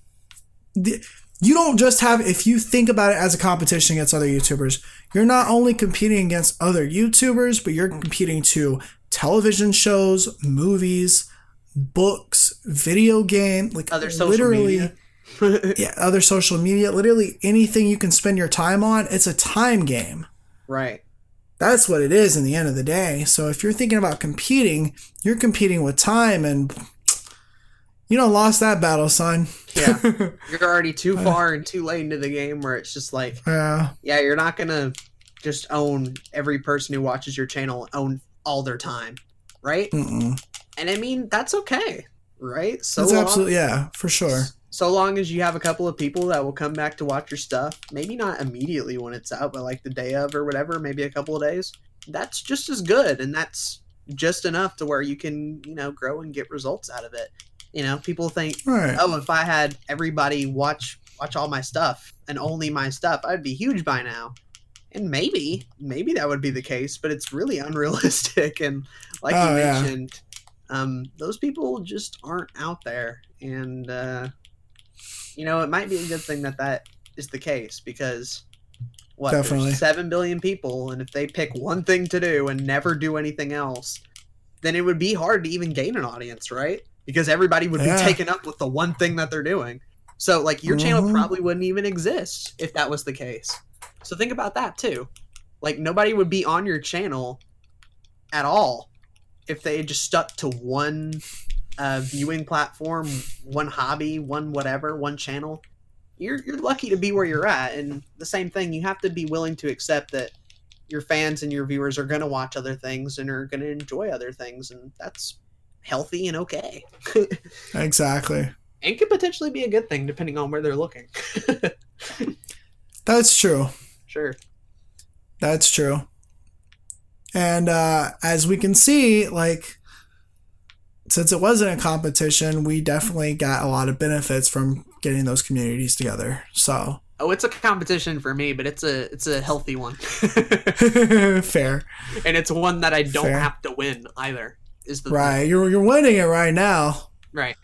you don't just have if you think about it as a competition against other YouTubers, you're not only competing against other YouTubers, but you're competing to television shows, movies, books, video game, like other social literally media. yeah, other social media, literally anything you can spend your time on, it's a time game. Right. That's what it is in the end of the day. So if you're thinking about competing, you're competing with time and you don't lost that battle, son. yeah. You're already too uh, far and too late into the game where it's just like Yeah. Yeah, you're not gonna just own every person who watches your channel own all their time. Right? Mm-mm. And I mean, that's okay. Right? So that's absolutely yeah, for sure so long as you have a couple of people that will come back to watch your stuff, maybe not immediately when it's out, but like the day of or whatever, maybe a couple of days, that's just as good. And that's just enough to where you can, you know, grow and get results out of it. You know, people think, right. oh, if I had everybody watch watch all my stuff and only my stuff, I'd be huge by now. And maybe, maybe that would be the case, but it's really unrealistic. And like oh, you mentioned, yeah. um, those people just aren't out there. And uh, you know, it might be a good thing that that is the case because what Definitely. seven billion people, and if they pick one thing to do and never do anything else, then it would be hard to even gain an audience, right? Because everybody would yeah. be taken up with the one thing that they're doing. So, like, your mm-hmm. channel probably wouldn't even exist if that was the case. So, think about that too. Like, nobody would be on your channel at all if they just stuck to one uh, viewing platform, one hobby, one whatever, one channel, you're you're lucky to be where you're at. And the same thing, you have to be willing to accept that your fans and your viewers are going to watch other things and are going to enjoy other things, and that's healthy and okay. exactly. And could potentially be a good thing depending on where they're looking. that's true. Sure. That's true. And uh, as we can see, like since it wasn't a competition, we definitely got a lot of benefits from getting those communities together. So Oh, it's a competition for me, but it's a it's a healthy one. Fair. And it's one that I don't Fair. have to win either. Is the right? Thing. You're you're winning it right now. Right.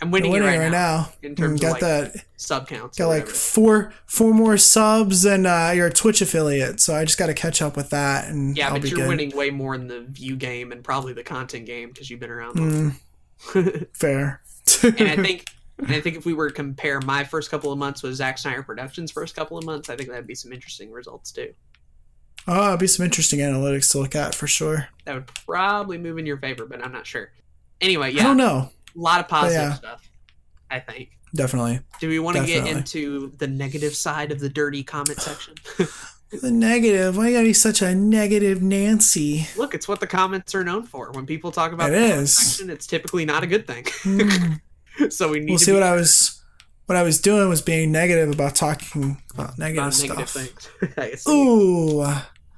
I'm winning, winning right, right now, In terms got of like that sub counts. Got like four four more subs, and uh, you're a Twitch affiliate, so I just got to catch up with that. And yeah, I'll but you're good. winning way more in the view game and probably the content game because you've been around. Mm, fair. and I think and I think if we were to compare my first couple of months with Zack Snyder Productions' first couple of months, I think that'd be some interesting results too. Oh, it'd be some interesting analytics to look at for sure. That would probably move in your favor, but I'm not sure. Anyway, yeah. I don't know. A lot of positive yeah. stuff. I think. Definitely. Do we want to get into the negative side of the dirty comment section? The negative. Why are you gotta be such a negative Nancy? Look, it's what the comments are known for. When people talk about It the is. section, it's typically not a good thing. Mm. so we need Well, to see what I was, what I was doing was being negative about talking about negative about stuff. negative things. I see. Ooh,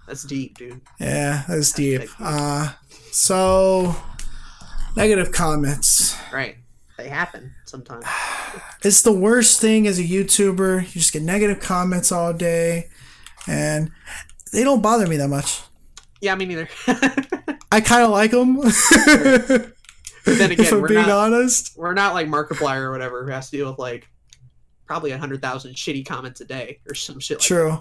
That's deep, dude. yeah, that's deep. deep. Uh, so negative comments. Right. They happen sometimes. It's the worst thing as a YouTuber. You just get negative comments all day, and they don't bother me that much. Yeah, me neither. I kind of like them. then again, if I'm we're being not- honest. We're not like Markiplier or whatever who has to deal with like probably a hundred thousand shitty comments a day or some shit like True.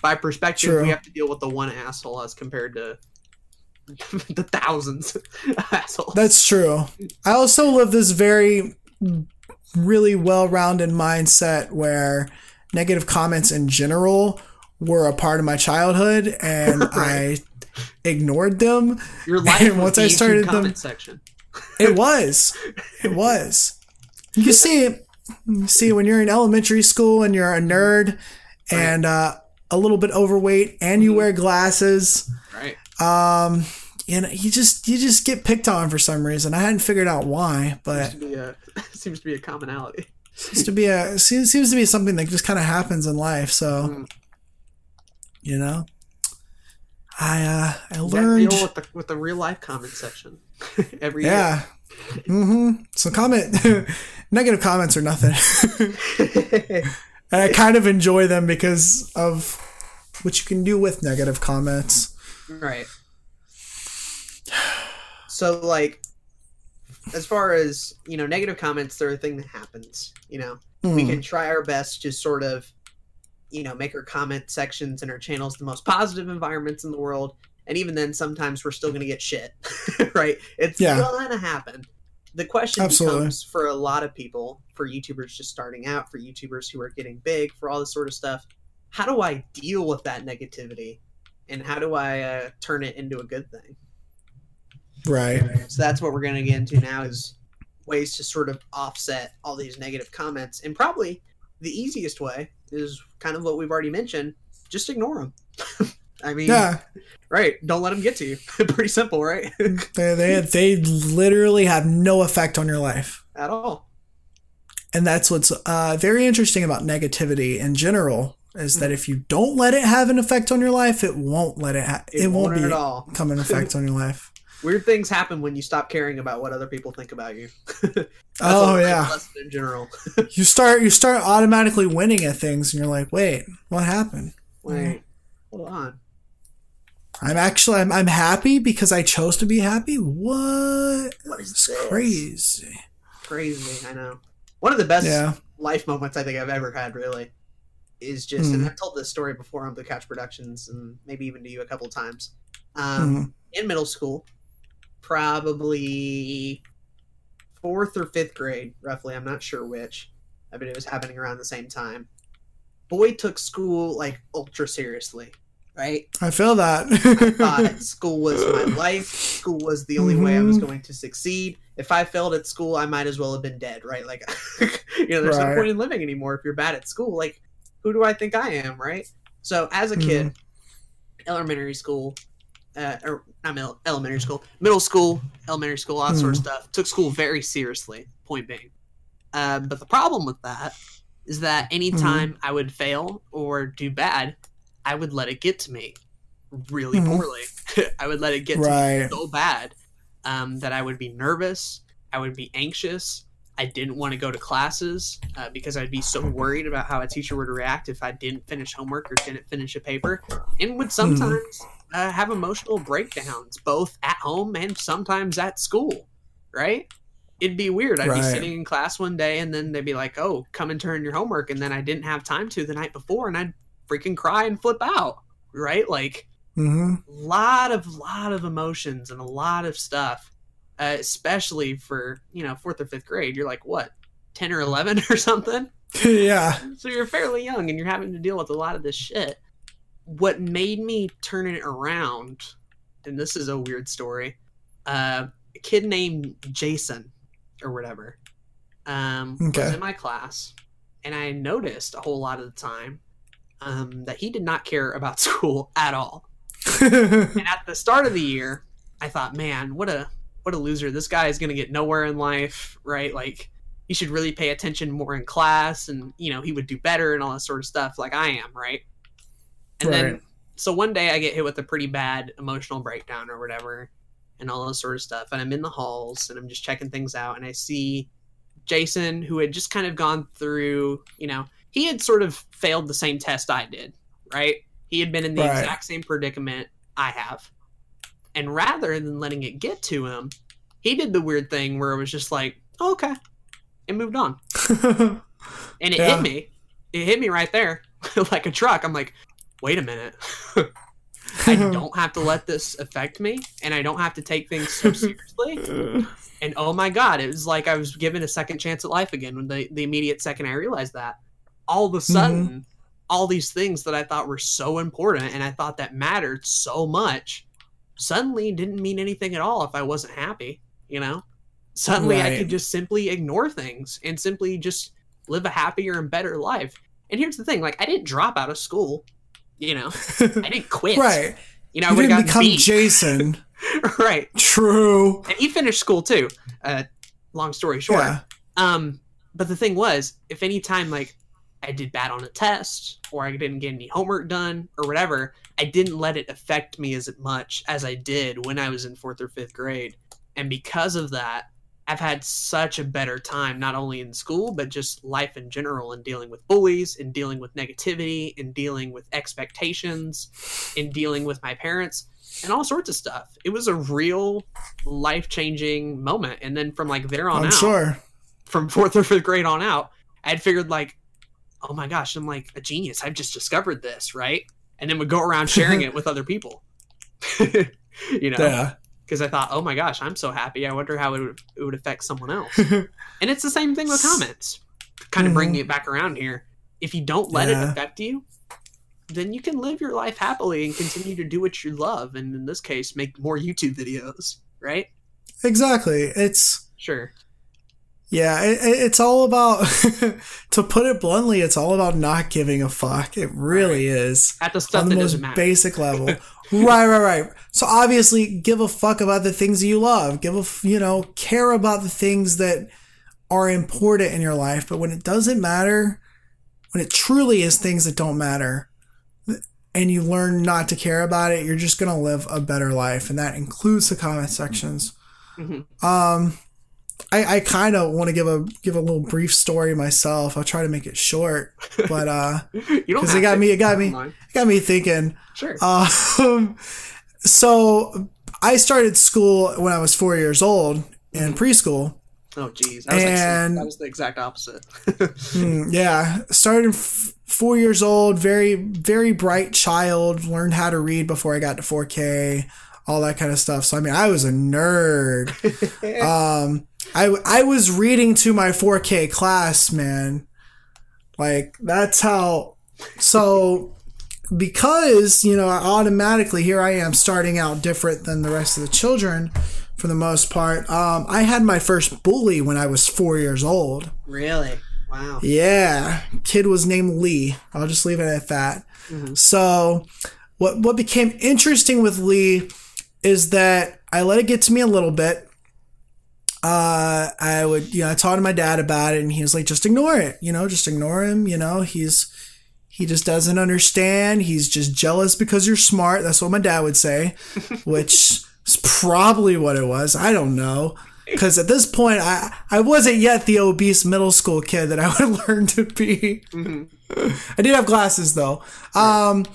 by perspective, True. we have to deal with the one asshole as compared to the thousands of assholes. That's true. I also live this very, really well rounded mindset where negative comments in general were a part of my childhood and I ignored them. Your life and once the I YouTube started them- comment section. It was. It was. You see it. You see, when you're in elementary school and you're a nerd and uh, a little bit overweight and you wear glasses, Right. Um, you know, you just you just get picked on for some reason. I hadn't figured out why, Seems but to be a seems to be a commonality. seems to be a seems, seems to be something that just kind of happens in life. So, Mm. you know, I uh, I learned. deal with the with the real life comment section every Yeah. Mm-hmm. So comment negative comments are nothing. and I kind of enjoy them because of what you can do with negative comments. Right. So like as far as, you know, negative comments, they're a thing that happens, you know. we Hmm. can try our best to sort of you know make our comment sections and our channels the most positive environments in the world and even then sometimes we're still going to get shit right it's Yeah. gonna happen the question Absolutely. becomes for a lot of people for youtubers just starting out for youtubers who are getting big for all this sort of stuff how do i deal with that negativity and how do i uh, turn it into a good thing Right. so that's what we're going to get into now is ways to sort of offset all these negative comments. And probably the easiest way is kind of what we've already mentioned. Just ignore them. I mean, Yeah. right. Don't let them get to you. Pretty simple, right? They, they they literally have no effect on your life. At all. And that's what's uh, very interesting about negativity in general is that if you don't let it have an effect on your life, it won't let it. Ha- it, won't, be at all. come an effect on your life. Weird things happen when you stop caring about what other people think about you. Oh yeah, in general. you start you start automatically winning at things, and you're like, wait, what happened? Wait, hold on. I'm actually I'm, I'm happy because I chose to be happy. What? What is It's this? crazy. Crazy. I know. One of the best Yeah. life moments I think I've ever had really is just, and Hmm. I've told this story before on Blue Couch Productions and maybe even to you a couple times. Um, Mhm. In middle school, probably fourth or fifth grade, roughly. I'm not sure which. I mean, it was happening around the same time. Boy took school like ultra seriously, right? I feel that. thought school was my life. School was the only way I was Mhm. going to succeed. If I failed at school, I might as well have been dead, right? Like, you know, there's Right. no point in living anymore if you're bad at school. Like, who do I think I am, right? So, as a kid, elementary school, uh, or not elementary school, middle school, elementary school, all that sort of stuff, took school very seriously. Point being, um, but the problem with that is that anytime I would fail or do bad, I would let it get to me really Mhm. poorly. I would let it get to me so bad um, that I would be nervous. I would be anxious. I didn't want to go to classes uh, because I'd be so worried about how a teacher would react if I didn't finish homework or didn't finish a paper, and would sometimes uh, have emotional breakdowns, both at home and sometimes at school. Right? It'd be weird. I'd be sitting in class one day, and then they'd be like, "Oh, come and turn your homework," and then I didn't have time to the night before, and I'd freaking cry and flip out. Right? Like hmm lot of lot of emotions and a lot of stuff uh, especially for you know fourth or fifth grade you're like what 10 or 11 or something yeah. so you're fairly young and you're having to deal with a lot of this shit what made me turn it around and this is a weird story uh, a kid named jason or whatever um, was in my class and i noticed a whole lot of the time um, that he did not care about school at all. and at the start of the year, I thought, man, what a what a loser! This guy is going to get nowhere in life, right? Like he should really pay attention more in class, and you know he would do better and all that sort of stuff, like I am, right? And right. then so one day I get hit with a pretty bad emotional breakdown or whatever, and all this sort of stuff, and I'm in the halls and I'm just checking things out, and I see Jason, who had just kind of gone through, you know, he had sort of failed the same test I did, right? He had been in the right. exact same predicament I have. And rather than letting it get to him, he did the weird thing where it was just like, oh, okay, and moved on. and it yeah. hit me. It hit me right there like a truck. I'm like, wait a minute. I don't have to let this affect me, and I don't have to take things so seriously. and oh my god, it was like I was given a second chance at life again when the, the immediate second I realized that. All of a sudden, mm-hmm. all these things that I thought were so important and I thought that mattered so much suddenly didn't mean anything at all if I wasn't happy, you know? Suddenly right. I could just simply ignore things and simply just live a happier and better life. And here's the thing, like I didn't drop out of school, you know. I didn't quit. right. You know, I didn't become beat. Jason. right. True. And he finished school too. Uh, long story short. Yeah. Um, but the thing was, if any time like I did bad on a test or I didn't get any homework done or whatever, I didn't let it affect me as much as I did when I was in fourth or fifth grade. And because of that, I've had such a better time, not only in school, but just life in general, and dealing with bullies, and dealing with negativity, and dealing with expectations, and dealing with my parents and all sorts of stuff. It was a real life changing moment. And then from like there on I'm out, sure. from fourth or fifth grade on out, I had figured like, oh my gosh, I'm like a genius. I've just discovered this, right? And then would go around sharing it with other people. you know? Yeah. Because I thought, oh my gosh, I'm so happy. I wonder how it would, it would affect someone else. and it's the same thing with comments. Kind of mm-hmm. bringing it back around here. If you don't let yeah. it affect you, then you can live your life happily and continue to do what you love and in this case make more youtube videos right exactly it's sure yeah it, it's all about to put it bluntly it's all about not giving a fuck it really right. is at the stuff on the most basic level right right right so obviously give a fuck about the things you love give a you know care about the things that are important in your life but when it doesn't matter when it truly is things that don't matter and you learn not to care about it, you're just going to live a better life. And that includes the comment sections. Mm-hmm. Um, I, I kind of want to give a give a little brief story myself. I'll try to make it short, but uh, because it got to. me, it got me, it got me thinking. Sure. Um, so I started school when I was four years old in mm-hmm. preschool. Oh, geez. and that was the exact opposite. Hmm, yeah, started f- four years old, very very bright child. Learned how to read before I got to 4K, all that kind of stuff. So I mean, I was a nerd. um, I I was reading to my 4K class, man. Like that's how. So because you know automatically here I am starting out different than the rest of the children for the most part. Um, I had my first bully when I was four years old. Really? Wow. Yeah, kid was named Lee. I'll just leave it at that. Mm-hmm. So, what what became interesting with Lee is that I let it get to me a little bit. Uh, I would, you know, I talked to my dad about it, and he was like, "Just ignore it, you know, just ignore him. You know, he's he just doesn't understand. He's just jealous because you're smart. That's what my dad would say, which is probably what it was. I don't know because at this point I I wasn't yet the obese middle school kid that I would learn to be. Mm-hmm. I did have glasses though. Um,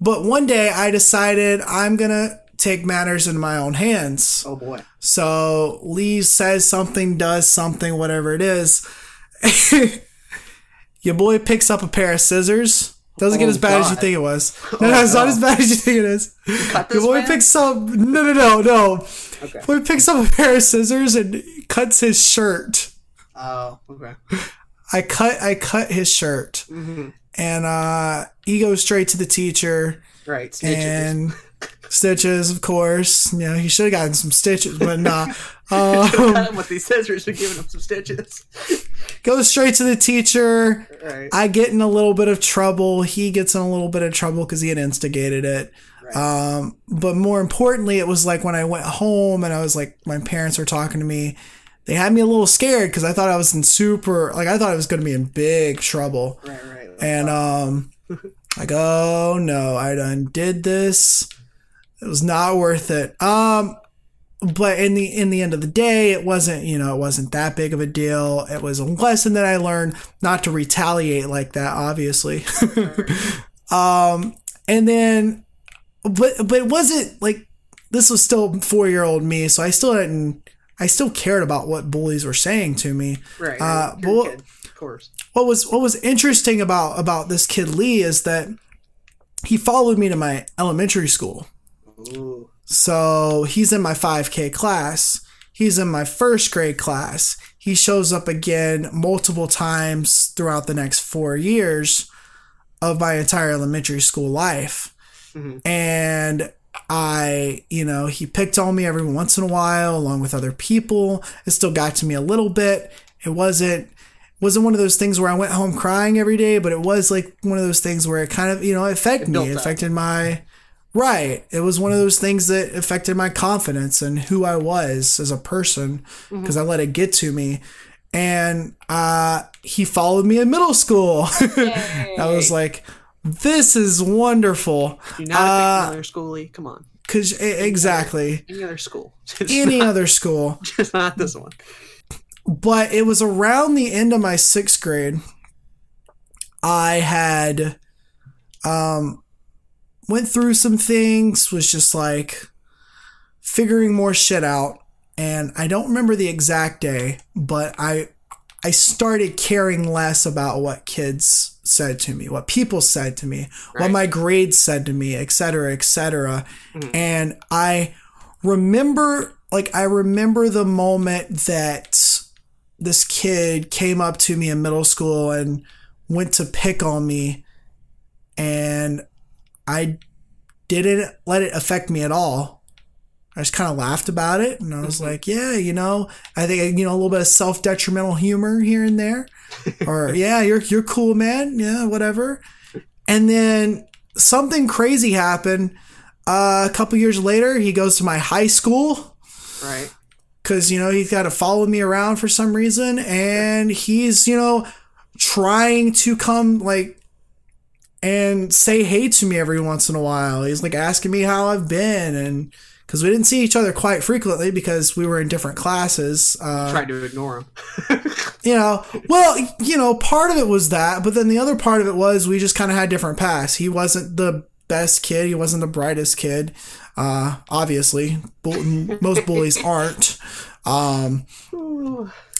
but one day I decided I'm gonna take matters in my own hands. Oh boy! So Lee says something, does something, whatever it is. Your boy picks up a pair of scissors doesn't oh, get as bad God. as you think it was. No, oh, no, it's no. not as bad as you think it is. Your boy man? picks up. No, no, no, no. Okay. Boy picks up a pair of scissors and cuts his shirt. Oh, okay. I cut. I cut his shirt, mm-hmm. and uh, he goes straight to the teacher. Right. And stitches, of course. You know, he should have gotten some stitches, but nah. Um, with these scissors and giving him some stitches. Goes straight to the teacher. Right. I get in a little bit of trouble. He gets in a little bit of trouble because he had instigated it. Right. Um, but more importantly, it was like when I went home and I was like, my parents were talking to me. They had me a little scared because I thought I was in super, like I thought I was going to be in big trouble. Right, right. And um, like, oh no, I done did this. It was not worth it. Um, but in the in the end of the day, it wasn't you know it wasn't that big of a deal. It was a lesson that I learned not to retaliate like that, obviously. um, and then, but but it wasn't like this was still four year old me, so I still didn't. I still cared about what bullies were saying to me. Right. Uh, but what, of course. What was what was interesting about about this kid Lee is that he followed me to my elementary school. Ooh. So he's in my 5K class. He's in my first grade class. He shows up again multiple times throughout the next four years of my entire elementary school life. Mm-hmm. And I, you know, he picked on me every once in a while along with other people. It still got to me a little bit. It wasn't wasn't one of those things where I went home crying every day, but it was like one of those things where it kind of, you know, affected it me. It affected my Right. It was one of those things that affected my confidence and who I was as a person because mm-hmm. I let it get to me. And uh, he followed me in middle school. I was like, this is wonderful. You're not uh, another schoolie. Come on. Cause exactly. Any other school. Just any not, other school. Just not this one. But it was around the end of my sixth grade. I had um went through some things, was just like figuring more shit out. And I don't remember the exact day, but I I started caring less about what kids said to me, what people said to me, right. what my grades said to me, et cetera, et cetera. Mm. And I remember, like, I remember the moment that this kid came up to me in middle school and went to pick on me. And I didn't let it affect me at all. I just kind of laughed about it and I was mm-hmm. like, yeah, you know, I think, you know, a little bit of self detrimental humor here and there. or, yeah, you're, you're cool, man. Yeah, whatever. And then something crazy happened. Uh, a couple years later, he goes to my high school. Right. Cause, you know, he's got to follow me around for some reason. And he's, you know, trying to come like and say hey to me every once in a while. He's like asking me how I've been and because we didn't see each other quite frequently because we were in different classes. Uh, Tried to ignore him. you know, well, you know, part of it was that, but then the other part of it was we just kind of had different paths. He wasn't the best kid. He wasn't the brightest kid. Uh, obviously, most bullies aren't. Um,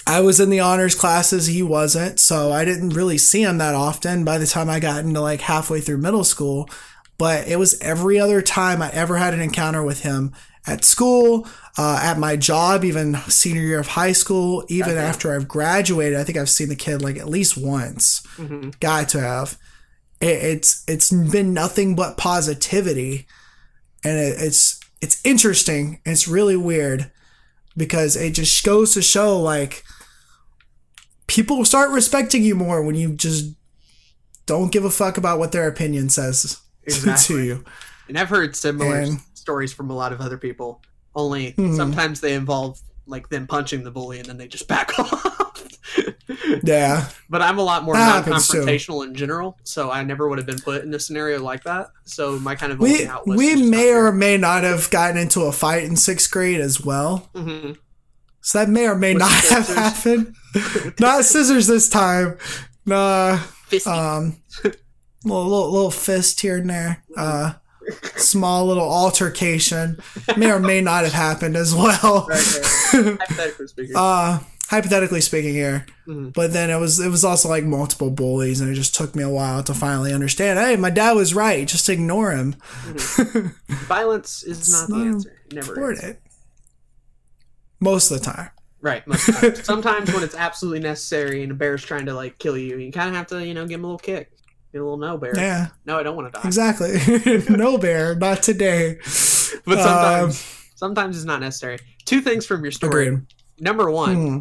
I was in the honors classes, he wasn't, so I didn't really see him that often by the time I got into like halfway through middle school. But it was every other time I ever had an encounter with him at school, uh, at my job, even senior year of high school, even okay. after I've graduated. I think I've seen the kid like at least once. Mm-hmm. Got to have. It, it's it's been nothing but positivity, and it, it's it's interesting. It's really weird because it just goes to show like people start respecting you more when you just don't give a fuck about what their opinion says exactly. to you. And I've heard similar and, stories from a lot of other people. Only mm-hmm. sometimes they involve like them punching the bully and then they just back off. yeah. But I'm a lot more non confrontational in general, so I never would have been put in a scenario like that. So my kind of we we may or may not have gotten into a fight in sixth grade as well. Mm-hmm. So that may or may With not have happened. not scissors this time. Nah. Fisty. Um, little, little, little fist here and there. Uh, small little altercation may or may not have happened as well. hypothetically speaking. Uh, hypothetically speaking here. Mm-hmm. But then it was it was also like multiple bullies, and it just took me a while to finally understand. Hey, my dad was right. Just ignore him. Mm-hmm. Violence is not, the answer. Never is. it most of the time. Right. Most of the time. Sometimes when it's absolutely necessary and a bear's trying to like kill you, you kind of have to, you know, give him a little kick. A little no bear. Yeah. No, I don't want to die. Exactly. no bear, not today. but sometimes uh, sometimes it's not necessary. Two things from your story. Agreed. Number one, hmm.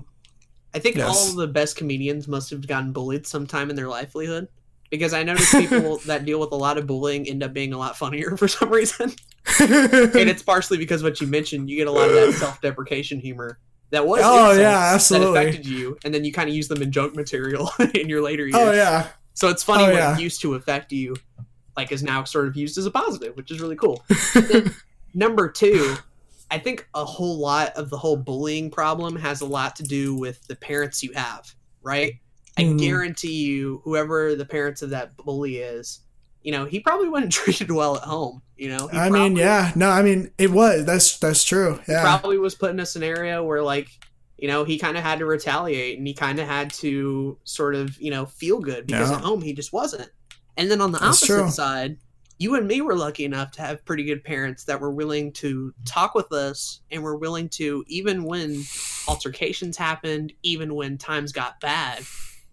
I think yes. all the best comedians must have gotten bullied sometime in their livelihood because I notice people that deal with a lot of bullying end up being a lot funnier for some reason. and it's partially because what you mentioned, you get a lot of that self-deprecation humor that was oh yeah absolutely that affected you, and then you kind of use them in junk material in your later oh, years. Oh yeah. So it's funny oh, what yeah. used to affect you, like is now sort of used as a positive, which is really cool. number two, I think a whole lot of the whole bullying problem has a lot to do with the parents you have, right? I mm. guarantee you, whoever the parents of that bully is, you know, he probably wasn't treated well at home. You know, I probably, mean, yeah, no, I mean, it was. That's that's true. Yeah, probably was put in a scenario where like, you know, he kind of had to retaliate and he kind of had to sort of, you know, feel good because yeah. at home he just wasn't. And then on the that's opposite true. side, you and me were lucky enough to have pretty good parents that were willing to talk with us and were willing to even when altercations happened, even when times got bad,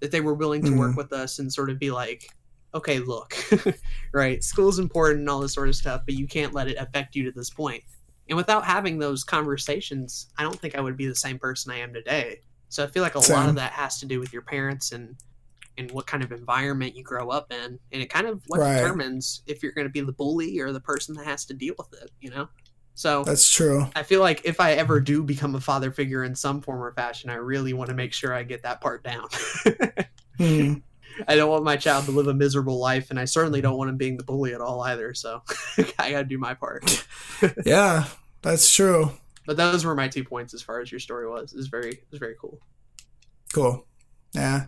that they were willing to mm. work with us and sort of be like, okay, look, right, school's important and all this sort of stuff, but you can't let it affect you to this point. And without having those conversations, I don't think I would be the same person I am today. So I feel like a Same. lot of that has to do with your parents and and what kind of environment you grow up in, and it kind of what right. determines if you're going to be the bully or the person that has to deal with it. You know. So that's true. I feel like if I ever do become a father figure in some form or fashion, I really want to make sure I get that part down. mm. I don't want my child to live a miserable life, and I certainly don't want him being the bully at all either. So I got to do my part. yeah, that's true. But those were my two points as far as your story was. It was very it was very cool. Cool. Yeah.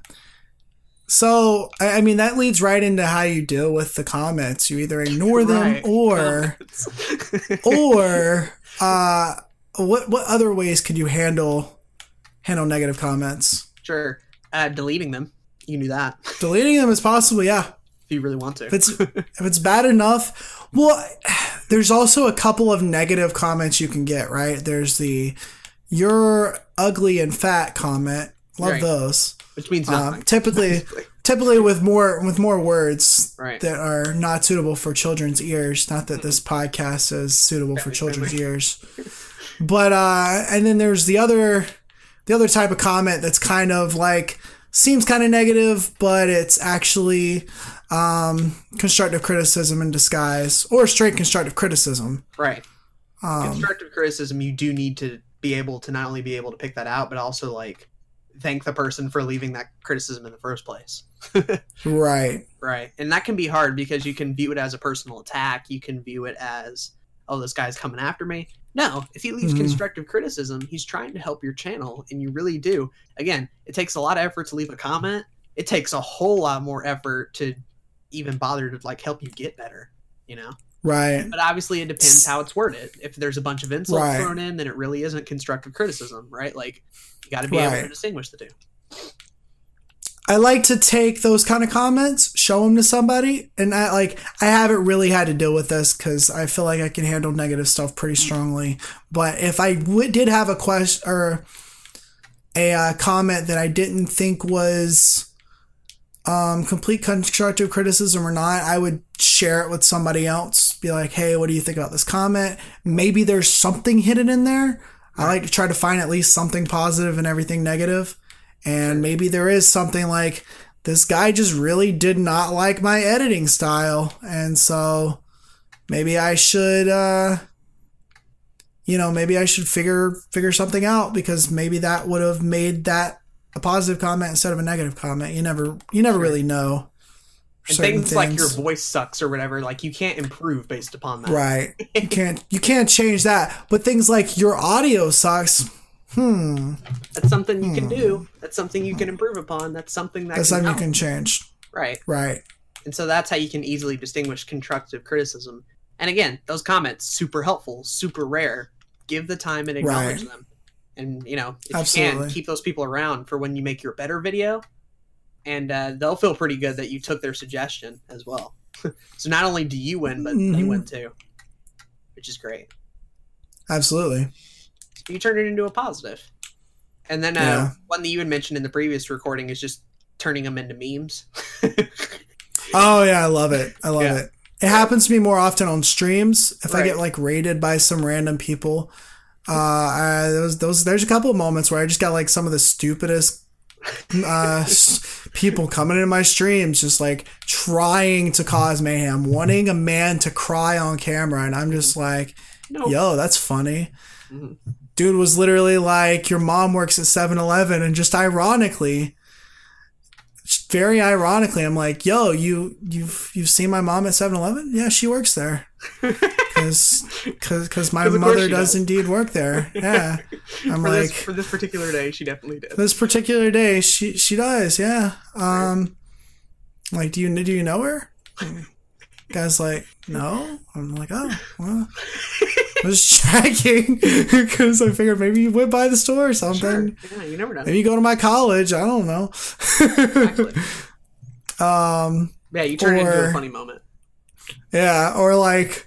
So I mean that leads right into how you deal with the comments. You either ignore them right. or or uh what what other ways could you handle handle negative comments? Sure. Uh, deleting them. You knew that. Deleting them is possible, yeah. If you really want to. if it's if it's bad enough, well, there's also a couple of negative comments you can get. Right? There's the "you're ugly and fat" comment. Love right. those. Which means nothing. Um, typically, typically with more with more words right. that are not suitable for children's ears. Not that this podcast is suitable for children's ears, but uh, and then there's the other the other type of comment that's kind of like seems kind of negative, but it's actually um, constructive criticism in disguise or straight constructive criticism. Right. Um, constructive criticism, you do need to be able to not only be able to pick that out, but also like thank the person for leaving that criticism in the first place. right. Right. And that can be hard because you can view it as a personal attack. You can view it as, oh, this guy's coming after me. No, if he leaves mm-hmm. constructive criticism, he's trying to help your channel, and you really do. Again, it takes a lot of effort to leave a comment. It takes a whole lot more effort to even bother to like help you get better. You know. Right. But obviously, it depends how it's worded. If there's a bunch of insults right. thrown in, then it really isn't constructive criticism, right? Like, you got to be right. able to distinguish the two. I like to take those kind of comments, show them to somebody, and I like I haven't really had to deal with this because I feel like I can handle negative stuff pretty strongly. But if I w- did have a question or a uh, comment that I didn't think was um, complete constructive criticism or not, I would share it with somebody else. Be like, hey, what do you think about this comment? Maybe there's something hidden in there. I like to try to find at least something positive and everything negative. And maybe there is something like this guy just really did not like my editing style. And so maybe I should uh you know, maybe I should figure figure something out because maybe that would have made that a positive comment instead of a negative comment. You never you never really know. And things, things, like your voice sucks or whatever, like you can't improve based upon that. Right. You can't you can't change that. But things like your audio sucks, Hmm. That's something you hmm. can do. That's something you can improve upon. That's something that that's something help. you can change. Right. Right. And so that's how you can easily distinguish constructive criticism. And again, those comments super helpful, super rare. Give the time and acknowledge right. them. And you know, if Absolutely. you can, keep those people around for when you make your better video, and uh, they'll feel pretty good that you took their suggestion as well. so not only do you win, but mm-hmm. they win too, which is great. Absolutely you turn it into a positive. And then uh, yeah. one that you had mentioned in the previous recording is just turning them into memes. oh yeah, I love it. I love yeah. it. it happens to me more often on streams if right. I get like raided by some random people. Uh, I, those those there's a couple of moments where I just got like some of the stupidest uh, people coming into my streams just like trying to cause mayhem, wanting a man to cry on camera, and I'm just like, nope. yo, that's funny. Mm-hmm. Dude was literally like, your mom works at 7 Eleven, and just ironically, very ironically, I'm like, "Yo, you you've you've seen my mom at 7-Eleven? Yeah, she works there." Because because my mother does, does, indeed work there. Yeah, I'm for like this, for this particular day, she definitely did. This particular day, she she does. Yeah. Um, like, do you do you know her? Guy's like, no. I'm like, oh, well. I was checking because I figured maybe you went by the store or something. Sure. Yeah, you never know. Maybe you go to my college. I don't know. exactly. Um. Yeah, you turn or, it into a funny moment. Yeah, or like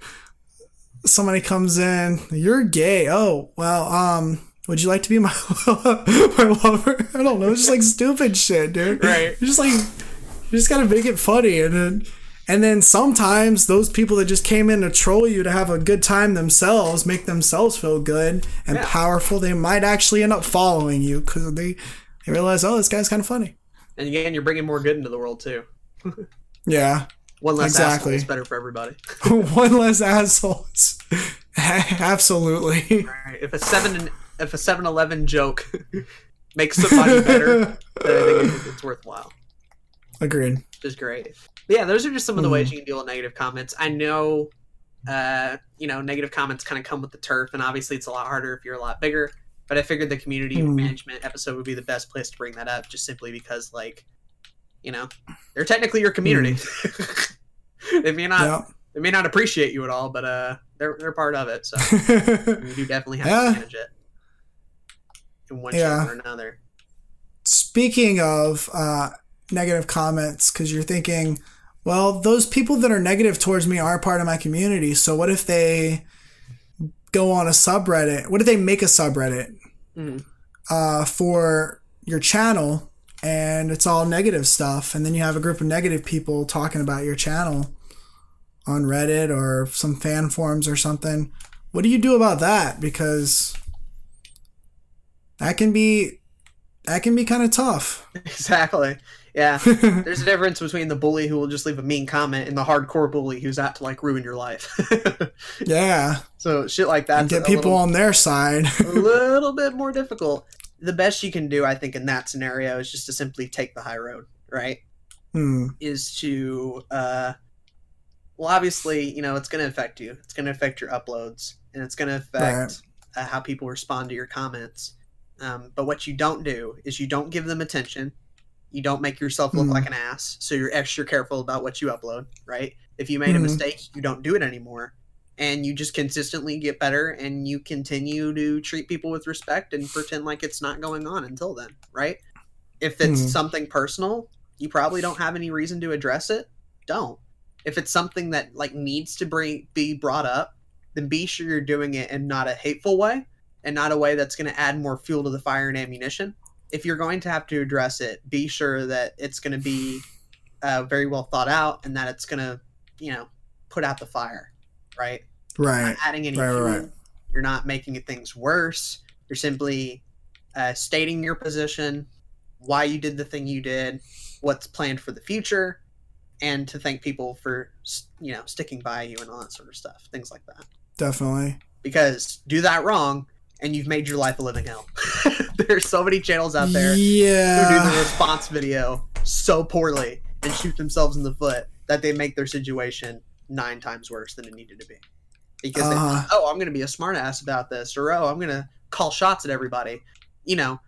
somebody comes in, you're gay. Oh, well, um, would you like to be my, my lover? I don't know. It's just like stupid shit, dude. Right. You're just like, you just gotta make it funny, and then and then sometimes those people that just came in to troll you to have a good time themselves, make themselves feel good and yeah. powerful, they might actually end up following you because they, they realize, oh, this guy's kind of funny. And again, you're bringing more good into the world too. yeah. One less exactly. asshole is better for everybody. One less assholes. Absolutely. Right. If a seven if a Seven Eleven joke makes somebody better, then I think it's worthwhile. Agreed. Just great yeah, those are just some of the mm. ways you can deal with negative comments. I know, uh, you know, negative comments kind of come with the turf, and obviously it's a lot harder if you're a lot bigger. But I figured the community mm. management episode would be the best place to bring that up, just simply because, like, you know, they're technically your community. Mm. they may not, yeah. they may not appreciate you at all, but uh, they're they're part of it. So you do definitely have yeah. to manage it in one yeah. shape or another. Speaking of uh, negative comments, because you're thinking well, those people that are negative towards me are part of my community. So what if they go on a subreddit? What if they make a subreddit mm-hmm. uh, for your channel and it's all negative stuff? And then you have a group of negative people talking about your channel on Reddit or some fan forums or something. What do you do about that? Because that can be that can be kind of tough. Exactly. Yeah, there's a difference between the bully who will just leave a mean comment and the hardcore bully who's out to like ruin your life. yeah. So shit like that. get people little, on their side. a little bit more difficult. The best you can do, I think, in that scenario is just to simply take the high road, right? Hmm. Is to, uh, well, obviously, you know, it's going to affect you. It's going to affect your uploads, and it's going to affect right. uh, how people respond to your comments. Um, but what you don't do is you don't give them attention you don't make yourself look mm like an ass so you're extra careful about what you upload right if you made mm a mistake you don't do it anymore and you just consistently get better and you continue to treat people with respect and pretend like it's not going on until then right? If it's mm something personal you probably don't have any reason to address it don't. If it's something that like needs to bring be brought up then be sure you're doing it in not a hateful way and not a way that's going to add more fuel to the fire and ammunition. If you're going to have to address it, be sure that it's going to be uh, very well thought out and that it's going to, you know, put out the fire, right? Right. adding any right, fuel. Right. You're not making things worse. You're simply uh, stating your position, why you did the thing you did, what's planned for the future, and to thank people for, you know, sticking by you and all that sort of stuff. Things like that. Definitely. Because do that wrong, and you've made your life a living hell. There's so many channels out there yeah. who do the response video so poorly and shoot themselves in the foot that they make their situation nine times worse than it needed to be. Because they uh-huh. oh, I'm going to be a smartass about this, or oh, I'm going to call shots at everybody. You know,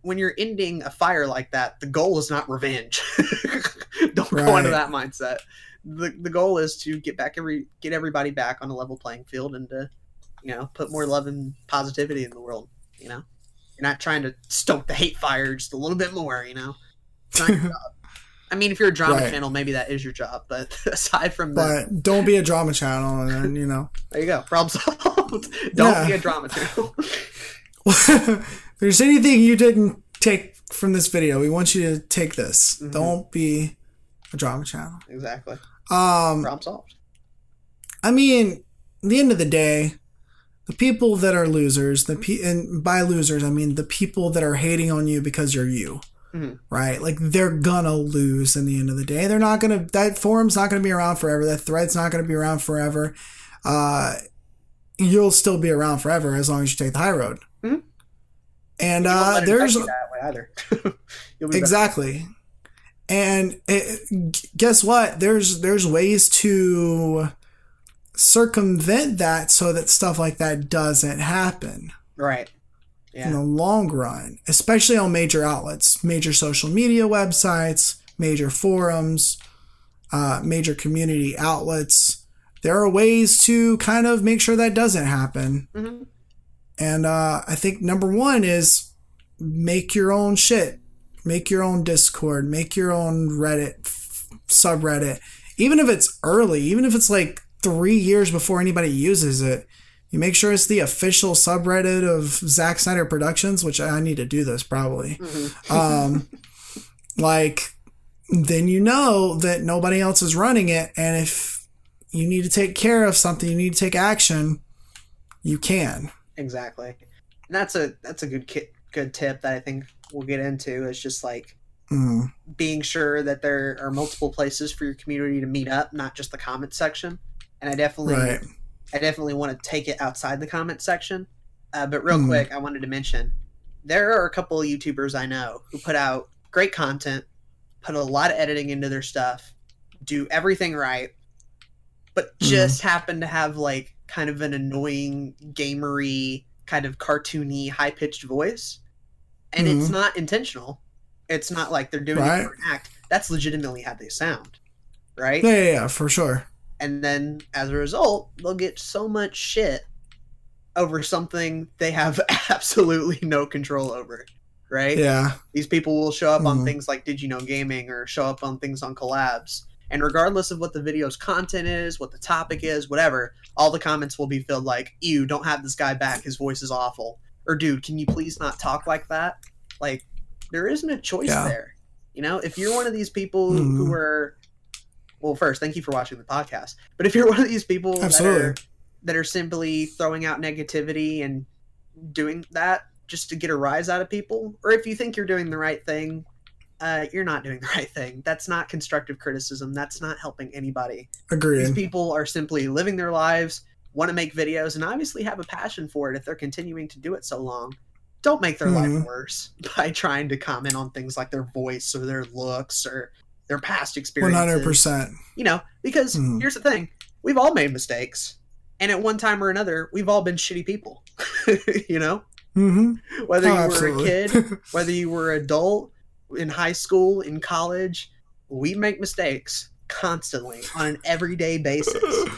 when you're ending a fire like that, the goal is not revenge. Don't right. go into that mindset. The, the goal is to get back every get everybody back on a level playing field and to you know, put more love and positivity in the world. You know, you're not trying to stoke the hate fire just a little bit more. You know, I mean, if you're a drama right. channel, maybe that is your job. But aside from that, but don't be a drama channel, and then you know, there you go, problem solved. don't yeah. be a drama channel. if there's anything you didn't take from this video, we want you to take this. Mm-hmm. Don't be a drama channel. Exactly. Um, problem solved. I mean, at the end of the day, the people that are losers, the pe- and by losers I mean the people that are hating on you because you're you. Mm-hmm. Right? Like they're gonna lose in the end of the day. They're not gonna that forum's not gonna be around forever. That thread's not gonna be around forever. Uh you'll still be around forever as long as you take the high road. Mm-hmm. And uh there's exactly. And it, guess what? There's there's ways to circumvent that so that stuff like that doesn't happen. Right. Yeah. In the long run, especially on major outlets, major social media websites, major forums, uh, major community outlets. There are ways to kind of make sure that doesn't happen. Mm-hmm. And uh, I think number one is make your own shit. Make your own Discord. Make your own Reddit f- subreddit. Even if it's early, even if it's like three years before anybody uses it. You make sure it's the official subreddit of Zack Snyder Productions, which I need to do this probably. Mm-hmm. um, like, then you know that nobody else is running it, and if you need to take care of something, you need to take action, you can. Exactly. And that's a that's a good ki- good tip that I think we'll get into. Is just like mm. being sure that there are multiple places for your community to meet up, not just the comment section and I definitely, right. I definitely want to take it outside the comment section. Uh, but real mm. quick, I wanted to mention there are a couple of YouTubers I know who put out great content, put a lot of editing into their stuff, do everything right, but mm-hmm. just mm. happen to have like kind of an annoying, gamery, kind of cartoony, high pitched voice. And mm. it's mm-hmm. not intentional. It's not like they're doing right. it for an act. That's legitimately how they sound. Right? Yeah, yeah, yeah, for sure and then as a result, they'll get so much shit over something they have absolutely no control over. Right? Yeah. These people will show up mm. on mm-hmm. things like Did You Know Gaming or show up on things on collabs. And regardless of what the video's content is, what the topic is, whatever, all the comments will be filled like, Ew, don't have this guy back. His voice is awful. Or, dude, can you please not talk like that? Like, there isn't a choice yeah. there. You know, if you're one of these people mm. who are well, first, thank you for watching the podcast. But if you're one of these people Absolutely. that are, that are simply throwing out negativity and doing that just to get a rise out of people, or if you think you're doing the right thing, uh, you're not doing the right thing. That's not constructive criticism. That's not helping anybody. Agreed. These people are simply living their lives, want to make videos, and obviously have a passion for it if they're continuing to do it so long. Don't make their mm-hmm. life worse by trying to comment on things like their voice or their looks or their past experiences. 100%. You know, because mm. here's the thing we've all made mistakes. And at one time or another, we've all been shitty people. you know? Mm-hmm. Whether oh, you absolutely. were a kid, whether you were adult, in high school, in college, we make mistakes constantly on an everyday basis.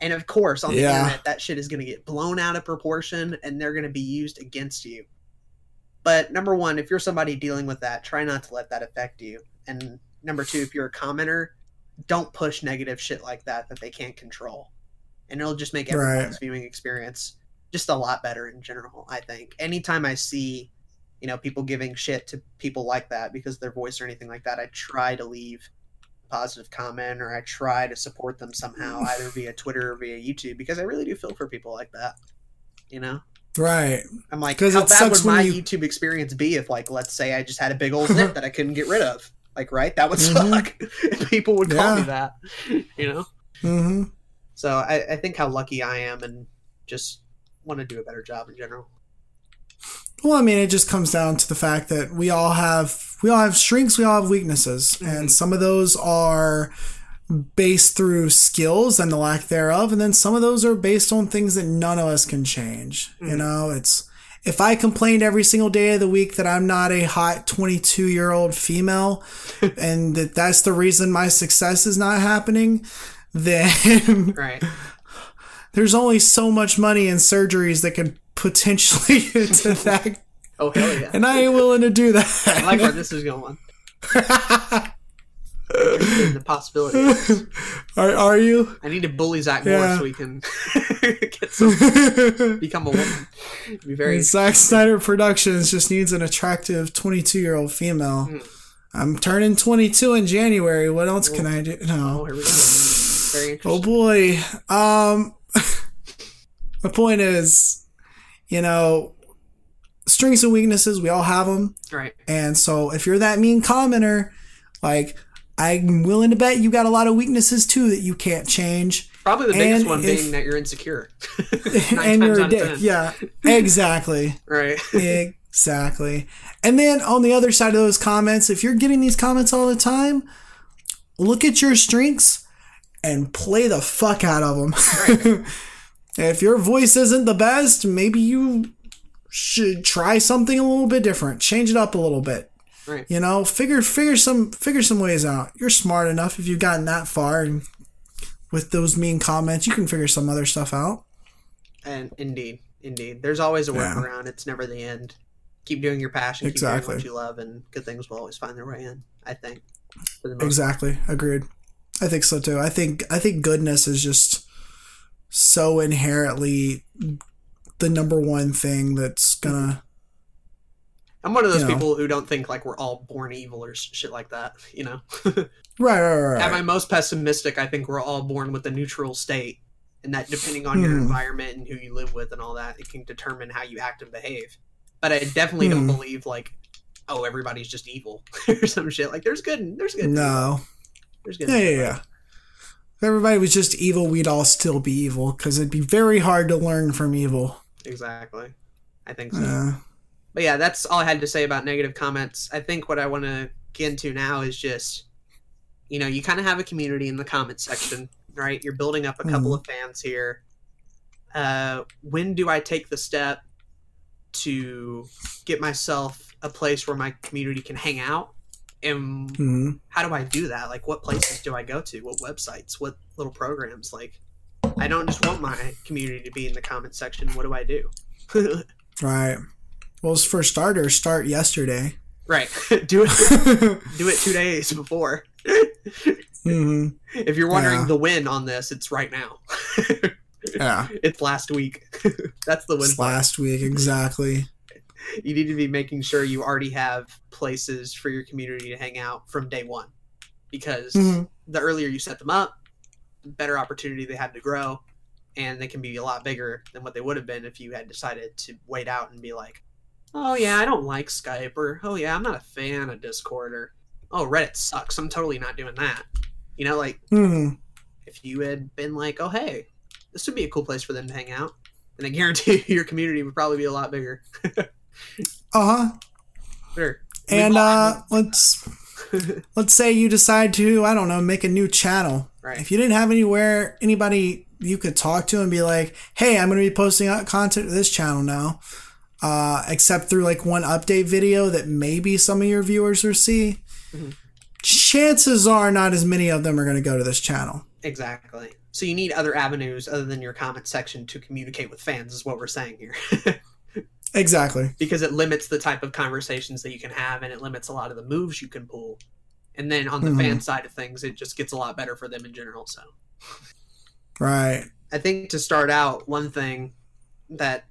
And of course, on the yeah. internet, that shit is going to get blown out of proportion and they're going to be used against you. But number one, if you're somebody dealing with that, try not to let that affect you. And number two, if you're a commenter, don't push negative shit like that that they can't control, and it'll just make everyone's right. viewing experience just a lot better in general. I think anytime I see, you know, people giving shit to people like that because their voice or anything like that, I try to leave a positive comment or I try to support them somehow, either via Twitter or via YouTube, because I really do feel for people like that. You know. Right. I'm like, how bad would my you... YouTube experience be if, like, let's say I just had a big old zip that I couldn't get rid of? Like, right? That would mm-hmm. suck. People would call yeah. me that. You know. Mm-hmm. So I, I think how lucky I am, and just want to do a better job in general. Well, I mean, it just comes down to the fact that we all have we all have strengths, we all have weaknesses, mm-hmm. and some of those are based through skills and the lack thereof, and then some of those are based on things that none of us can change. Mm-hmm. You know, it's if I complained every single day of the week that I'm not a hot 22 year old female and that that's the reason my success is not happening, then right. there's only so much money in surgeries that can potentially get to that. oh, hell yeah. And I ain't willing to do that. I like where this is going. The possibilities. Are are you? I need to bully Zach yeah. more so we can get some become a woman. Be very Zack Snyder Productions just needs an attractive twenty two year old female. Mm. I'm turning twenty two in January. What else can I do? No. Oh, here we go. Very Oh boy. Um, the point is, you know, strengths and weaknesses, we all have them. Right. And so if you're that mean commenter, like, I'm willing to bet you got a lot of weaknesses too that you can't change. Probably the biggest And one if- being that you're insecure. and you're a dick. Yeah, exactly. Right. exactly. And then on the other side of those comments, if you're getting these comments all the time, look at your strengths and play the fuck out of them. if your voice isn't the best, maybe you should try something a little bit different. Change it up a little bit. Right. You know, figure figure some figure some ways out. You're smart enough if you've gotten that far and with those mean comments, you can figure some other stuff out. And indeed, indeed, there's always a Yeah. workaround. It's never the end. Keep doing your passion. Keep Exactly. doing what you love, and good things will always find their way in. I think. For the most Exactly. Agreed. I think so too. I think I think goodness is just so inherently the number one thing that's gonna I'm one of those you know. people who don't think like we're all born evil or shit like that. You know. right, right, right. At my most pessimistic, I think we're all born with a neutral state, and that depending on your Hmm. environment and who you live with and all that, it can determine how you act and behave. But I definitely Hmm. don't believe like, oh, everybody's just evil or some shit. Like, there's good, and there's good. No. there's good. Yeah, yeah, yeah. If everybody was just evil, we'd all still be evil because it'd be very hard to learn from evil. Exactly. I think so. Uh, But yeah, that's all I had to say about negative comments. I think what I want to get into now is just, you know, you kind of have a community in the comment section, right? You're building up a couple of fans here. Uh, when do I take the step to get myself a place where my community can hang out? And mhm. how do I do that? Like, what places do I go to? What websites? What little programs? Like, I don't just want my community to be in the comment section. What do I do? Right. Well, for starters, start yesterday. right. do it. do it two days before. hmm if you're wondering Yeah. the win on this, it's right now. Yeah. it's last week. That's the win. It's last week, exactly. You need to be making sure you already have places for your community to hang out from day one, because Mhm. the earlier you set them up, the better opportunity they have to grow, and they can be a lot bigger than what they would have been if you had decided to wait out and be like, "Oh yeah, I don't like Skype," or "Oh yeah, I'm not a fan of Discord," or "Oh Reddit sucks, I'm totally not doing that." You know, like hmm if you had been like, "Oh, hey, this would be a cool place for them to hang out," then I guarantee you your community would probably be a lot bigger. Uh huh. Sure. And uh, let's let's say you decide to I don't know make a new channel. right. If you didn't have anywhere anybody you could talk to and be like, "Hey, I'm going to be posting out content to this channel now," uh, except through like one update video that maybe some of your viewers will see. Mhm. Chances are not as many of them are going to go to this channel. Exactly. So you need other avenues other than your comment section to communicate with fans, is what we're saying here. Exactly. because it limits the type of conversations that you can have and it limits a lot of the moves you can pull. And then on the Mhm. fan side of things, it just gets a lot better for them in general. So Right. I think to start out, one thing that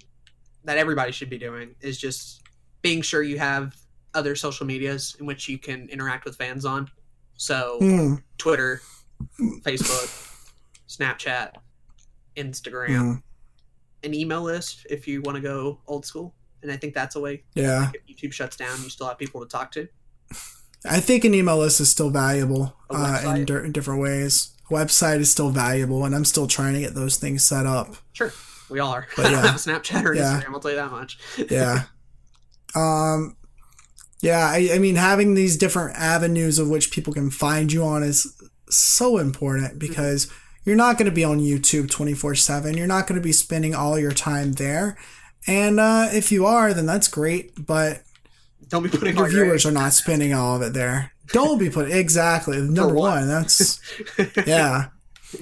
that everybody should be doing is just being sure you have other social medias in which you can interact with fans on. So Mm, Twitter, Facebook, Snapchat, Instagram, mm, an email list if you want to go old school. And I think that's a way. yeah. If YouTube shuts down, you still have people to talk to. I think an email list is still valuable uh, in, di- in different ways. A website is still valuable, and I'm still trying to get those things set up. Sure, we all are. But yeah. Snapchat or Yeah. Instagram. I'll tell you that much. Yeah. um. Yeah, I, I mean, having these different avenues of which people can find you on is so important because you're not going to be on YouTube 24 7. You're not going to be spending all your time there. And uh, if you are, then that's great. But Don't be putting your viewers are not spending all of it there. Don't be putting exactly number one. That's yeah.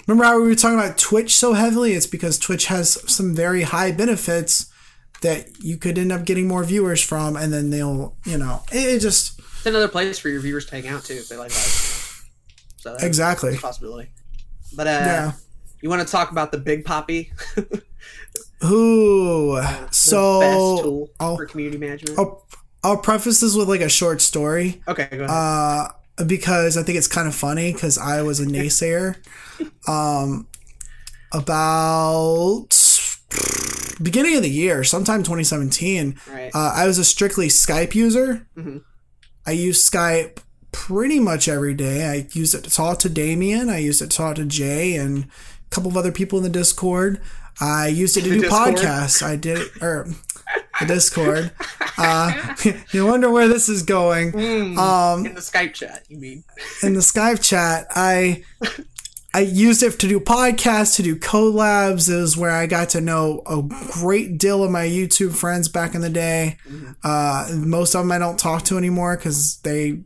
Remember how we were talking about Twitch so heavily? It's because Twitch has some very high benefits that you could end up getting more viewers from, and then they'll, you know, it, it just It's another place for your viewers to hang out too if they like that. So that's exactly. a possibility. But uh, Yeah. you want to talk about the Big Poppy? Ooh. The best So tool I'll, for community management. I'll I'll preface this with like a short story. okay, go ahead. Uh, because I think it's kind of funny because I was a naysayer. Um, about beginning of the year, sometime 2017, Right. uh, I was a strictly Skype user. Mhm. I use Skype pretty much every day. I used it to talk to Damien. I used it to talk to Jay and a couple of other people in the Discord. I used it to do Discord? podcasts. I did it, or the Discord. Uh, you wonder where this is going. Mm, Um, in the Skype chat, you mean? in the Skype chat, I I used it to do podcasts, to do collabs. It was where I got to know a great deal of my YouTube friends back in the day. Uh, most of them I don't talk to anymore because they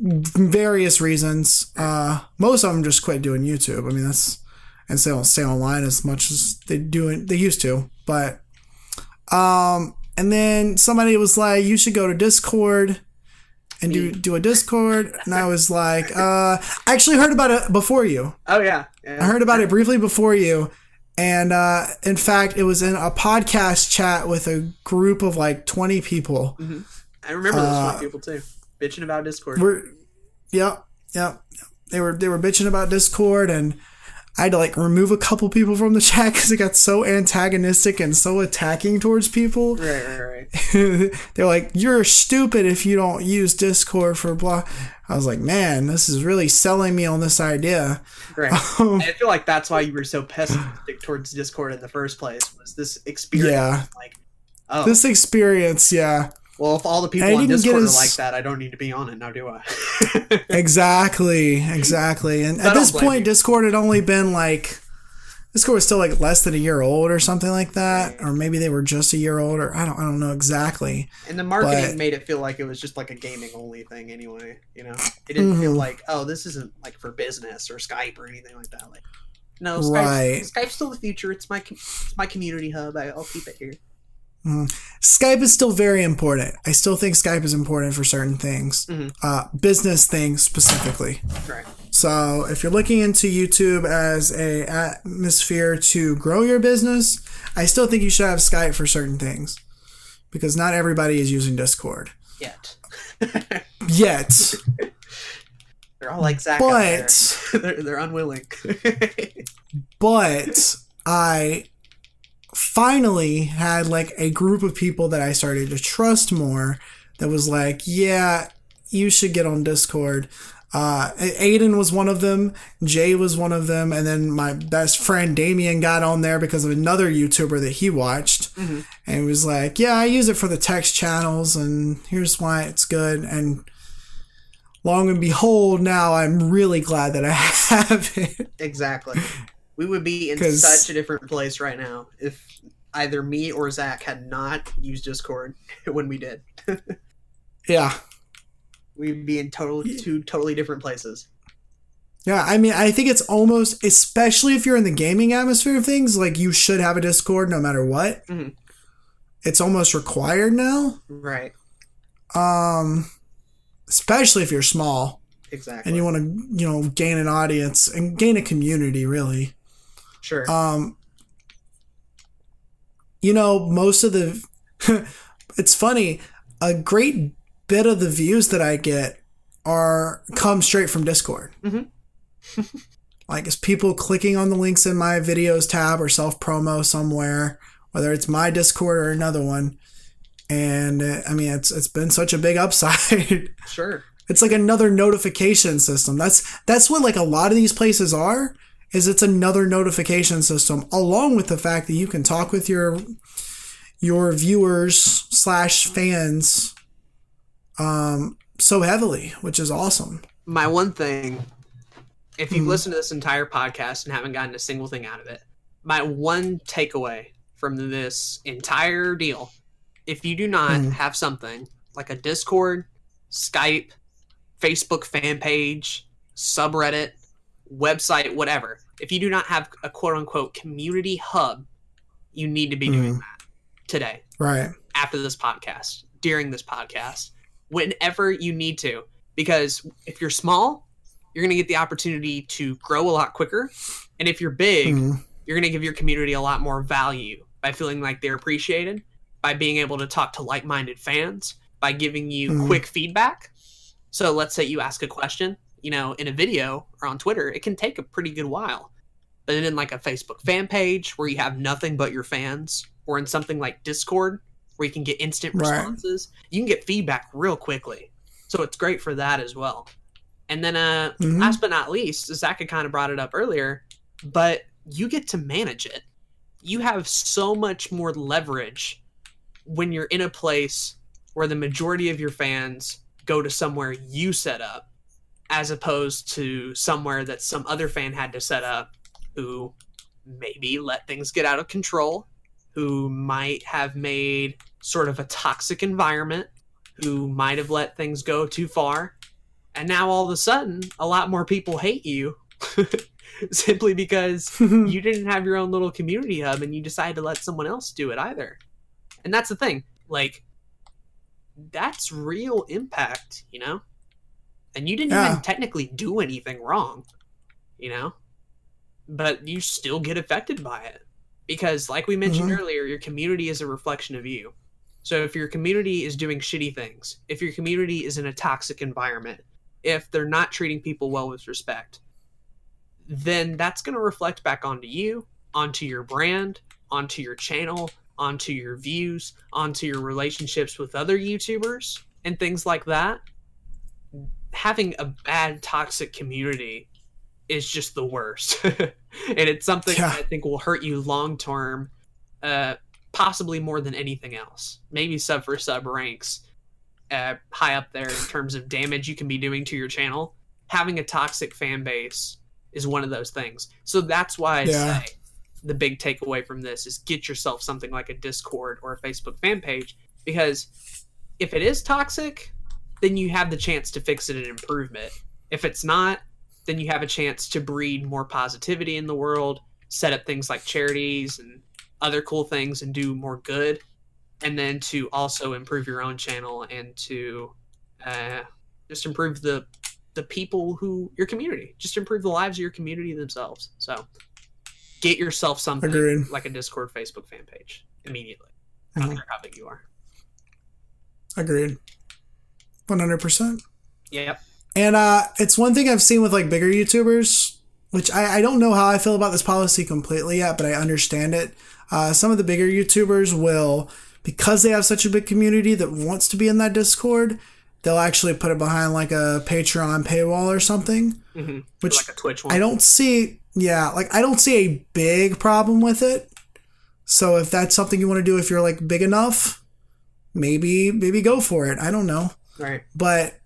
various reasons. Uh, most of them just quit doing YouTube. I mean that's and they don't stay online as much as they do they used to. But um, and then somebody was like, "You should go to Discord." and do do a Discord. And I was like, uh, I actually heard about it before you. Oh yeah. yeah. I heard about it briefly before you. And uh, in fact, it was in a podcast chat with a group of like 20 people. I remember those uh, uh, people too, bitching about Discord. We're, yep, yep. They were they were bitching about Discord, and I had to like remove a couple people from the chat because it got so antagonistic and so attacking towards people. Right, right, right. They're like, "You're stupid if you don't use Discord for blah." I was like, "Man, this is really selling me on this idea." Right. Um, I feel like that's why you were so pessimistic towards Discord in the first place. Was this experience Yeah. like, oh, this experience, yeah, well, if all the people on Discord as- are like that, I don't need to be on it now, do I? exactly, exactly. And at this point, you. Discord had only been like, Discord was still like less than a year old or something like that, or maybe they were just a year old, or I don't, I don't know exactly. and the marketing But- made it feel like it was just like a gaming only thing anyway. You know, it didn't feel Mhm. like, oh, this isn't like for business or Skype or anything like that. Like, no, Skype, Right. Skype's still the future. It's my it's my community hub. I, I'll keep it here. Skype is still very important. I still think Skype is important for certain things, Mhm. uh, business things specifically. Right. So if you're looking into YouTube as a atmosphere to grow your business, I still think you should have Skype for certain things because not everybody is using Discord Yet. yet. They're all like Zach. But they're, they're unwilling. but I finally had like a group of people that I started to trust more that was like, yeah, you should get on Discord. Uh, Aiden was one of them, Jay was one of them, and then my best friend Damien got on there because of another YouTuber that he watched, and he was like, "Yeah, I use it for the text channels, and here's why it's good." And long and behold, now I'm really glad that I have it. exactly. We would be in 'Cause- such a different place right now if either me or Zach had not used Discord when we did. Yeah, We'd be in total two totally different places. Yeah, I mean, I think it's almost, especially if you're in the gaming atmosphere of things, like you should have a Discord no matter what. Mhm. It's almost required now. Right. Um, especially if you're small Exactly. and you want to, you know, gain an audience and gain a community, really. Sure. Um, you know, most of the, it's funny, a great bit of the views that I get are come straight from Discord. Mhm. like, it's people clicking on the links in my videos tab or self promo somewhere, whether it's my Discord or another one. And uh, I mean, it's it's been such a big upside. sure. it's like another notification system. That's that's what like a lot of these places are. Is it's another notification system, along with the fact that you can talk with your your viewers slash fans um so heavily, which is awesome. My one thing, if you've Mhm. listened to this entire podcast and haven't gotten a single thing out of it, my one takeaway from this entire deal, if you do not Mhm. have something like a Discord, Skype, Facebook fan page, subreddit, website, whatever, if you do not have a quote unquote community hub, you need to be doing Mhm. that today Right. after this podcast, during this podcast, whenever you need to. Because if you're small, you're going to get the opportunity to grow a lot quicker. And if you're big, Mhm. you're going to give your community a lot more value by feeling like they're appreciated, by being able to talk to like minded fans, by giving you Mhm. quick feedback. So let's say you ask a question, you know, in a video or on Twitter, it can take a pretty good while. But then in like a Facebook fan page where you have nothing but your fans, or in something like Discord where you can get instant responses, right. you can get feedback real quickly. So it's great for that as well. And then, uh, mm-hmm. last but not least, Zach had kind of brought it up earlier, but you get to manage it. You have so much more leverage when you're in a place where the majority of your fans go to somewhere you set up as opposed to somewhere that some other fan had to set up who maybe let things get out of control, who might have made sort of a toxic environment, who might have let things go too far. And now all of a sudden, a lot more people hate you simply because you didn't have your own little community hub and you decided to let someone else do it either. And that's the thing. Like, that's real impact, you know? And you didn't yeah. even technically do anything wrong, you know? But you still get affected by it. Because, like we mentioned mm-hmm. earlier, your community is a reflection of you. So if your community is doing shitty things, if your community is in a toxic environment, if they're not treating people well with respect, then that's going to reflect back onto you, onto your brand, onto your channel, onto your views, onto your relationships with other YouTubers, and things like that. Having a bad, toxic community is just the worst. and it's something yeah. I think will hurt you long term, uh, possibly more than anything else. Maybe sub for sub ranks uh, high up there in terms of damage you can be doing to your channel. Having a toxic fan base is one of those things. So that's why I yeah. say the big takeaway from this is get yourself something like a Discord or a Facebook fan page because if it is toxic, then you have the chance to fix it and improve it. If it's not, then you have a chance to breed more positivity in the world, set up things like charities and other cool things and do more good, and then to also improve your own channel and to uh, just improve the the people who your community, just improve the lives of your community themselves. So get yourself something Agreed. like a Discord, Facebook fan page immediately. I don't care how big you are. Agreed. One hundred percent. Yep. And uh, it's one thing I've seen with like bigger YouTubers, which I, I don't know how I feel about this policy completely yet, but I understand it. Uh, some of the bigger YouTubers will, because they have such a big community that wants to be in that Discord, they'll actually put it behind like a Patreon paywall or something. Mm-hmm. Which like a Twitch one. I don't see. Yeah, like I don't see a big problem with it. So if that's something you want to do, if you're like big enough, maybe maybe go for it. I don't know. Right. But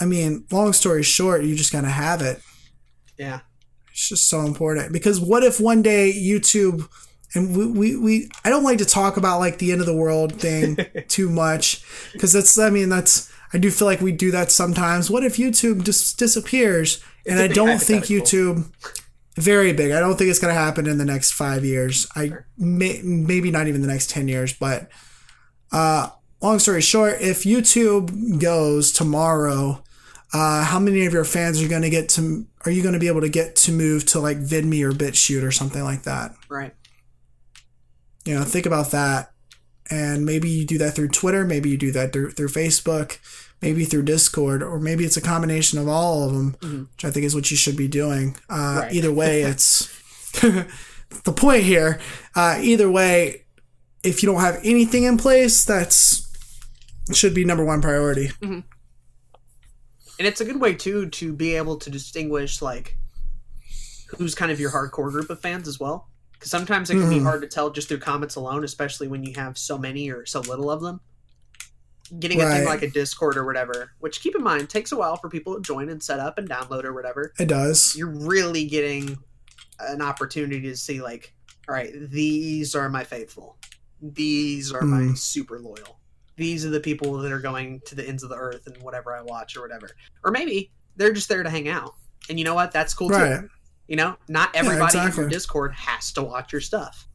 I mean, long story short, you just gotta have it. Yeah. It's just so important because what if one day YouTube and we, we, we I don't like to talk about like the end of the world thing too much because that's I mean that's I do feel like we do that sometimes. What if YouTube just disappears? And I don't think YouTube very big. I don't think it's going to happen in the next five years. I may, maybe not even the next ten years. But uh, long story short, if YouTube goes tomorrow, uh, how many of your fans are going to get to? Are you going to be able to get to move to like VidMe or BitChute or something like that? Right. You know, think about that, and maybe you do that through Twitter. Maybe you do that through through Facebook maybe through Discord, or maybe it's a combination of all of them, mm-hmm. which I think is what you should be doing. Uh, right. Either way, it's the point here. Uh, either way, if you don't have anything in place, that's should be number one priority. Mm-hmm. And it's a good way too to be able to distinguish like who's kind of your hardcore group of fans as well. Because sometimes it can mm-hmm. be hard to tell just through comments alone, especially when you have so many or so little of them getting right. a thing like a Discord or whatever, which keep in mind takes a while for people to join and set up and download or whatever. It does. You're really getting an opportunity to see like, all right, these are my faithful. These are mm. my super loyal. These are the people that are going to the ends of the earth and whatever I watch or whatever. Or maybe they're just there to hang out. And you know what? That's cool right. too. You know, not everybody yeah, exactly. in your Discord has to watch your stuff.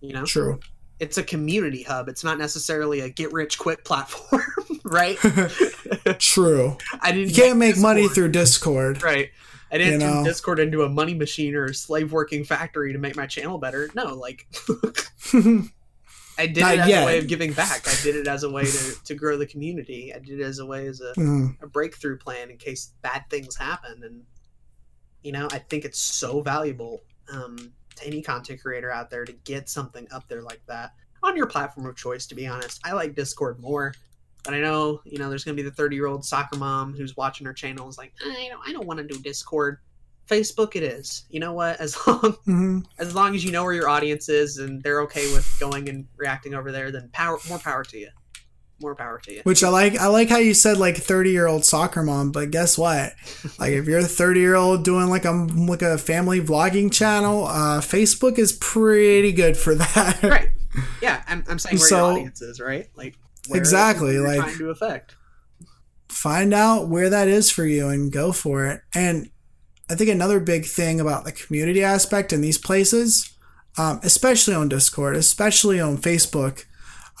You know? True it's a community hub. It's not necessarily a get rich quick platform, right? True. I didn't. You can't make Discord. money through Discord, right? I didn't you know? turn Discord into a money machine or a slave working factory to make my channel better. No, like, I did Not it as yet. a way of giving back. I did it as a way to, to grow the community. I did it as a way as a, mm. a breakthrough plan in case bad things happen. And you know, I think it's so valuable um, to any content creator out there to get something up there like that on your platform of choice. To be honest, I like Discord more. But I know, you know, there's gonna be the 30 year old soccer mom who's watching her channel is like, I don't, I don't want to do Discord. Facebook it is. You know what? As long mm-hmm. as long as you know where your audience is and they're okay with going and reacting over there, then power more power to you. More power to you. Which I like. I like how you said like thirty year old soccer mom, but guess what? like if you're a thirty year old doing like a like a family vlogging channel, uh, Facebook is pretty good for that. right. Yeah, I'm, I'm saying where so, your audience is, right? Like exactly like trying to affect. Find out where that is for you and go for it. And I think another big thing about the community aspect in these places, um, especially on Discord, especially on Facebook,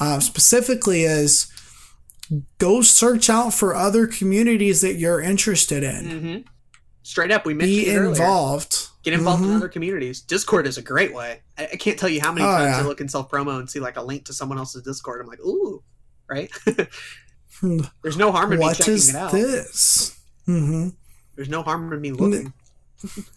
uh, specifically is go search out for other communities that you're interested in. Mm-hmm. Straight up, we mentioned be involved. Get involved mm-hmm. in other communities. Discord is a great way. I, I can't tell you how many oh, times yeah. I look in self promo and see like a link to someone else's Discord. I'm like, ooh, right? There's no harm in what me checking it out. This? Mm-hmm. There's no harm in me looking.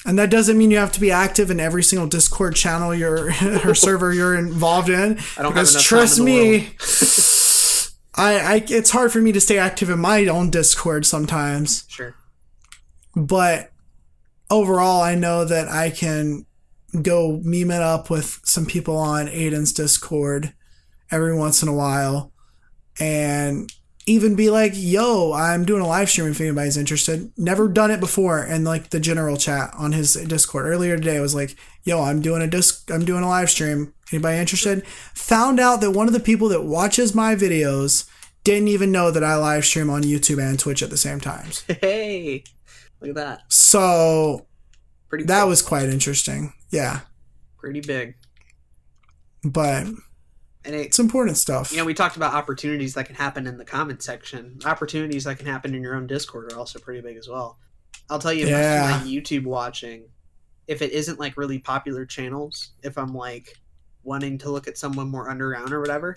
And that doesn't mean you have to be active in every single Discord channel you're or server you're involved in. I don't because trust me, I, I it's hard for me to stay active in my own Discord sometimes. Sure. But overall, I know that I can go meme it up with some people on Aiden's Discord every once in a while and even be like, yo, I'm doing a live stream if anybody's interested. Never done it before And like the general chat on his Discord. Earlier today was like, yo, I'm doing a disc I'm doing a live stream. Anybody interested? Found out that one of the people that watches my videos didn't even know that I live stream on YouTube and Twitch at the same times. Hey. Look at that. So pretty that big. was quite interesting. Yeah. Pretty big. But and it, it's important stuff. You know, we talked about opportunities that can happen in the comment section. Opportunities that can happen in your own Discord are also pretty big as well. I'll tell you, yeah. my YouTube watching, if it isn't like really popular channels, if I'm like wanting to look at someone more underground or whatever,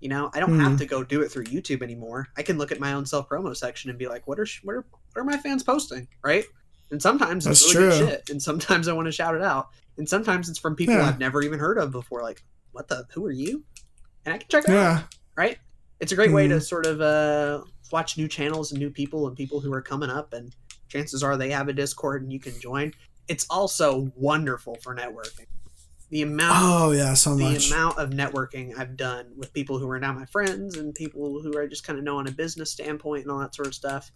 you know, I don't mm. have hmm. to go do it through YouTube anymore. I can look at my own self promo section and be like, what are what are what are my fans posting, right? And sometimes That's it's really true. shit, and sometimes I want to shout it out, and sometimes it's from people yeah. I've never even heard of before. Like, what the? Who are you? and I can check it yeah. out. Right? It's a great mm way to mm-hmm. sort of uh, watch new channels and new people and people who are coming up, and chances are they have a Discord and you can join. It's also wonderful for networking. The amount, oh yeah, so the much. amount of networking I've done with people who are now my friends and people who I just kind of know on a business standpoint and all that sort of stuff,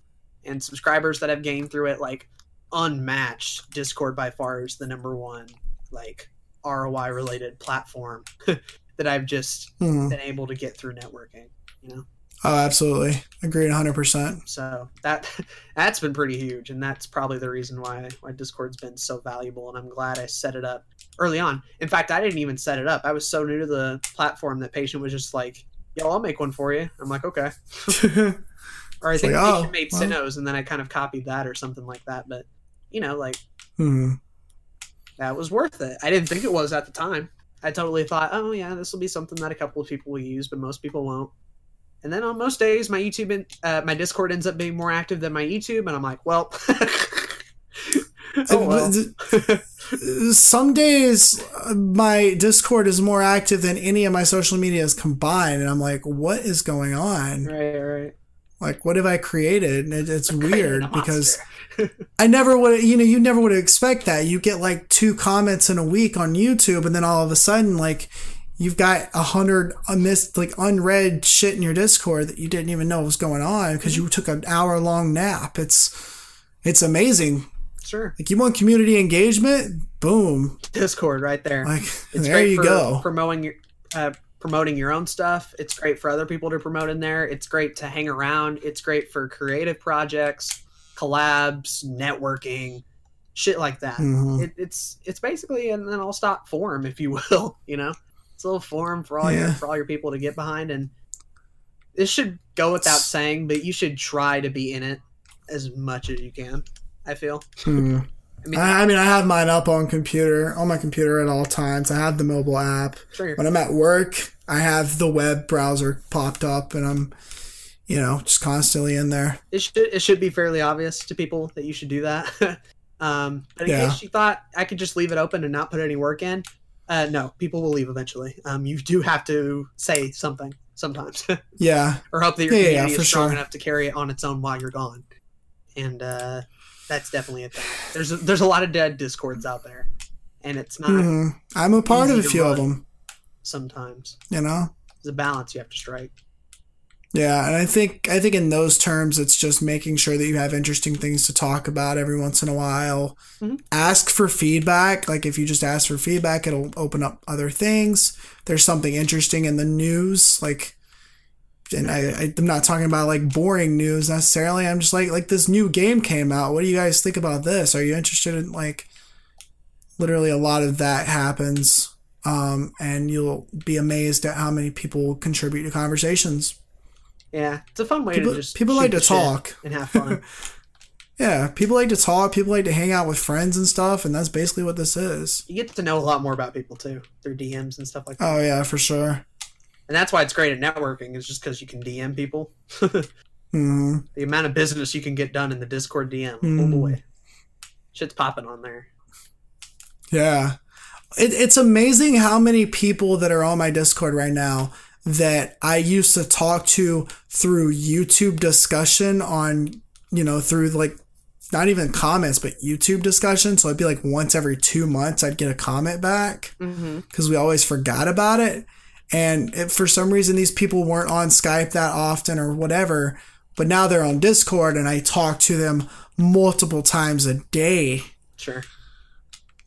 and subscribers that I've gained through it, like unmatched. Discord by far is the number one like ROI related platform that I've just mm. been able to get through networking. You know. Oh, absolutely. Agreed 100%. So that that's been pretty huge and that's probably the reason why why Discord's been so valuable and I'm glad I set it up early on. In fact, I didn't even set it up. I was so new to the platform that Patient was just like, "Yo, I'll make one for you." I'm like, "Okay." or I think like, Patient oh, made well. Sinnohs and then I kind of copied that or something like that, but you know, like hmm that was worth it. I didn't think it was at the time. I totally thought, oh yeah, this will be something that a couple of people will use, but most people won't. And then on most days, my YouTube, in, uh, my Discord ends up being more active than my YouTube, and I'm like, well. oh, well. Some days, uh, my Discord is more active than any of my social medias combined, and I'm like, what is going on? Right, right. Like, what have I created? It, it's weird because I never would, you know, you never would expect that. You get like two comments in a week on YouTube, and then all of a sudden, like, you've got a hundred missed, like, unread shit in your Discord that you didn't even know was going on because you took an hour long nap. It's, it's amazing. Sure. Like, you want community engagement? Boom. Discord right there. Like, it's there you go. Promoting your, uh, promoting your own stuff. It's great for other people to promote in there. It's great to hang around. It's great for creative projects, collabs, networking, shit like that. Mm-hmm. It, it's it's basically an, an all stop forum, if you will. You know, it's a little forum for all yeah. your for all your people to get behind. And this should go without saying, but you should try to be in it as much as you can. I feel. Hmm. I mean, I, I, mean, I have mine up on computer on my computer at all times. I have the mobile app. Sure. When I'm at work, I have the web browser popped up, and I'm, you know, just constantly in there. It should it should be fairly obvious to people that you should do that. um, but in yeah. case you thought I could just leave it open and not put any work in, uh, no, people will leave eventually. Um, you do have to say something sometimes. yeah. or hope that your yeah, community yeah, is strong sure. enough to carry it on its own while you're gone. And uh, that's definitely a thing. There's a, there's a lot of dead discords out there, and it's not. Mm-hmm. I'm a part of a few of them. Sometimes, you know, there's a balance you have to strike. Yeah, and I think I think in those terms, it's just making sure that you have interesting things to talk about every once in a while. Mm-hmm. Ask for feedback. Like if you just ask for feedback, it'll open up other things. There's something interesting in the news, like and I, I'm not talking about like boring news necessarily. I'm just like like this new game came out. What do you guys think about this? Are you interested in like literally a lot of that happens, um, and you'll be amazed at how many people contribute to conversations. Yeah, it's a fun way people, to just people like to talk and have fun. yeah, people like to talk. People like to hang out with friends and stuff, and that's basically what this is. You get to know a lot more about people too through DMs and stuff like that. Oh yeah, for sure and that's why it's great at networking is just because you can DM people. mm-hmm. The amount of business you can get done in the Discord DM, oh, mm-hmm. oh boy, shit's popping on there. Yeah, it, it's amazing how many people that are on my Discord right now that I used to talk to through YouTube discussion on, you know, through like not even comments, but YouTube discussion. So it'd be like once every two months, I'd get a comment back because mm-hmm. we always forgot about it. And if for some reason these people weren't on Skype that often or whatever, but now they're on Discord and I talk to them multiple times a day. Sure.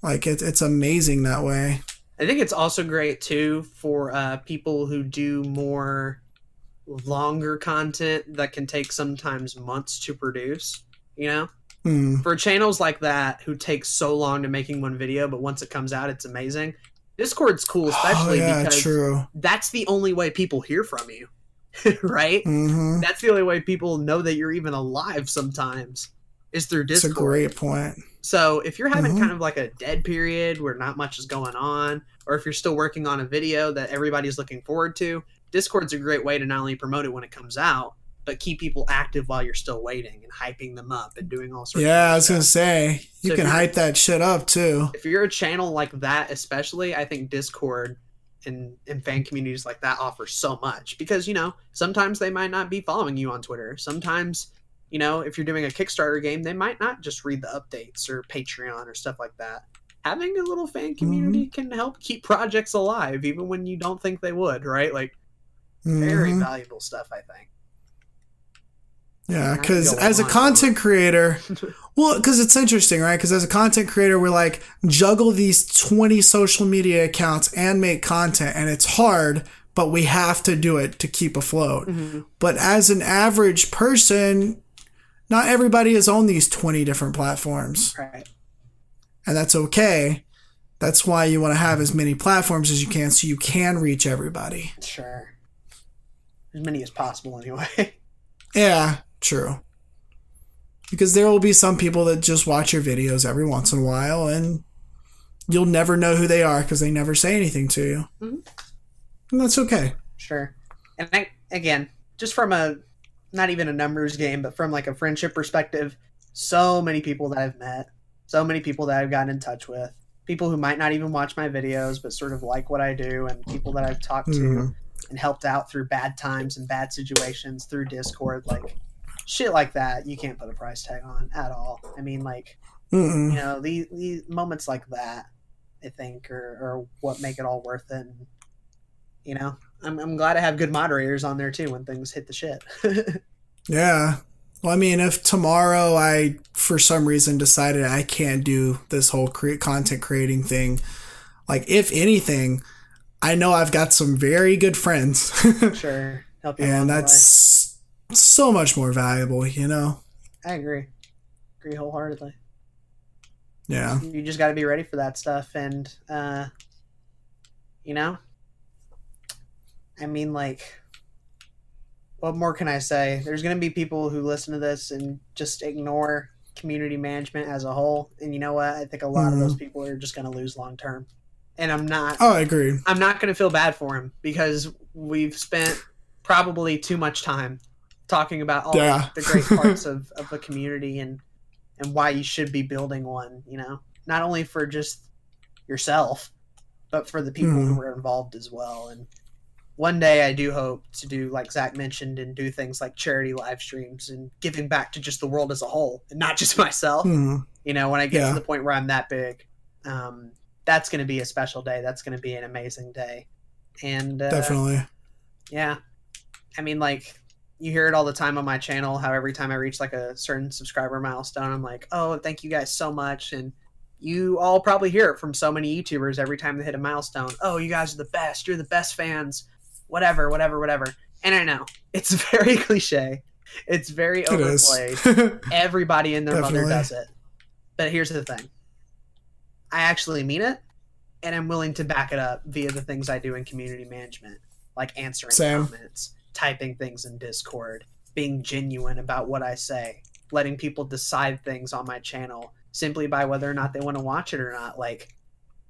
Like it, it's amazing that way. I think it's also great too for uh, people who do more longer content that can take sometimes months to produce. You know, mm. for channels like that who take so long to making one video, but once it comes out, it's amazing. Discord's cool, oh, especially oh, yeah, because true. that's the only way people hear from you, right? Mm-hmm. That's the only way people know that you're even alive. Sometimes is through Discord. That's a great point. So if you're having mm-hmm. kind of like a dead period where not much is going on, or if you're still working on a video that everybody's looking forward to, Discord's a great way to not only promote it when it comes out, but keep people active while you're still waiting and hyping them up and doing all sorts. Yeah, I was stuff. gonna say you so can hype that shit up too. If you're a channel like that, especially, I think Discord and and fan communities like that offer so much because you know sometimes they might not be following you on Twitter. Sometimes you know if you're doing a Kickstarter game, they might not just read the updates or Patreon or stuff like that. Having a little fan community mm-hmm. can help keep projects alive, even when you don't think they would. Right? Like very mm-hmm. valuable stuff, I think. Yeah, because as a content creator, well, because it's interesting, right? Because as a content creator, we're like juggle these 20 social media accounts and make content, and it's hard, but we have to do it to keep afloat. Mm-hmm. But as an average person, not everybody is on these 20 different platforms. Right. And that's okay. That's why you want to have as many platforms as you can so you can reach everybody. Sure. As many as possible, anyway. yeah. True. Because there will be some people that just watch your videos every once in a while and you'll never know who they are because they never say anything to you. Mm-hmm. And that's okay. Sure. And I, again, just from a not even a numbers game, but from like a friendship perspective, so many people that I've met, so many people that I've gotten in touch with, people who might not even watch my videos, but sort of like what I do, and people that I've talked to mm-hmm. and helped out through bad times and bad situations through Discord. Like, shit like that you can't put a price tag on at all. I mean, like Mm-mm. you know, these, these moments like that, I think, are, are what make it all worth it. And, you know, I'm I'm glad I have good moderators on there too when things hit the shit. yeah. Well, I mean, if tomorrow I, for some reason, decided I can't do this whole create content creating thing, like if anything, I know I've got some very good friends. sure, help you. And that's so much more valuable, you know? I agree. Agree wholeheartedly. Yeah. You just got to be ready for that stuff. And, uh, you know, I mean, like, what more can I say? There's going to be people who listen to this and just ignore community management as a whole. And you know what? I think a lot mm-hmm. of those mm-hmm. people are just going to lose long term. And I'm not. Oh, I agree. I'm not going to feel bad for him because we've spent probably too much time talking about all yeah. the great parts of, of a community and and why you should be building one. You know, not only for just yourself, but for the people mm-hmm. who are involved as well. And one day I do hope to do like Zach mentioned and do things like charity live streams and giving back to just the world as a whole and not just myself. Mm. You know, when I get yeah. to the point where I'm that big, um, that's going to be a special day. That's going to be an amazing day. And uh, definitely, yeah. I mean, like you hear it all the time on my channel. How every time I reach like a certain subscriber milestone, I'm like, "Oh, thank you guys so much!" And you all probably hear it from so many YouTubers every time they hit a milestone. Oh, you guys are the best. You're the best fans whatever, whatever, whatever. And I know it's very cliche. It's very overplayed. It Everybody and their mother does it. But here's the thing. I actually mean it, and I'm willing to back it up via the things I do in community management, like answering Same. comments, typing things in Discord, being genuine about what I say, letting people decide things on my channel simply by whether or not they want to watch it or not. Like,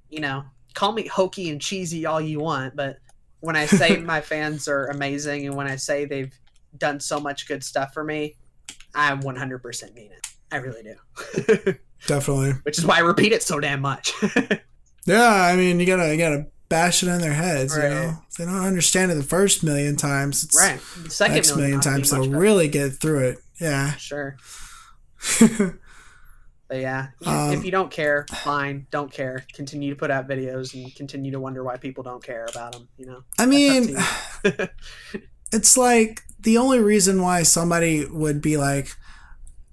you know, call me hokey and cheesy all you want, but when I say my fans are amazing and when I say they've done so much good stuff for me, I 100% mean it. I really do. Definitely. Which is why I repeat it so damn much. yeah, I mean, you gotta you gotta bash it in their heads. Right. You know, if they don't understand it the first million times. It's right. The second million, million times they'll really get through it. Yeah. Sure. But yeah, um, if you don't care, fine, don't care. Continue to put out videos and continue to wonder why people don't care about them. You know. I mean, it's like the only reason why somebody would be like,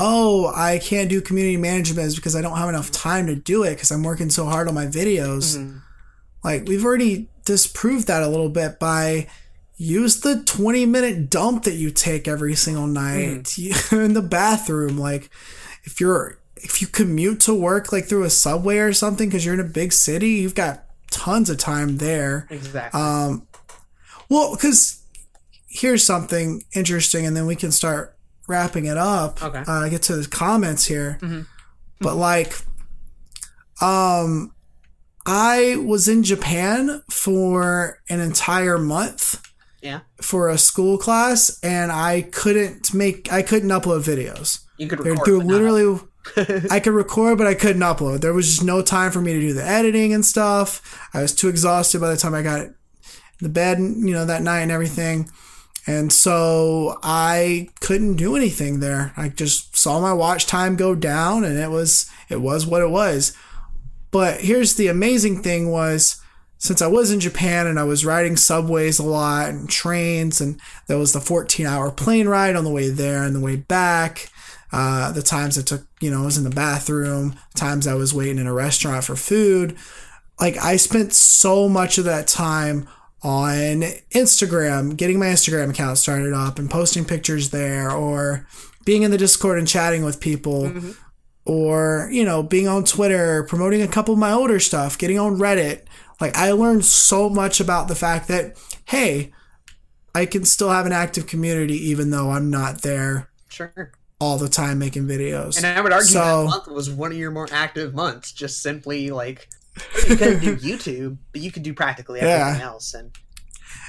"Oh, I can't do community management," is because I don't have enough time to do it because I'm working so hard on my videos. Mm-hmm. Like we've already disproved that a little bit by use the 20 minute dump that you take every single night mm. in the bathroom like if you're if you commute to work like through a subway or something because you're in a big city, you've got tons of time there. Exactly. Um, well, because here's something interesting, and then we can start wrapping it up. Okay. Uh, get to the comments here, mm-hmm. but like, um, I was in Japan for an entire month. Yeah. For a school class, and I couldn't make I couldn't upload videos. You could record. They're, literally. I could record, but I couldn't upload. There was just no time for me to do the editing and stuff. I was too exhausted by the time I got the bed, you know, that night and everything. And so I couldn't do anything there. I just saw my watch time go down and it was it was what it was. But here's the amazing thing was since I was in Japan and I was riding subways a lot and trains and there was the 14 hour plane ride on the way there and the way back uh, the times I took, you know, I was in the bathroom, times I was waiting in a restaurant for food. Like I spent so much of that time on Instagram, getting my Instagram account started up and posting pictures there, or being in the Discord and chatting with people, mm-hmm. or, you know, being on Twitter, promoting a couple of my older stuff, getting on Reddit. Like I learned so much about the fact that, hey, I can still have an active community even though I'm not there. Sure all the time making videos. And I would argue so, that month was one of your more active months. Just simply like you couldn't do YouTube, but you could do practically everything yeah, else. And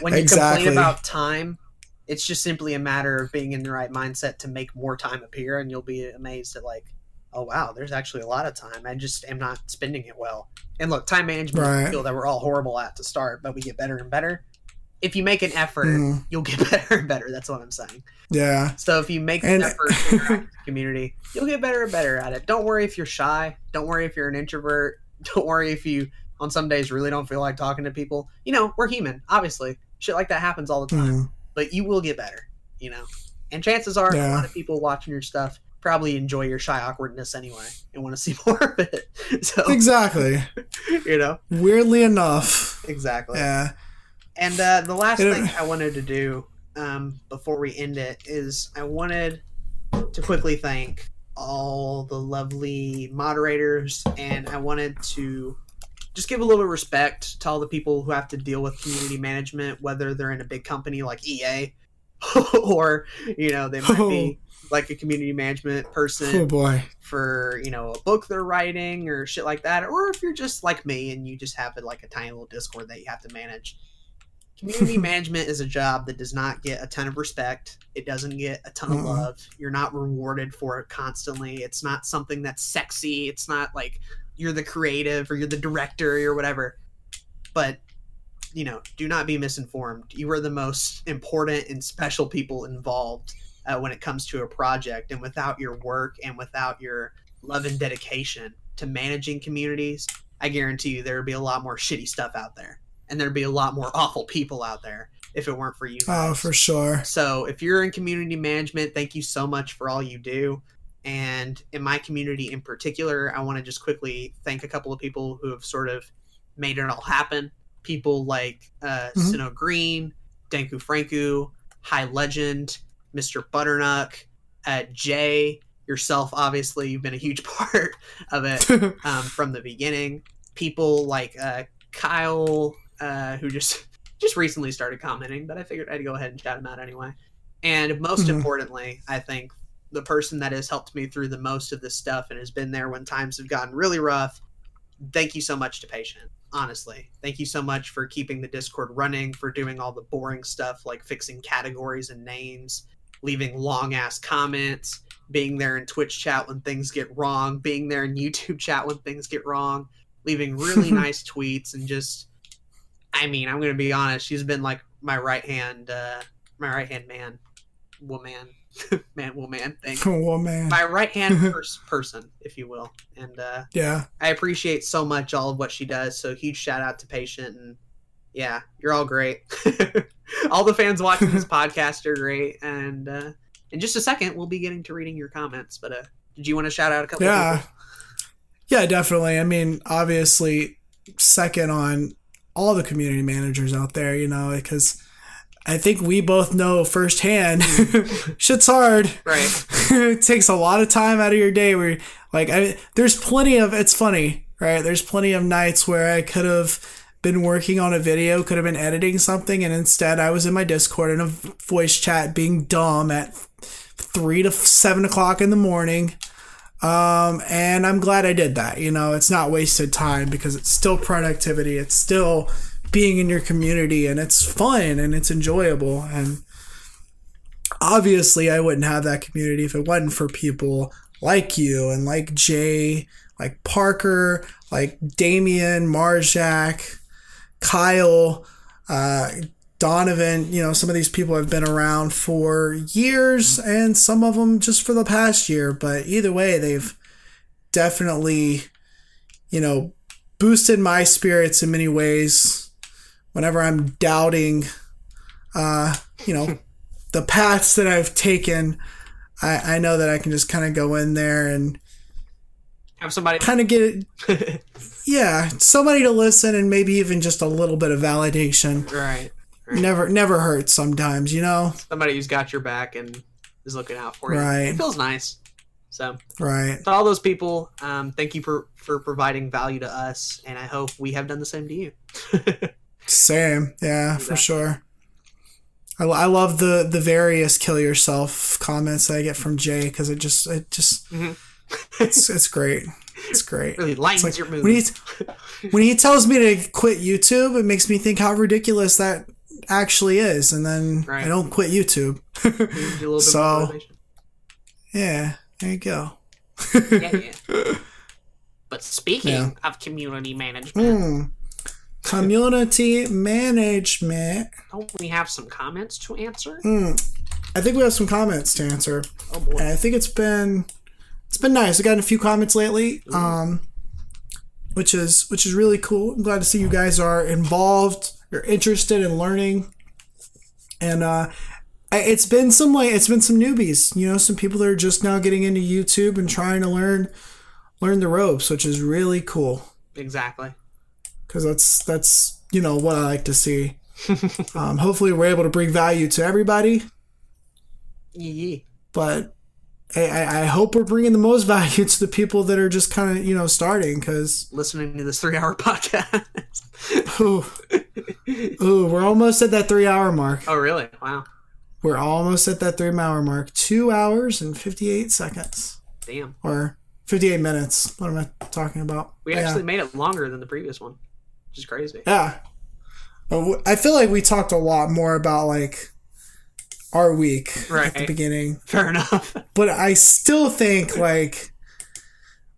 when you exactly. complain about time, it's just simply a matter of being in the right mindset to make more time appear, and you'll be amazed at like, oh wow, there's actually a lot of time. I just am not spending it well. And look, time management right. is a skill that we're all horrible at to start, but we get better and better if you make an effort, mm. you'll get better and better. That's what I'm saying. Yeah. So if you make an effort to interact with the community, you'll get better and better at it. Don't worry if you're shy. Don't worry if you're an introvert. Don't worry if you on some days really don't feel like talking to people. You know, we're human, obviously. Shit like that happens all the time. Mm. But you will get better, you know. And chances are yeah. a lot of people watching your stuff probably enjoy your shy awkwardness anyway and want to see more of it. So Exactly. you know. Weirdly enough. Exactly. Yeah. And uh, the last thing I wanted to do um, before we end it is I wanted to quickly thank all the lovely moderators, and I wanted to just give a little respect to all the people who have to deal with community management, whether they're in a big company like EA or you know they might oh. be like a community management person oh boy for you know a book they're writing or shit like that or if you're just like me and you just have like a tiny little discord that you have to manage community management is a job that does not get a ton of respect. It doesn't get a ton of uh-uh. love. You're not rewarded for it constantly. It's not something that's sexy. It's not like you're the creative or you're the director or whatever. But you know do not be misinformed. You are the most important and special people involved uh, when it comes to a project. And without your work and without your love and dedication to managing communities i guarantee you there would be a lot more shitty stuff out there and there'd be a lot more awful people out there if it weren't for you oh, guys. Oh, for sure. So if you're in community management, thank you so much for all you do. And in my community in particular, I want to just quickly thank a couple of people who have sort of made it all happen. People like uh, mm-hmm. Sino Green, Danku Franku, High Legend, Mr. Butternut, uh, Jay, yourself, obviously, you've been a huge part of it um, from the beginning. People like uh, Kyle, uh, who just just recently started commenting, but I figured I'd go ahead and shout him out anyway. And most mm-hmm. importantly, I think the person that has helped me through the most of this stuff and has been there when times have gotten really rough. Thank you so much to Patient. Honestly, thank you so much for keeping the Discord running, for doing all the boring stuff like fixing categories and names, leaving long ass comments, being there in Twitch chat when things get wrong, being there in YouTube chat when things get wrong, leaving really nice tweets, and just I mean, I'm gonna be honest. She's been like my right hand, uh, my right hand man, woman, man, woman thing. Woman. My right hand pers- person, if you will. And uh, yeah, I appreciate so much all of what she does. So huge shout out to Patient and yeah, you're all great. all the fans watching this podcast are great. And uh, in just a second, we'll be getting to reading your comments. But uh, did you want to shout out a couple? Yeah. Yeah, definitely. I mean, obviously, second on all the community managers out there, you know, because I think we both know firsthand shit's hard. Right. it takes a lot of time out of your day where like I there's plenty of it's funny, right? There's plenty of nights where I could have been working on a video, could have been editing something, and instead I was in my Discord in a voice chat being dumb at three to seven o'clock in the morning. Um, and I'm glad I did that. You know, it's not wasted time because it's still productivity. It's still being in your community and it's fun and it's enjoyable. And obviously, I wouldn't have that community if it wasn't for people like you and like Jay, like Parker, like Damien, Marjak, Kyle, uh, Donovan, you know, some of these people have been around for years and some of them just for the past year. But either way, they've definitely, you know, boosted my spirits in many ways whenever I'm doubting, uh, you know, the paths that I've taken. I, I know that I can just kind of go in there and have somebody kind of get it. yeah, somebody to listen and maybe even just a little bit of validation. Right. Right. Never, never hurts. Sometimes, you know. Somebody who's got your back and is looking out for you. Right. It feels nice. So, right. To all those people, um, thank you for for providing value to us, and I hope we have done the same to you. same, yeah, exactly. for sure. I, I love the the various kill yourself comments that I get from Jay because it just it just mm-hmm. it's it's great. It's great. Really lightens like, your mood. When he, when he tells me to quit YouTube, it makes me think how ridiculous that actually is, and then right. I don't quit YouTube. so, yeah, there you go. yeah, yeah. But speaking yeah. of community management, mm. community management. Don't we have some comments to answer? Mm. I think we have some comments to answer. Oh boy! And I think it's been it's been nice. I've gotten a few comments lately, um, which is which is really cool. I'm glad to see you guys are involved. You're interested in learning, and uh, it's been some like it's been some newbies. You know, some people that are just now getting into YouTube and trying to learn learn the ropes, which is really cool. Exactly. Because that's that's you know what I like to see. um, hopefully, we're able to bring value to everybody. Yeah. But I, I hope we're bringing the most value to the people that are just kind of you know starting because listening to this three hour podcast. ooh, ooh, we're almost at that three hour mark. Oh really? Wow. We're almost at that three hour mark. Two hours and 58 seconds. Damn. Or 58 minutes. What am I talking about? We actually yeah. made it longer than the previous one, which is crazy. Yeah. I feel like we talked a lot more about like our weak right. at the beginning. Fair enough. But I still think like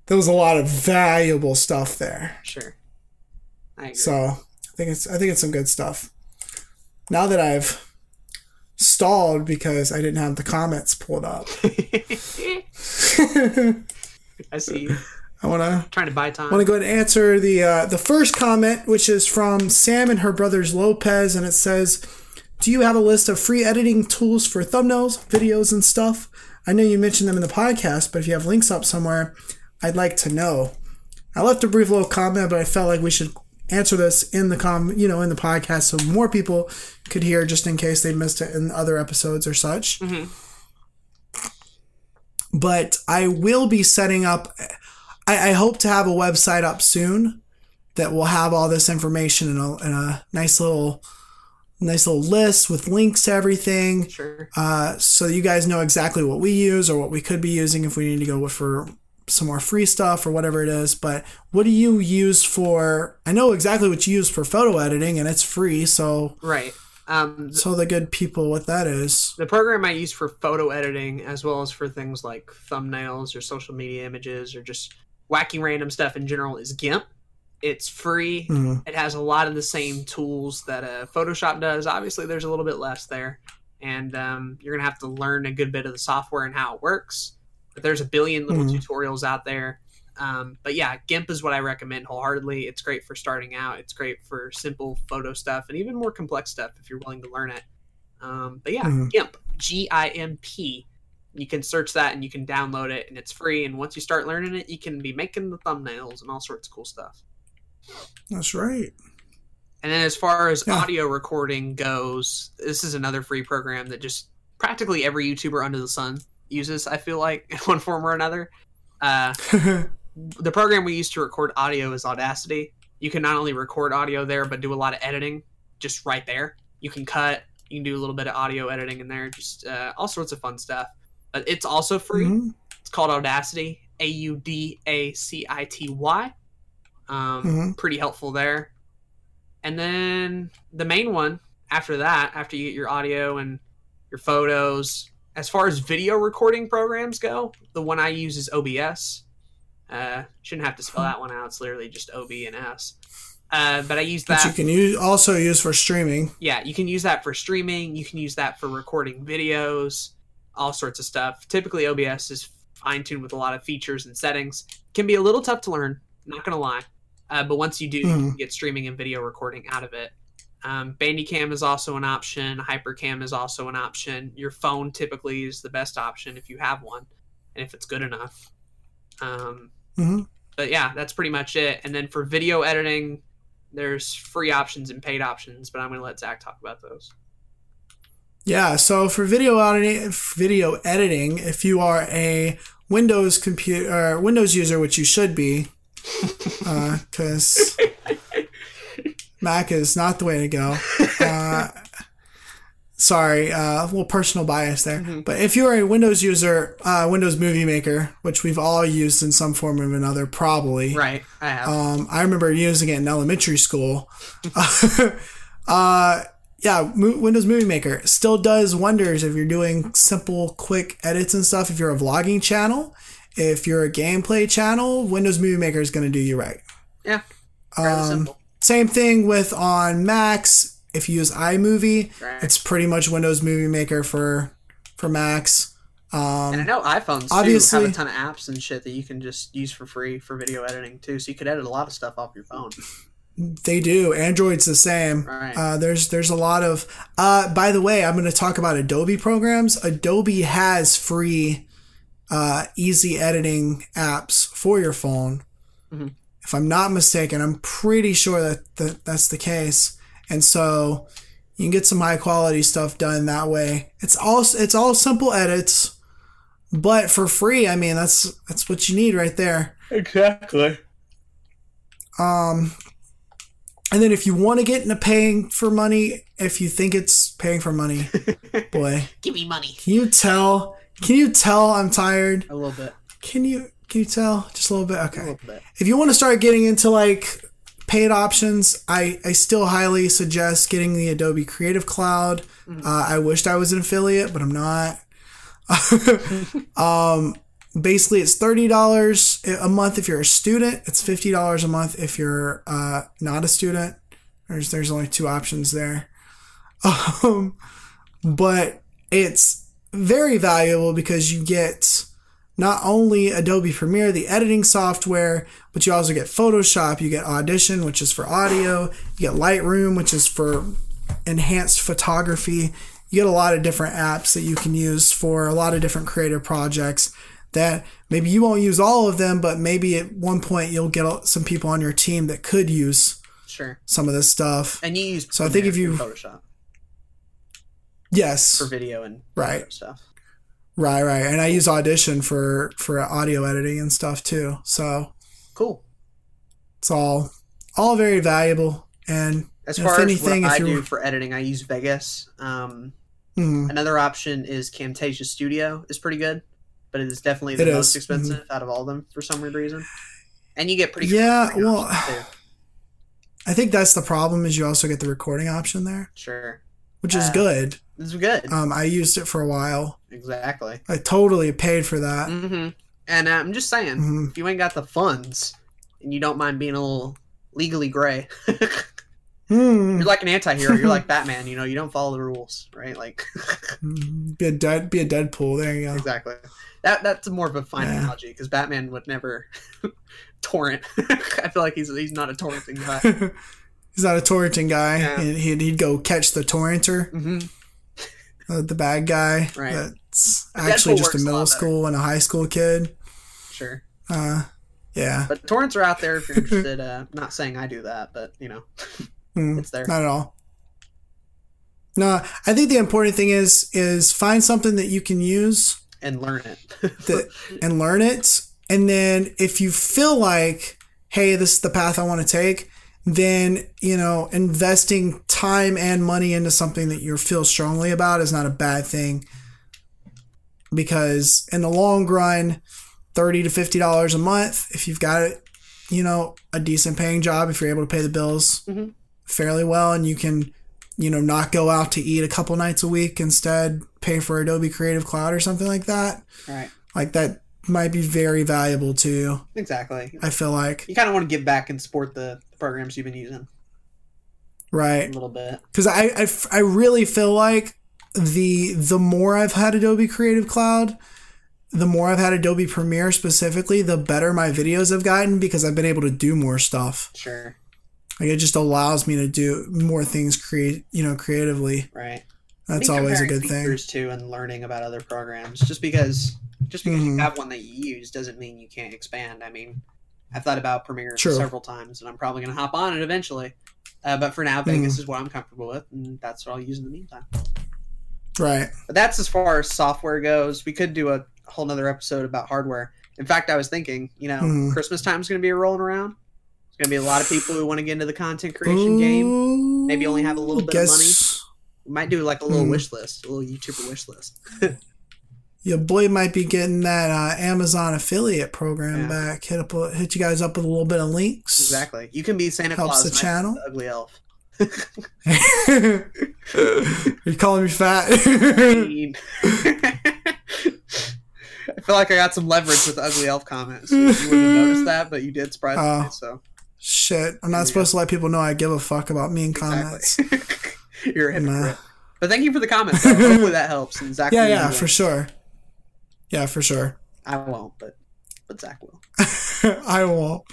there was a lot of valuable stuff there. Sure. So I think it's I think it's some good stuff. Now that I've stalled because I didn't have the comments pulled up. I see. I want to trying to buy time. I want to go ahead and answer the uh, the first comment, which is from Sam and her brothers Lopez, and it says, "Do you have a list of free editing tools for thumbnails, videos, and stuff? I know you mentioned them in the podcast, but if you have links up somewhere, I'd like to know." I left a brief little comment, but I felt like we should answer this in the com, you know, in the podcast, so more people could hear, just in case they missed it in other episodes or such. Mm-hmm. But I will be setting up I, I hope to have a website up soon that will have all this information in a, in a nice little nice little list with links to everything. Sure. Uh, so you guys know exactly what we use or what we could be using if we need to go for some more free stuff or whatever it is. But what do you use for? I know exactly what you use for photo editing, and it's free. So right. Um, so the good people what that is. The program I use for photo editing, as well as for things like thumbnails or social media images or just wacky random stuff in general is GIMP. It's free. Mm-hmm. It has a lot of the same tools that uh, Photoshop does. Obviously, there's a little bit less there, and um, you're gonna have to learn a good bit of the software and how it works. But there's a billion little mm-hmm. tutorials out there. Um, but yeah, GIMP is what I recommend wholeheartedly. It's great for starting out. It's great for simple photo stuff and even more complex stuff if you're willing to learn it. Um, but yeah, mm-hmm. GIMP, G I M P you can search that and you can download it and it's free and once you start learning it you can be making the thumbnails and all sorts of cool stuff that's right and then as far as yeah. audio recording goes this is another free program that just practically every youtuber under the sun uses i feel like in one form or another uh, the program we use to record audio is audacity you can not only record audio there but do a lot of editing just right there you can cut you can do a little bit of audio editing in there just uh, all sorts of fun stuff But it's also free. Mm-hmm. It's called Audacity, A U D A C I T Y. Um, mm-hmm. Pretty helpful there. And then the main one after that, after you get your audio and your photos, as far as video recording programs go, the one I use is OBS. Uh, shouldn't have to spell that one out. It's literally just O B and S. Uh, but I use that. But you can use, also use for streaming. Yeah, you can use that for streaming. You can use that for recording videos all sorts of stuff. Typically, OBS is fine tuned with a lot of features and settings. Can be a little tough to learn, not gonna lie. Uh, but once you do, mm. you mm-hmm. can get streaming and video recording out of it. Um, Bandicam is also an option. Hypercam is also an option. Your phone typically is the best option if you have one, and if it's good enough. Um, mm-hmm. But yeah, that's pretty much it. And then for video editing, there's free options and paid options. But I'm going to let Zach talk about those. Yeah, so for video editing, video editing, if you are a Windows computer Windows user, which you should be, because uh, Mac is not the way to go. Uh, sorry, uh, a little personal bias there. Mm-hmm. But if you are a Windows user, uh, Windows Movie Maker, which we've all used in some form or another, probably. Right, I have. Um, I remember using it in elementary school. uh, yeah, Windows Movie Maker still does wonders if you're doing simple, quick edits and stuff. If you're a vlogging channel, if you're a gameplay channel, Windows Movie Maker is going to do you right. Yeah. Um, same thing with on Macs. If you use iMovie, right. it's pretty much Windows Movie Maker for for Macs. Um, and I know iPhones obviously, have a ton of apps and shit that you can just use for free for video editing too. So you could edit a lot of stuff off your phone. They do. Android's the same. Right. Uh, there's there's a lot of. Uh, by the way, I'm going to talk about Adobe programs. Adobe has free, uh, easy editing apps for your phone. Mm-hmm. If I'm not mistaken, I'm pretty sure that, that that's the case. And so you can get some high quality stuff done that way. It's all it's all simple edits, but for free. I mean, that's that's what you need right there. Exactly. Um, and then if you want to get into paying for money, if you think it's paying for money, boy, give me money. Can you tell? Can you tell I'm tired? A little bit. Can you can you tell just a little bit? Okay. A little bit. If you want to start getting into like paid options, I I still highly suggest getting the Adobe Creative Cloud. Mm-hmm. Uh, I wished I was an affiliate, but I'm not. um, basically, it's thirty dollars a month if you're a student. It's fifty dollars a month if you're uh, not a student. There's there's only two options there. Um, but it's very valuable because you get not only Adobe Premiere, the editing software, but you also get Photoshop, you get Audition, which is for audio, you get Lightroom, which is for enhanced photography. You get a lot of different apps that you can use for a lot of different creative projects that maybe you won't use all of them, but maybe at one point you'll get some people on your team that could use sure some of this stuff. And you use so I think if you Photoshop, yes, for video and right stuff. Right, right. And I use Audition for for audio editing and stuff too. So cool. It's all all very valuable. And as far if anything, as what I do for editing, I use Vegas. Um, mm-hmm. Another option is Camtasia Studio. is pretty good, but it is definitely the it most is. expensive mm-hmm. out of all of them for some weird reason. And you get pretty yeah. Well, I think that's the problem. Is you also get the recording option there. Sure. Which uh, is good. It's good. Um, I used it for a while. Exactly. I totally paid for that. Mm-hmm. And uh, I'm just saying, mm-hmm. if you ain't got the funds and you don't mind being a little legally gray, hmm. you're like an anti-hero. You're like Batman. You know, you don't follow the rules, right? Like, hmm. be a dead, be a Deadpool. There you go. Exactly. That that's more of a fine yeah. analogy because Batman would never torrent. I feel like he's he's not a torrenting guy. He's not a torrenting guy. Yeah. He'd, he'd go catch the torrenter. Mm-hmm uh, the bad guy right. that's actually just a middle a school and a high school kid. Sure. Uh, yeah. But torrents are out there if you're interested. uh, not saying I do that, but you know, mm, it's there. Not at all. No, I think the important thing is is find something that you can use and learn it. that, and learn it, and then if you feel like, hey, this is the path I want to take, then you know investing time and money into something that you feel strongly about is not a bad thing. Because in the long run 30 to 50 dollars a month if you've got it you know a decent paying job if you're able to pay the bills mm-hmm. fairly well and you can you know not go out to eat a couple nights a week instead pay for adobe creative cloud or something like that right. like that might be very valuable to you. Exactly. I feel like. You kind of want to give back and support the programs you've been using. Right. A little bit. Because I, I, I really feel like the the more I've had Adobe Creative Cloud, the more I've had Adobe Premiere specifically, the better my videos have gotten because I've been able to do more stuff. Sure. Like it just allows me to do more things create you know creatively. Right. That's always a good thing. too and learning about other programs. Just because just because mm-hmm. you have one that you use doesn't mean you can't expand. I mean, I've thought about Premiere True. several times, and I'm probably going to hop on it eventually. Uh, but for now, Vegas mm. is what I'm comfortable with, and that's what I'll use in the meantime. Right. But that's as far as software goes. We could do a whole nother episode about hardware. In fact, I was thinking, you know, mm. Christmas time is going to be rolling around. There's going to be a lot of people who want to get into the content creation Ooh, game. Maybe only have a little bit guess... of money. We might do like a little mm. wish list, a little YouTuber wish list. your boy might be getting that uh, Amazon affiliate program yeah. back. Hit up, hit you guys up with a little bit of links. Exactly. You can be Santa Helps Claus. the channel. The ugly elf. Are you calling me fat? I feel like I got some leverage with the ugly elf comments. You wouldn't have noticed that, but you did surprise uh, me. Oh, so shit, I'm not supposed to let people know I give a fuck about mean comments. Exactly. You're a hypocrite. But thank you for the comments. Hopefully that helps. Zach yeah, yeah, for sure. Yeah, for sure. I won't, but but Zach will. I won't.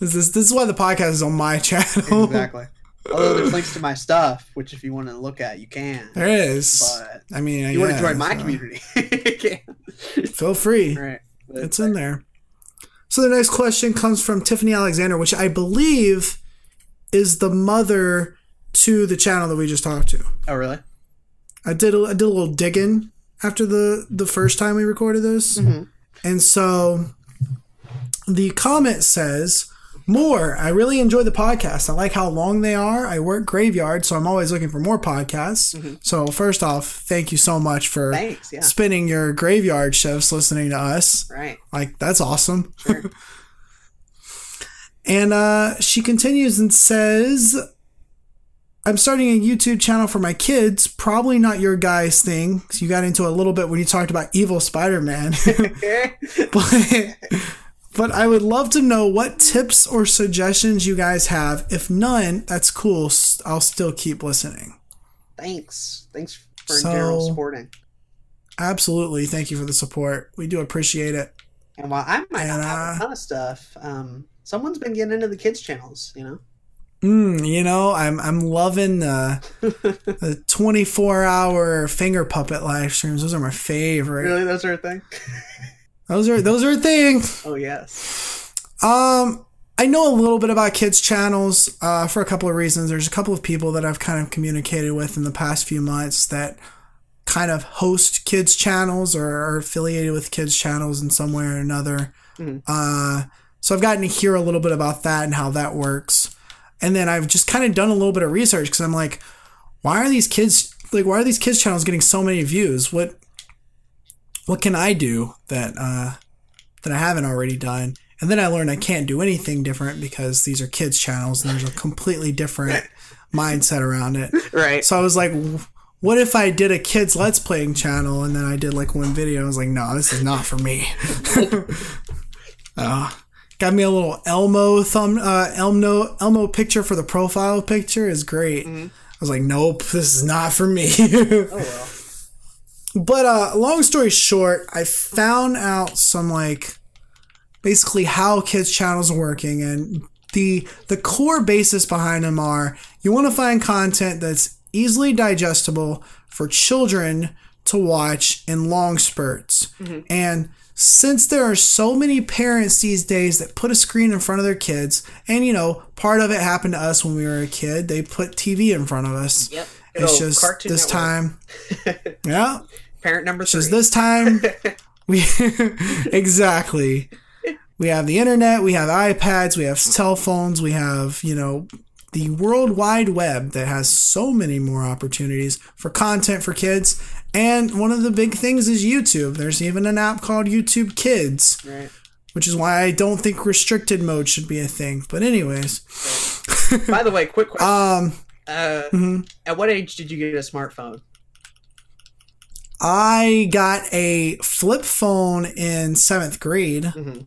This is this is why the podcast is on my channel. Exactly. Although there's links to my stuff, which if you want to look at, you can. There is. But I mean, you want to join my so. community? Feel free. Right. It's in there. So the next question comes from Tiffany Alexander, which I believe is the mother to the channel that we just talked to. Oh, really? I did a, I did a little digging after the the first time we recorded this, mm-hmm. and so the comment says, more. I really enjoy the podcast. I like how long they are. I work graveyard, so I'm always looking for more podcasts. Mm-hmm. So first off, thank you so much for Thanks, yeah. spending your graveyard shifts listening to us. Right. Like that's awesome. Sure. and uh, she continues and says, I'm starting a YouTube channel for my kids. Probably not your guys' thing. You got into a little bit when you talked about evil Spider Man. but, but I would love to know what tips or suggestions you guys have. If none, that's cool. I'll still keep listening. Thanks. Thanks for so, general supporting. Absolutely. Thank you for the support. We do appreciate it. And while I might and, not have uh, a ton of stuff, um, someone's been getting into the kids' channels, you know? Mm, you know, I'm I'm loving the the 24 hour finger puppet live streams. Those are my favorite. Really, those are a thing. those are those are a thing. Oh yes. Um, I know a little bit about kids channels uh, for a couple of reasons. There's a couple of people that I've kind of communicated with in the past few months that kind of host kids channels or are affiliated with kids channels in some way or another. Mm-hmm. Uh, so I've gotten to hear a little bit about that and how that works. And then I've just kind of done a little bit of research because I'm like, why are these kids like why are these kids channels getting so many views? What what can I do that uh, that I haven't already done? And then I learned I can't do anything different because these are kids channels and there's a completely different mindset around it. Right. So I was like, what if I did a kids let's playing channel and then I did like one video? And I was like, no, this is not for me. uh, Got me a little Elmo thumb, uh, Elmo Elmo picture for the profile picture is great. Mm-hmm. I was like, nope, this is not for me. oh well. But uh, long story short, I found out some like basically how kids channels are working and the the core basis behind them are you want to find content that's easily digestible for children to watch in long spurts. Mm-hmm. And since there are so many parents these days that put a screen in front of their kids, and you know, part of it happened to us when we were a kid, they put TV in front of us. Yep. It's just Cartoon this time. yeah. Parent number three. Just this time, we exactly. We have the internet, we have iPads, we have cell phones, we have you know the World Wide Web that has so many more opportunities for content for kids. And one of the big things is YouTube. There's even an app called YouTube Kids, right. which is why I don't think restricted mode should be a thing. But anyways, right. by the way, quick question: um, uh, mm-hmm. At what age did you get a smartphone? I got a flip phone in seventh grade, mm-hmm.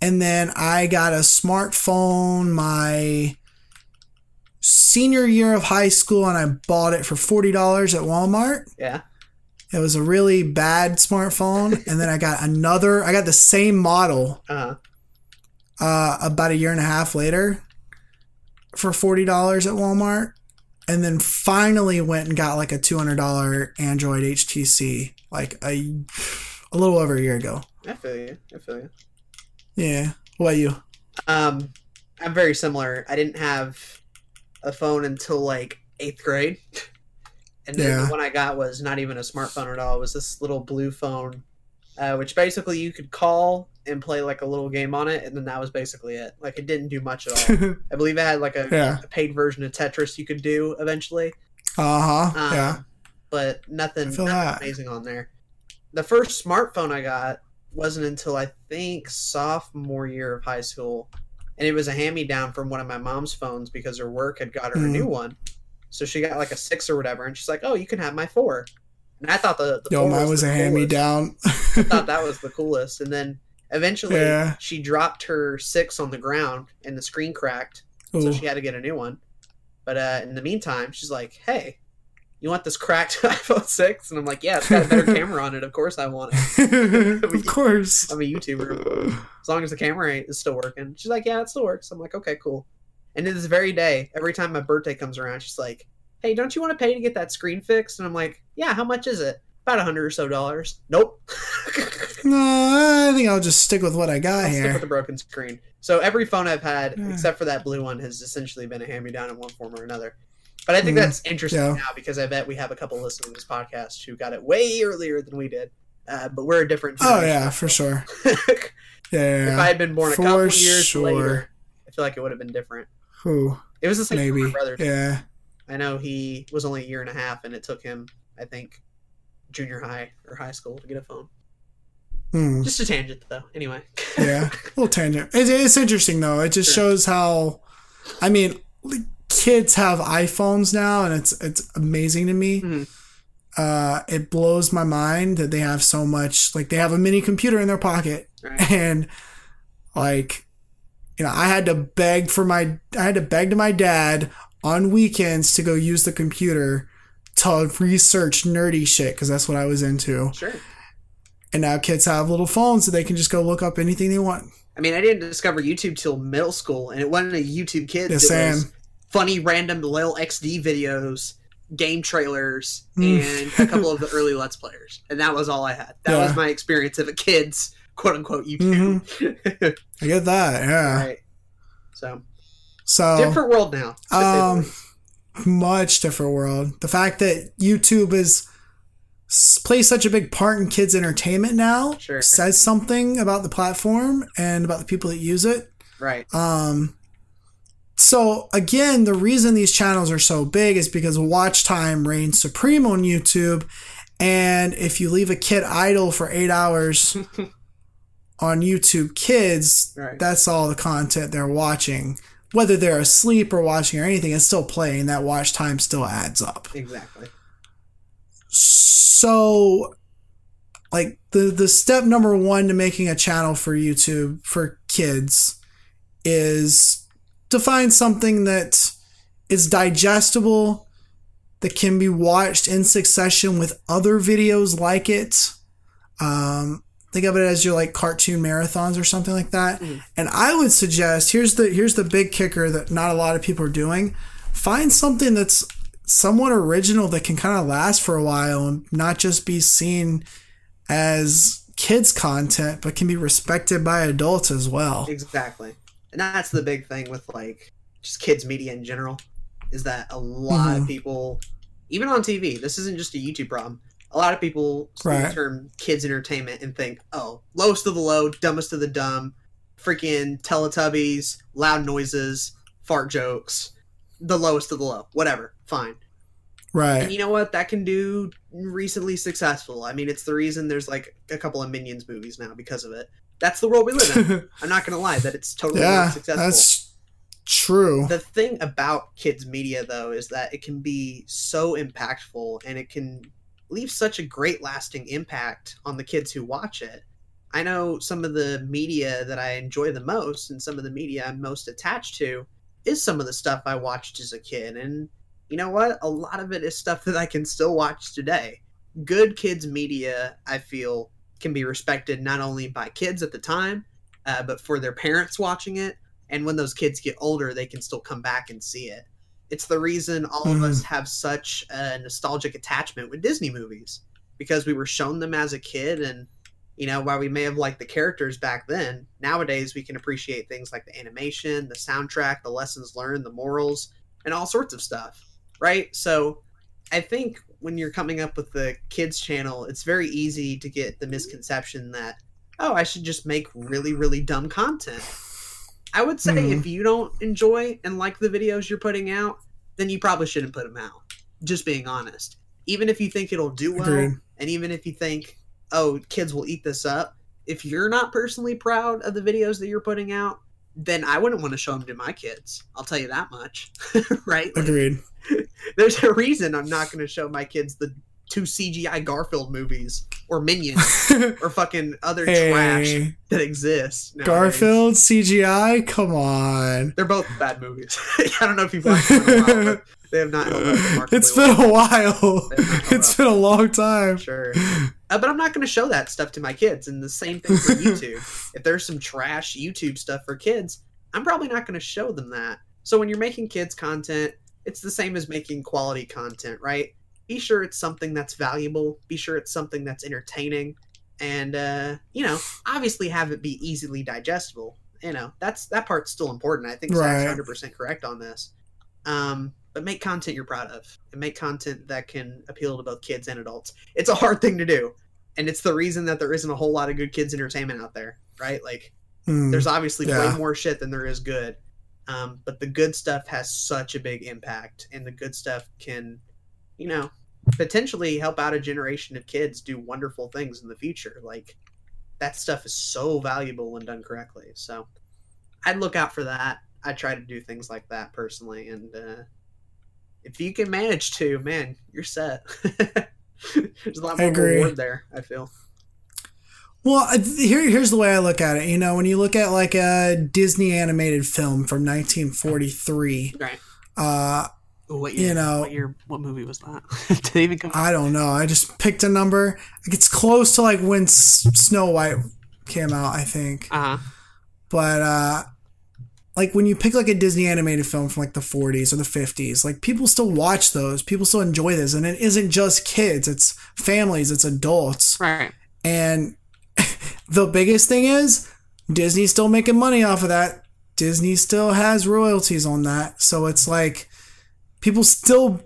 and then I got a smartphone my senior year of high school and I bought it for $40 at Walmart. Yeah. It was a really bad smartphone. and then I got another, I got the same model uh-huh. uh, about a year and a half later for $40 at Walmart. And then finally went and got like a $200 Android HTC like a, a little over a year ago. I feel you. I feel you. Yeah. What about you? Um, I'm very similar. I didn't have a phone until like eighth grade. And then yeah. the one I got was not even a smartphone at all. It was this little blue phone, uh, which basically you could call and play like a little game on it, and then that was basically it. Like it didn't do much at all. I believe it had like a, yeah. a, paid version of Tetris you could do eventually. Uh huh. Um, yeah. But nothing, nothing amazing on there. The first smartphone I got wasn't until I think sophomore year of high school and it was a hand me down from one of my mom's phones because her work had got her mm. a new mm. one. So she got like a six or whatever, and she's like, "Oh, you can have my four. And I thought the, the yo, mine was, was a hand me down. I thought that was the coolest, and then eventually yeah. she dropped her six on the ground, and the screen cracked, Ooh. so she had to get a new one. But uh, in the meantime, she's like, "Hey, you want this cracked iPhone 6? And I'm like, yeah, it's got a better camera on it. Of course I want it. of course. I'm a YouTuber. As long as the camera is still working. She's like, yeah, it still works. I'm like, okay, cool. And to this very day, every time my birthday comes around, she's like, hey, don't you want to pay to get that screen fixed? And I'm like, yeah, how much is it? About a hundred or so dollars. Nope. no, I think I'll just stick with what I got I'll here. Stick with the broken screen. So every phone I've had, yeah. except for that blue one, has essentially been a hand-me-down in one form or another. But I think mm, that's interesting yeah. now because I bet we have a couple listening to this podcast who got it way earlier than we did. Uh, but we're a different. Oh yeah, for sure. yeah, yeah, If I had been born a couple years sure. later, I feel like it would have been different. Who? It was the same Maybe. for my brother. Yeah. I know he was only a year and a half, and it took him, I think, junior high or high school to get a phone. Hmm. Just a tangent, though. Anyway. yeah, a little tangent. It's, it's interesting though. It just Sure. shows how, I mean, kids have iPhones now, and it's it's amazing to me. Mhm. Uh, it blows my mind that they have so much. Like they have a mini computer in their pocket, Right. and like, you know, I had to beg for my, I had to beg to my dad on weekends to go use the computer to research nerdy shit because that's what I was into. Sure. And now kids have little phones so they can just go look up anything they want. I mean, I didn't discover YouTube till middle school, and it wasn't a YouTube Kids. Yeah, it same. was funny random Lil XD videos, game trailers, Mm. and a couple of the early Let's Players, and that was all I had. That Yeah. was my experience of a kid's quote unquote YouTube. I get that. Yeah. right. So So different world now. to say the Um, much different world. The fact that YouTube is plays such a big part in kids' entertainment now Sure. says something about the platform and about the people that use it. right. Um, so again, the reason these channels are so big is because watch time reigns supreme on YouTube. And if you leave a kid idle for eight hours on YouTube Kids, Right. that's all the content they're watching. Whether they're asleep or watching or anything, it's still playing. That watch time still adds up. Exactly. So, like the the step number one to making a channel for YouTube for kids is to find something that is digestible, that can be watched in succession with other videos like it. Um, think of it as your like cartoon marathons or something like that. Mhm. And I would suggest here's the here's the big kicker that not a lot of people are doing. Find something that's somewhat original that can kind of last for a while and not just be seen as kids content but can be respected by adults as well. Exactly. And that's the big thing with like just kids media in general is that a lot of Mhm. people even on TV, this isn't just a YouTube problem. A lot of people see the term kids entertainment and think, "Oh, lowest of the low, dumbest of the dumb, freaking Teletubbies, loud noises, fart jokes, the lowest of the low, whatever, fine." And Right. you know what? That can do recently successful. I mean, it's the reason there's like a couple of Minions movies now because of it. That's the world we live in. I'm not gonna lie that it's totally yeah, successful. that's true. The thing about kids media though is that it can be so impactful and it can leave such a great lasting impact on the kids who watch it. I know some of the media that I enjoy the most and some of the media I'm most attached to is some of the stuff I watched as a kid and you know what? A lot of it is stuff that I can still watch today. Good kids media, I feel, can be respected not only by kids at the time, uh, but for their parents watching it and when those kids get older they can still come back and see it it's the reason all of us mm-hmm. have such a nostalgic attachment with disney movies because we were shown them as a kid and you know while we may have liked the characters back then nowadays we can appreciate things like the animation the soundtrack the lessons learned the morals and all sorts of stuff right? So i think when you're coming up with the kids channel it's very easy to get the misconception that oh i should just make really really dumb content I would say Mhm. if you don't enjoy and like the videos you're putting out, then you probably shouldn't put them out. Just being honest. Even if you think it'll do well, Agreed. and even if you think, oh, kids will eat this up, if you're not personally proud of the videos that you're putting out, then I wouldn't want to show them to my kids. I'll tell you that much. right? Like, Agreed. there's a reason I'm not going to show my kids the two CGI Garfield movies or Minions or fucking other trash that exists. nowadays. Garfield CGI, come on. They're both bad movies. I don't know if you've watched them while, but they have not held up remarkably It's well. been a while. They've not held It's up. been a long time. Sure. Uh, but I'm not going to show that stuff to my kids. And the same thing for YouTube. if there's some trash YouTube stuff for kids, I'm probably not going to show them that. So when you're making kids content, it's the same as making quality content, right? Be sure it's something that's valuable. Be sure it's something that's entertaining, and uh, you know, obviously have it be easily digestible. You know, that's that part's still important. I think Zach's Right. 100 percent correct on this. Um, but make content you're proud of, and make content that can appeal to both kids and adults. It's a hard thing to do, and it's the reason that there isn't a whole lot of good kids entertainment out there, right? Like, Hmm. there's obviously Yeah. way more shit than there is good, Um, but the good stuff has such a big impact, and the good stuff can, you know, potentially help out a generation of kids do wonderful things in the future. Like that stuff is so valuable when done correctly. So I'd look out for that. I try to do things like that personally, and uh, if you can manage to, man, you're set. There's a lot more reward there. I feel. Well, here, here's the way I look at it. You know, when you look at like a Disney animated film from 1943, right? Uh, what year, you know, what year? What movie was that? Did they even come? I don't know. I just picked a number. It's close to like when Snow White came out, I think. Uh huh. But uh, like when you pick like a Disney animated film from like the 40s or the 50s, like people still watch those. People still enjoy this, and it isn't just kids. It's families. It's adults. Right. And the biggest thing is Disney's still making money off of that. Disney still has royalties on that. So it's like people still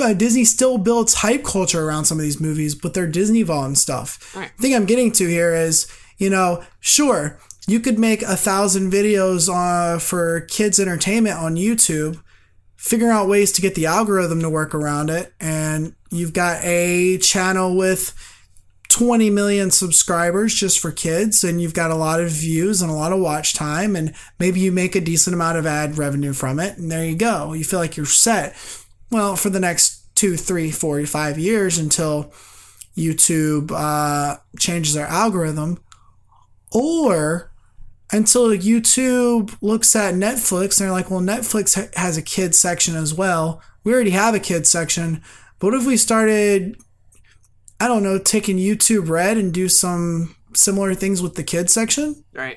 uh, Disney still builds hype culture around some of these movies with their Disney Vault and stuff. Right. The thing I'm getting to here is, you know, sure, you could make a thousand videos uh, for kids' entertainment on YouTube, figure out ways to get the algorithm to work around it, and you've got a channel with 20 million subscribers just for kids and you've got a lot of views and a lot of watch time and maybe you make a decent amount of ad revenue from it and there you go. You feel like you're set. Well for the next two three four five years until youtube uh, changes their algorithm or until youtube looks at netflix and they're like well netflix ha- has a kids section as well. We already have a kids section. But what if we started I don't know, taking YouTube Red and do some similar things with the kids section. Right.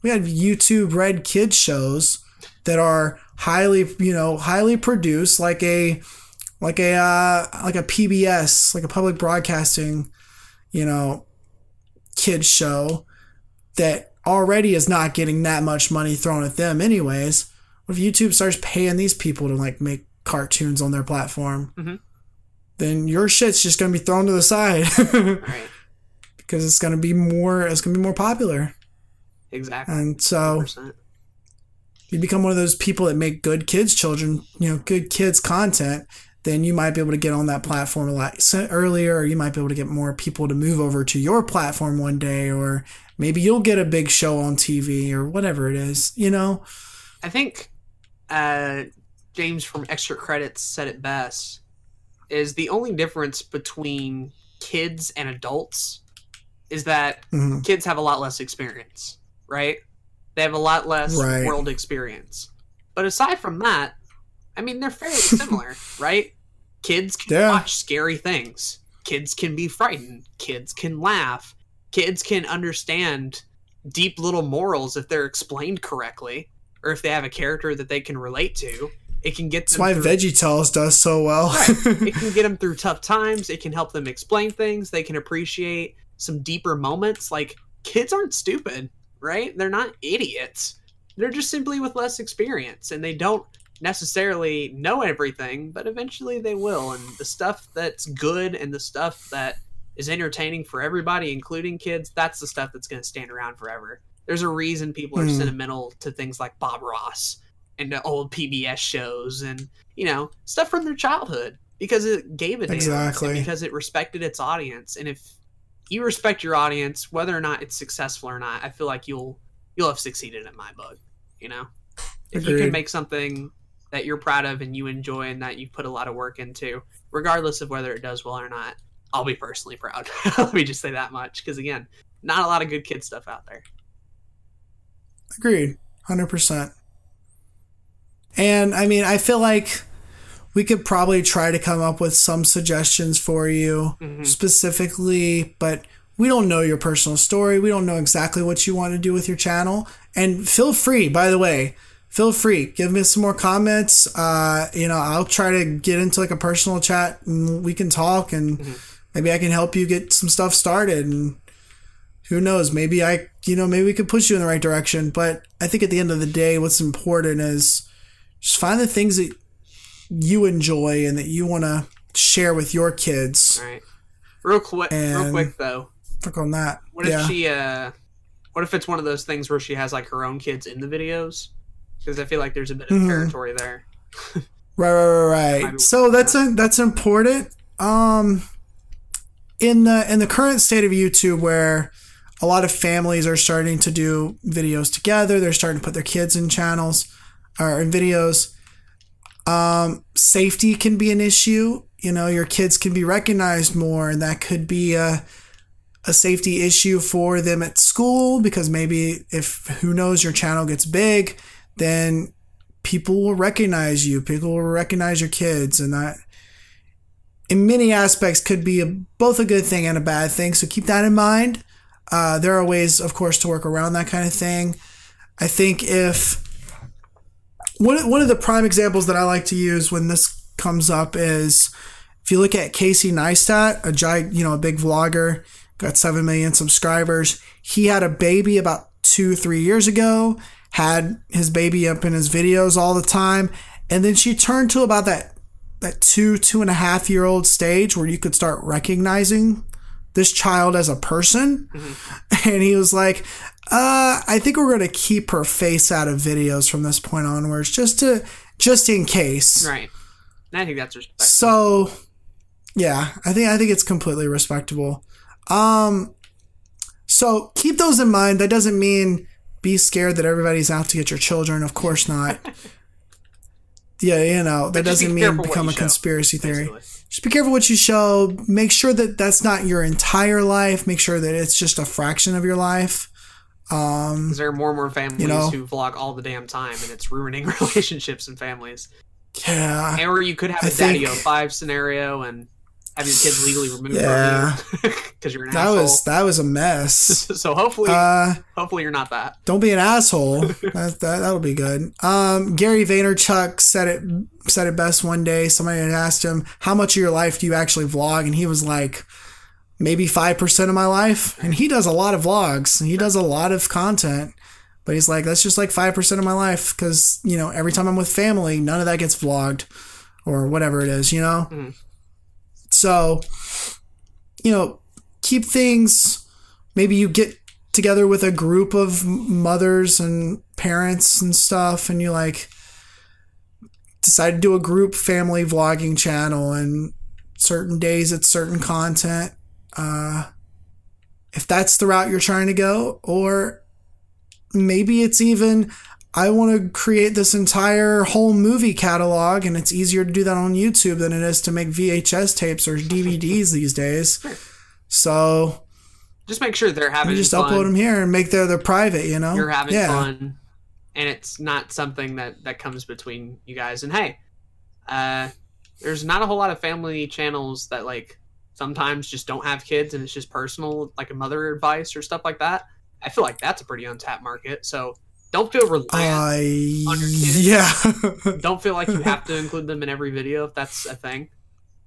We have YouTube Red kids shows that are highly, you know, highly produced, like a, like a, uh, like a PBS, like a public broadcasting, you know, kids show that already is not getting that much money thrown at them, anyways. What if YouTube starts paying these people to like make cartoons on their platform? Mm-hmm then your shit's just gonna be thrown to the side. right. Because it's gonna be more it's gonna be more popular. Exactly. And so 100%. you become one of those people that make good kids children, you know, good kids content, then you might be able to get on that platform a lot earlier, or you might be able to get more people to move over to your platform one day, or maybe you'll get a big show on TV or whatever it is, you know? I think uh, James from Extra Credits said it best is the only difference between kids and adults is that mm-hmm. kids have a lot less experience, right? They have a lot less right. world experience. But aside from that, I mean, they're fairly similar, right? Kids can yeah. watch scary things. Kids can be frightened. Kids can laugh. Kids can understand deep little morals if they're explained correctly or if they have a character that they can relate to. It can get that's why through, VeggieTales does so well. right. It can get them through tough times. It can help them explain things. They can appreciate some deeper moments. Like kids aren't stupid, right? They're not idiots. They're just simply with less experience, and they don't necessarily know everything, but eventually they will. And the stuff that's good and the stuff that is entertaining for everybody, including kids, that's the stuff that's going to stand around forever. There's a reason people are mm. sentimental to things like Bob Ross and old PBS shows and you know stuff from their childhood because it gave it exactly because it respected its audience. And if you respect your audience, whether or not it's successful or not, I feel like you'll you'll have succeeded in my book. You know, if Agreed. you can make something that you're proud of and you enjoy and that you put a lot of work into, regardless of whether it does well or not, I'll be personally proud. Let me just say that much because again, not a lot of good kid stuff out there. Agreed, hundred percent. And I mean, I feel like we could probably try to come up with some suggestions for you mm-hmm. specifically, but we don't know your personal story. We don't know exactly what you want to do with your channel. And feel free, by the way, feel free, give me some more comments. Uh, you know, I'll try to get into like a personal chat and we can talk and mm-hmm. maybe I can help you get some stuff started and who knows, maybe I, you know, maybe we could push you in the right direction. But I think at the end of the day, what's important is just find the things that you enjoy and that you want to share with your kids. All right. Real quick, real quick though. Click on that. What yeah. if she? uh What if it's one of those things where she has like her own kids in the videos, because I feel like there's a bit of mm-hmm. territory there. right, right, right, right. So that's a, that's important. Um, in the in the current state of YouTube, where a lot of families are starting to do videos together, they're starting to put their kids in channels or in videos. Um, safety can be an issue. You know, your kids can be recognized more, and that could be a a safety issue for them at school because maybe if who knows your channel gets big, then people will recognize you. People will recognize your kids, and that in many aspects could be a, both a good thing and a bad thing. So keep that in mind. Uh, there are ways, of course, to work around that kind of thing. I think if one one of the prime examples that I like to use when this comes up is if you look at Casey Neistat, a giant, you know, a big vlogger, got seven million subscribers. He had a baby about two, three years ago. Had his baby up in his videos all the time, and then she turned to about that that two, two and a half year old stage where you could start recognizing this child as a person. Mm-hmm. And he was like, uh, I think we're going to keep her face out of videos from this point onwards, just to, just in case. Right. I think that's respectable. So, yeah, I think, I think it's completely respectable. Um, so keep those in mind. That doesn't mean be scared that everybody's out to get your children. Of course not. yeah, you know, that doesn't mean become a show, conspiracy theory. Basically just be careful what you show. Make sure that that's not your entire life. Make sure that it's just a fraction of your life. Um, there are more and more families you know, who vlog all the damn time, and it's ruining relationships and families. Yeah. Or you could have a I Daddy think, 05 scenario and have your kids legally removed yeah. because you, are an that asshole. was that was a mess. so hopefully, uh, hopefully you're not that. Don't be an asshole. that, that that'll be good. Um, Gary Vaynerchuk said it said it best one day. Somebody had asked him, "How much of your life do you actually vlog?" And he was like, "Maybe five percent of my life." And he does a lot of vlogs. He does a lot of content. But he's like, that's just like 5% of my life because, you know, every time I'm with family, none of that gets vlogged or whatever it is, you know? Mm. So, you know, keep things, maybe you get together with a group of mothers and parents and stuff, and you like decide to do a group family vlogging channel, and certain days it's certain content. Uh, if that's the route you're trying to go, or maybe it's even I want to create this entire whole movie catalog, and it's easier to do that on YouTube than it is to make VHS tapes or DVDs these days. So just make sure they're having just fun. upload them here and make they're private. You know, you're having yeah. fun, and it's not something that that comes between you guys. And hey, uh, there's not a whole lot of family channels that like sometimes just don't have kids and it's just personal, like a mother advice or stuff like that. I feel like that's a pretty untapped market. So don't feel reliant uh, on your kids. Yeah. don't feel like you have to include them in every video if that's a thing.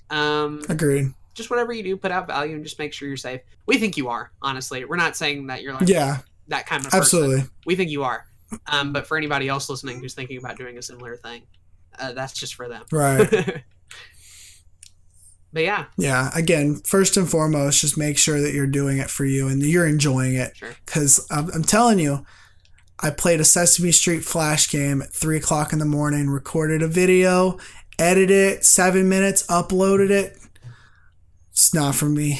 Um, Agreed. Just whatever you do, put out value and just make sure you're safe. We think you are, honestly. We're not saying that you're like yeah that kind of person. absolutely. We think you are. Um, but for anybody else listening who's thinking about doing a similar thing, uh, that's just for them. Right. but yeah. Yeah. Again, first and foremost, just make sure that you're doing it for you and you're enjoying it. Because sure. I'm, I'm telling you, I played a Sesame Street Flash game at three o'clock in the morning, recorded a video, edited it, seven minutes, uploaded it. It's not for me.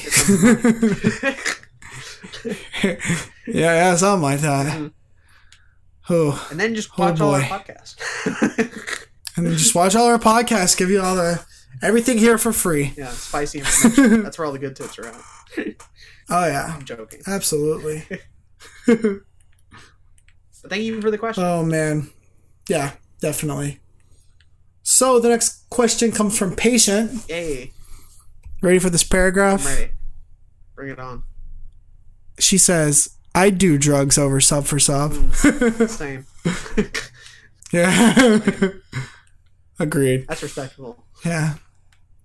yeah, yeah, something like that. Mm-hmm. Oh, and then just oh, watch oh all our podcasts. and then just watch all our podcasts. Give you all the everything here for free. Yeah, spicy information. That's where all the good tips are at. oh yeah, I'm joking. Absolutely. Thank you for the question. Oh man, yeah, definitely. So the next question comes from patient. Yay! Ready for this paragraph? I'm ready. Bring it on. She says, "I do drugs over sub for sub." Mm, same. yeah. Agreed. That's respectable. Yeah.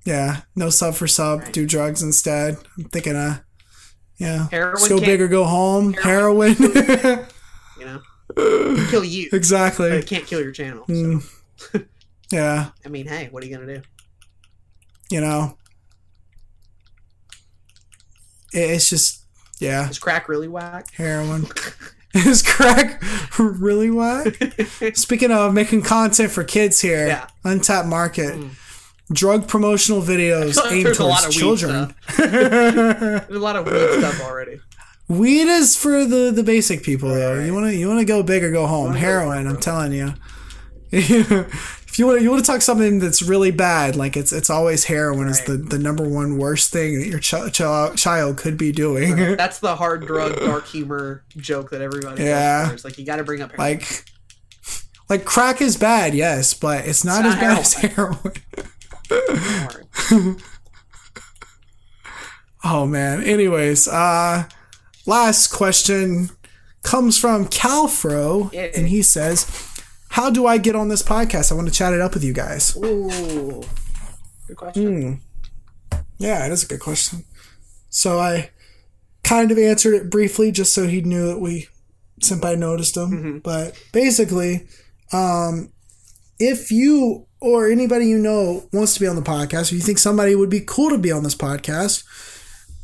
Yeah. No sub for sub. Right. Do drugs instead. I'm thinking, uh, yeah. Heroin go big or go home. Heroin. Heroin. you know kill you. Exactly. But it can't kill your channel. So. Mm. yeah. I mean, hey, what are you gonna do? You know, it's just yeah. Is crack really whack? Heroin. Is crack really whack? Speaking of making content for kids here, Yeah. untapped market, drug promotional videos aimed there's a lot towards children. There's a lot of weird stuff already. Weed is for the the basic people though. Right. You want to you want to go big or go home. wanna Heroin, I'm telling you. if you want you want to talk something that's really bad, like it's it's always heroin is the the number one worst thing that your ch- ch- child could be doing. That's the hard drug, dark humor joke that everybody Yeah. Like you got to bring up heroin. like like crack is bad, yes, but it's not It's as not bad as heroin. Oh man. Anyways, uh last question comes from Calfro and he says, "How do I get on this podcast? I want to chat it up with you guys." Ooh, good question. Yeah, it is a good question. So I kind of answered it briefly just so he knew that we Senpai noticed him. But basically, um, if you or anybody you know wants to be on the podcast, or you think somebody would be cool to be on this podcast,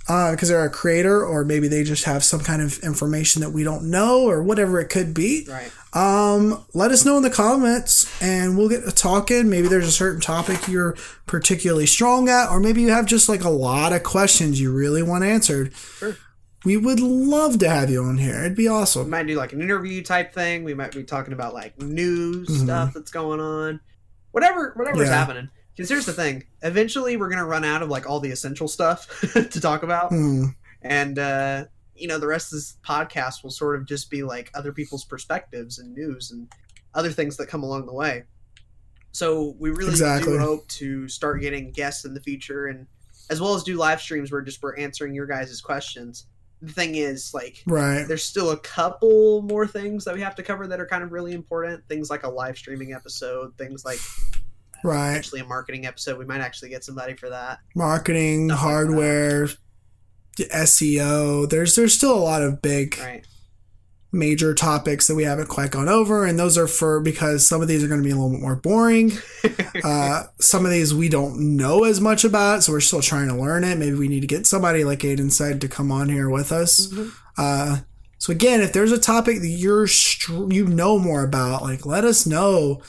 because they're a creator, or maybe they just have some kind of information that we don't know, or whatever it could be, Right. um, let us know in the comments and we'll get talking. Maybe there's a certain topic you're particularly strong at, or maybe you have just like a lot of questions you really want answered. Sure. We would love to have you on here. It'd be We awesome. might do like an interview type thing. We might be talking about like news Mhm. stuff that's going on, whatever, whatever's Yeah. happening. Because here's the thing: eventually, we're gonna run out of like all the essential stuff to talk about, Hmm. and uh, you know, the rest of this podcast will sort of just be like other people's perspectives and news and other things that come along the way. So we really Exactly. do hope to start getting guests in the future, and as well as do live streams where just we're answering your guys' questions. The thing is, like, Right. there's still a couple more things that we have to cover that are kind of really important. Things like a live streaming episode, things like Right. actually a marketing episode. We might actually get somebody for that. Marketing, Stuff like hardware, SEO. There's there's still a lot of big Right. major topics that we haven't quite gone over, and those are for because some of these are going to be a little bit more boring. Uh, some of these we don't know as much about, so we're still trying to learn it. Maybe we need to get somebody like Aiden said to come on here with us. Mhm. Uh, so again, if there's a topic that you're str- you know more about, like let us know.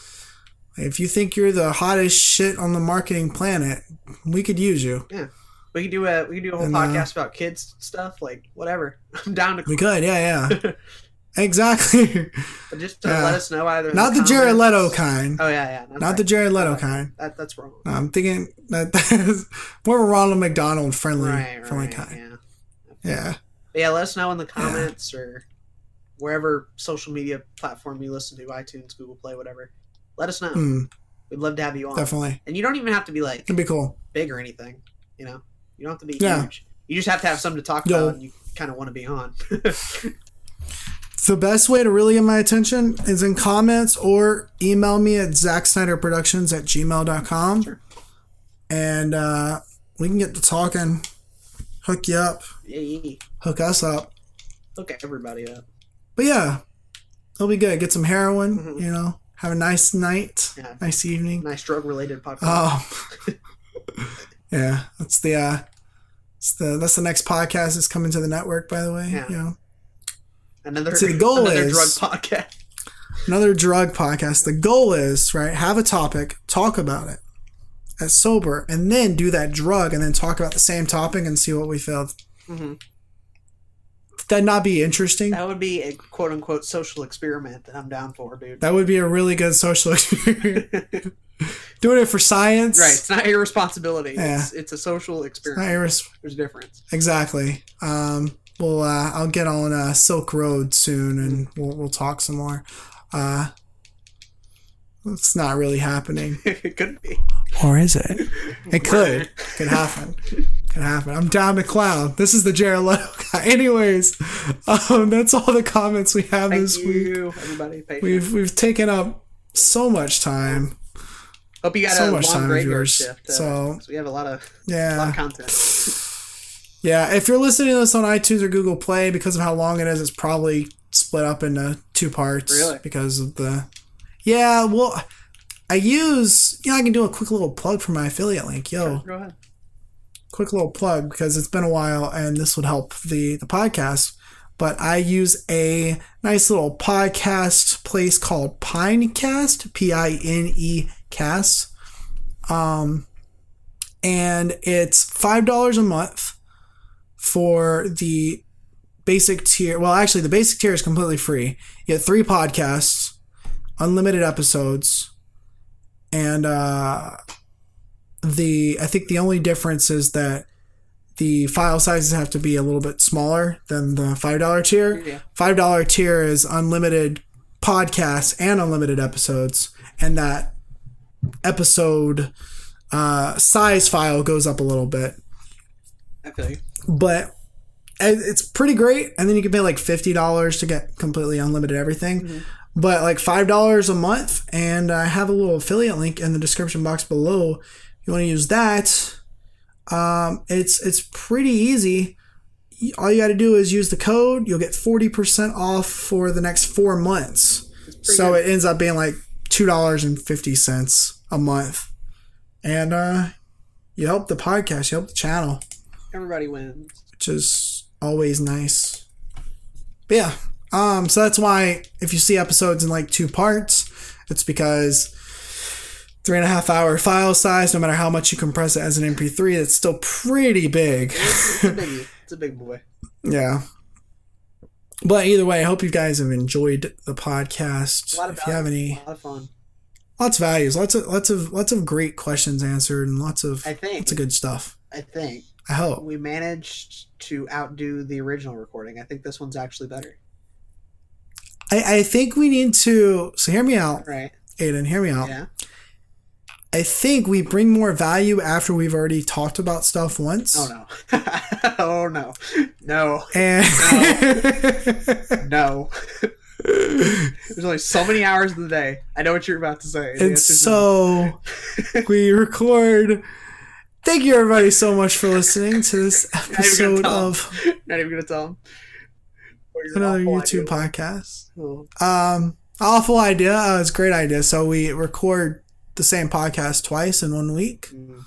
If you think you're the hottest shit on the marketing planet, we could use you. Yeah. We could do a we could do a whole And, uh, podcast about kids stuff, like whatever. I'm down to We could, yeah, yeah, exactly. but just to Yeah. let us know either. Not the Jared comments- Leto kind. Oh yeah, yeah. Not right. the Jared Leto kind. That, that's wrong. No, I'm thinking that that's more of a Ronald McDonald friendly, Right, friendly right. kind. Yeah. Yeah. But yeah, let us know in the comments or wherever social media platform you listen to, iTunes, Google Play, whatever. Let us know. Mm, We'd love to have you on. definitely. And you don't even have to be like It'd be cool. big or anything. You know, you don't have to be Yeah. huge. You just have to have something to talk Yo. about, and you kind of want to be on. The best way to really get my attention is in comments or email me at zacksnyderproductions at gmail.com. Sure. And uh, we can get to talking, hook you up, yeah, yeah. hook us up. Hook everybody up. But yeah, it'll be good. Get some heroin, Mhm. you know, have a nice night, Yeah. nice evening. Nice drug related podcast. Oh. yeah, that's the uh, it's the that's the next podcast that's coming to the network. By the way, Yeah. you know, another see, the goal another is- drug podcast. another drug podcast. The goal is right, have a topic, talk about it as sober, and then do that drug, and then talk about the same topic and see what we feel. hmm That not be interesting. That would be a quote unquote social experiment that I'm down for, dude. That would be a really good social experiment. Doing it for science, Right. It's not your responsibility. Yeah. It's, it's a social Not experiment. your res- There's a difference. Exactly. Um, well, uh, I'll get on uh, Silk Road soon, and we'll we'll talk some more. Uh, it's not really happening, it could be. or is it? It could. it Could happen. Happen. I'm down to clown. This is the Jared Leto guy. Anyways, um, that's all the comments we have Thank this week. everybody. We've we've taken up so much time. Hope you got so a much time long of graveyard yours. shift. Uh, So- we have a lot of, Yeah. lot of content. Yeah, if you're listening to this on iTunes or Google Play, because of how long it is, it's probably split up into two parts. Really? Because of the. Yeah, well, I use. Yeah, I can do a quick little plug for my affiliate link. Yo, Go ahead. Quick little plug because it's been a while and this would help the the podcast. but I use a nice little podcast place called Pinecast, P I N E Cast. Um, and it's $5 a month for the basic tier. Well, actually, the basic tier is completely free. You get three podcasts, unlimited episodes, and uh, the I think the only difference is that the file sizes have to be a little bit smaller than the five dollar tier. Yeah. Five dollar tier is unlimited podcasts and unlimited episodes, and that episode uh, size file goes up a little bit. I feel you. But it's pretty great, and then you can pay like fifty dollars to get completely unlimited everything. But like five dollars a month, and I have a little affiliate link in the description box below. You want to use that, um, it's it's pretty easy. All you got to do is use the code. You'll get forty percent off for the next four months. So it ends up being like two dollars and fifty cents a month, and uh, you help the podcast, you help the channel Everybody wins. which is always nice. But yeah, um, so that's why if you see episodes in like two parts, it's because three and a half hour file size, no matter how much you compress it as an MP3, it's still pretty big. It's a biggie. It's a big boy. yeah. But either way, I hope you guys have enjoyed the podcast. A lot of If you have any a lot of fun. lots of values, lots of lots of lots of great questions answered, and lots of I think. lots of good stuff. I think I hope. we managed to outdo the original recording. I think this one's actually better. I, I think we need to. So hear me out, Right? Aiden. Hear me out. Yeah. I think we bring more value after we've already talked about stuff once. Oh no. oh no. No. And No. There's only so many hours in the day. I know what you're about to say. And so we record. Thank you everybody so much for listening to this episode tell of no. Not even gonna tell him. another YouTube podcast. Oh, Um, awful idea. Uh, it's a great idea. So we record the same podcast twice in one week. mm,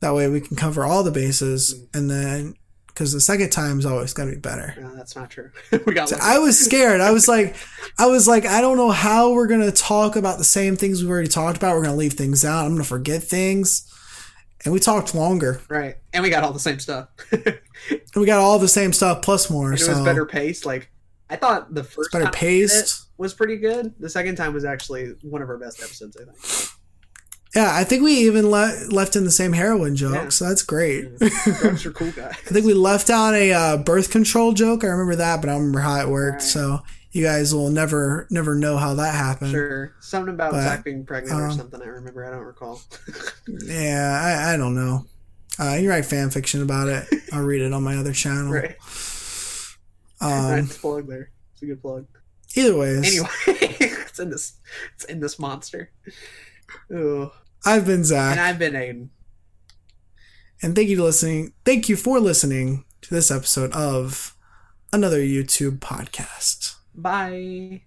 That way we can cover all the bases, Mm. and then because the second time is always going to be better. no, that's not true. we got. So. I was scared. I was like, I was like, I don't know how we're gonna talk about the same things we've already talked about. We're gonna leave things out. I'm gonna forget things, and we talked longer. right, and we got all the same stuff. And we got all the same stuff plus more. was so better paced. Like I thought the first better time we it paced. was pretty good. The second time was actually one of our best episodes. I think. Yeah, I think we even le- left in the same heroin joke, Yeah. so that's great. Drugs are cool guy. I think we left out a uh, birth control joke. I remember that, but I don't remember how it worked. Right. So you guys will never, never know how that happened. Sure, something about But, Zach being pregnant or um, something. I remember. I don't recall. Yeah, I, I don't know. Uh, you write fan fiction about it. I'll read it on my other channel. right. Um, Nice plug there. It's a good plug. Either ways, Anyway, it's in this. It's in this monster. Ugh. I've been Zach. And I've been Aiden. and thank you to listening. Thank you for listening to this episode of another YouTube podcast. Bye.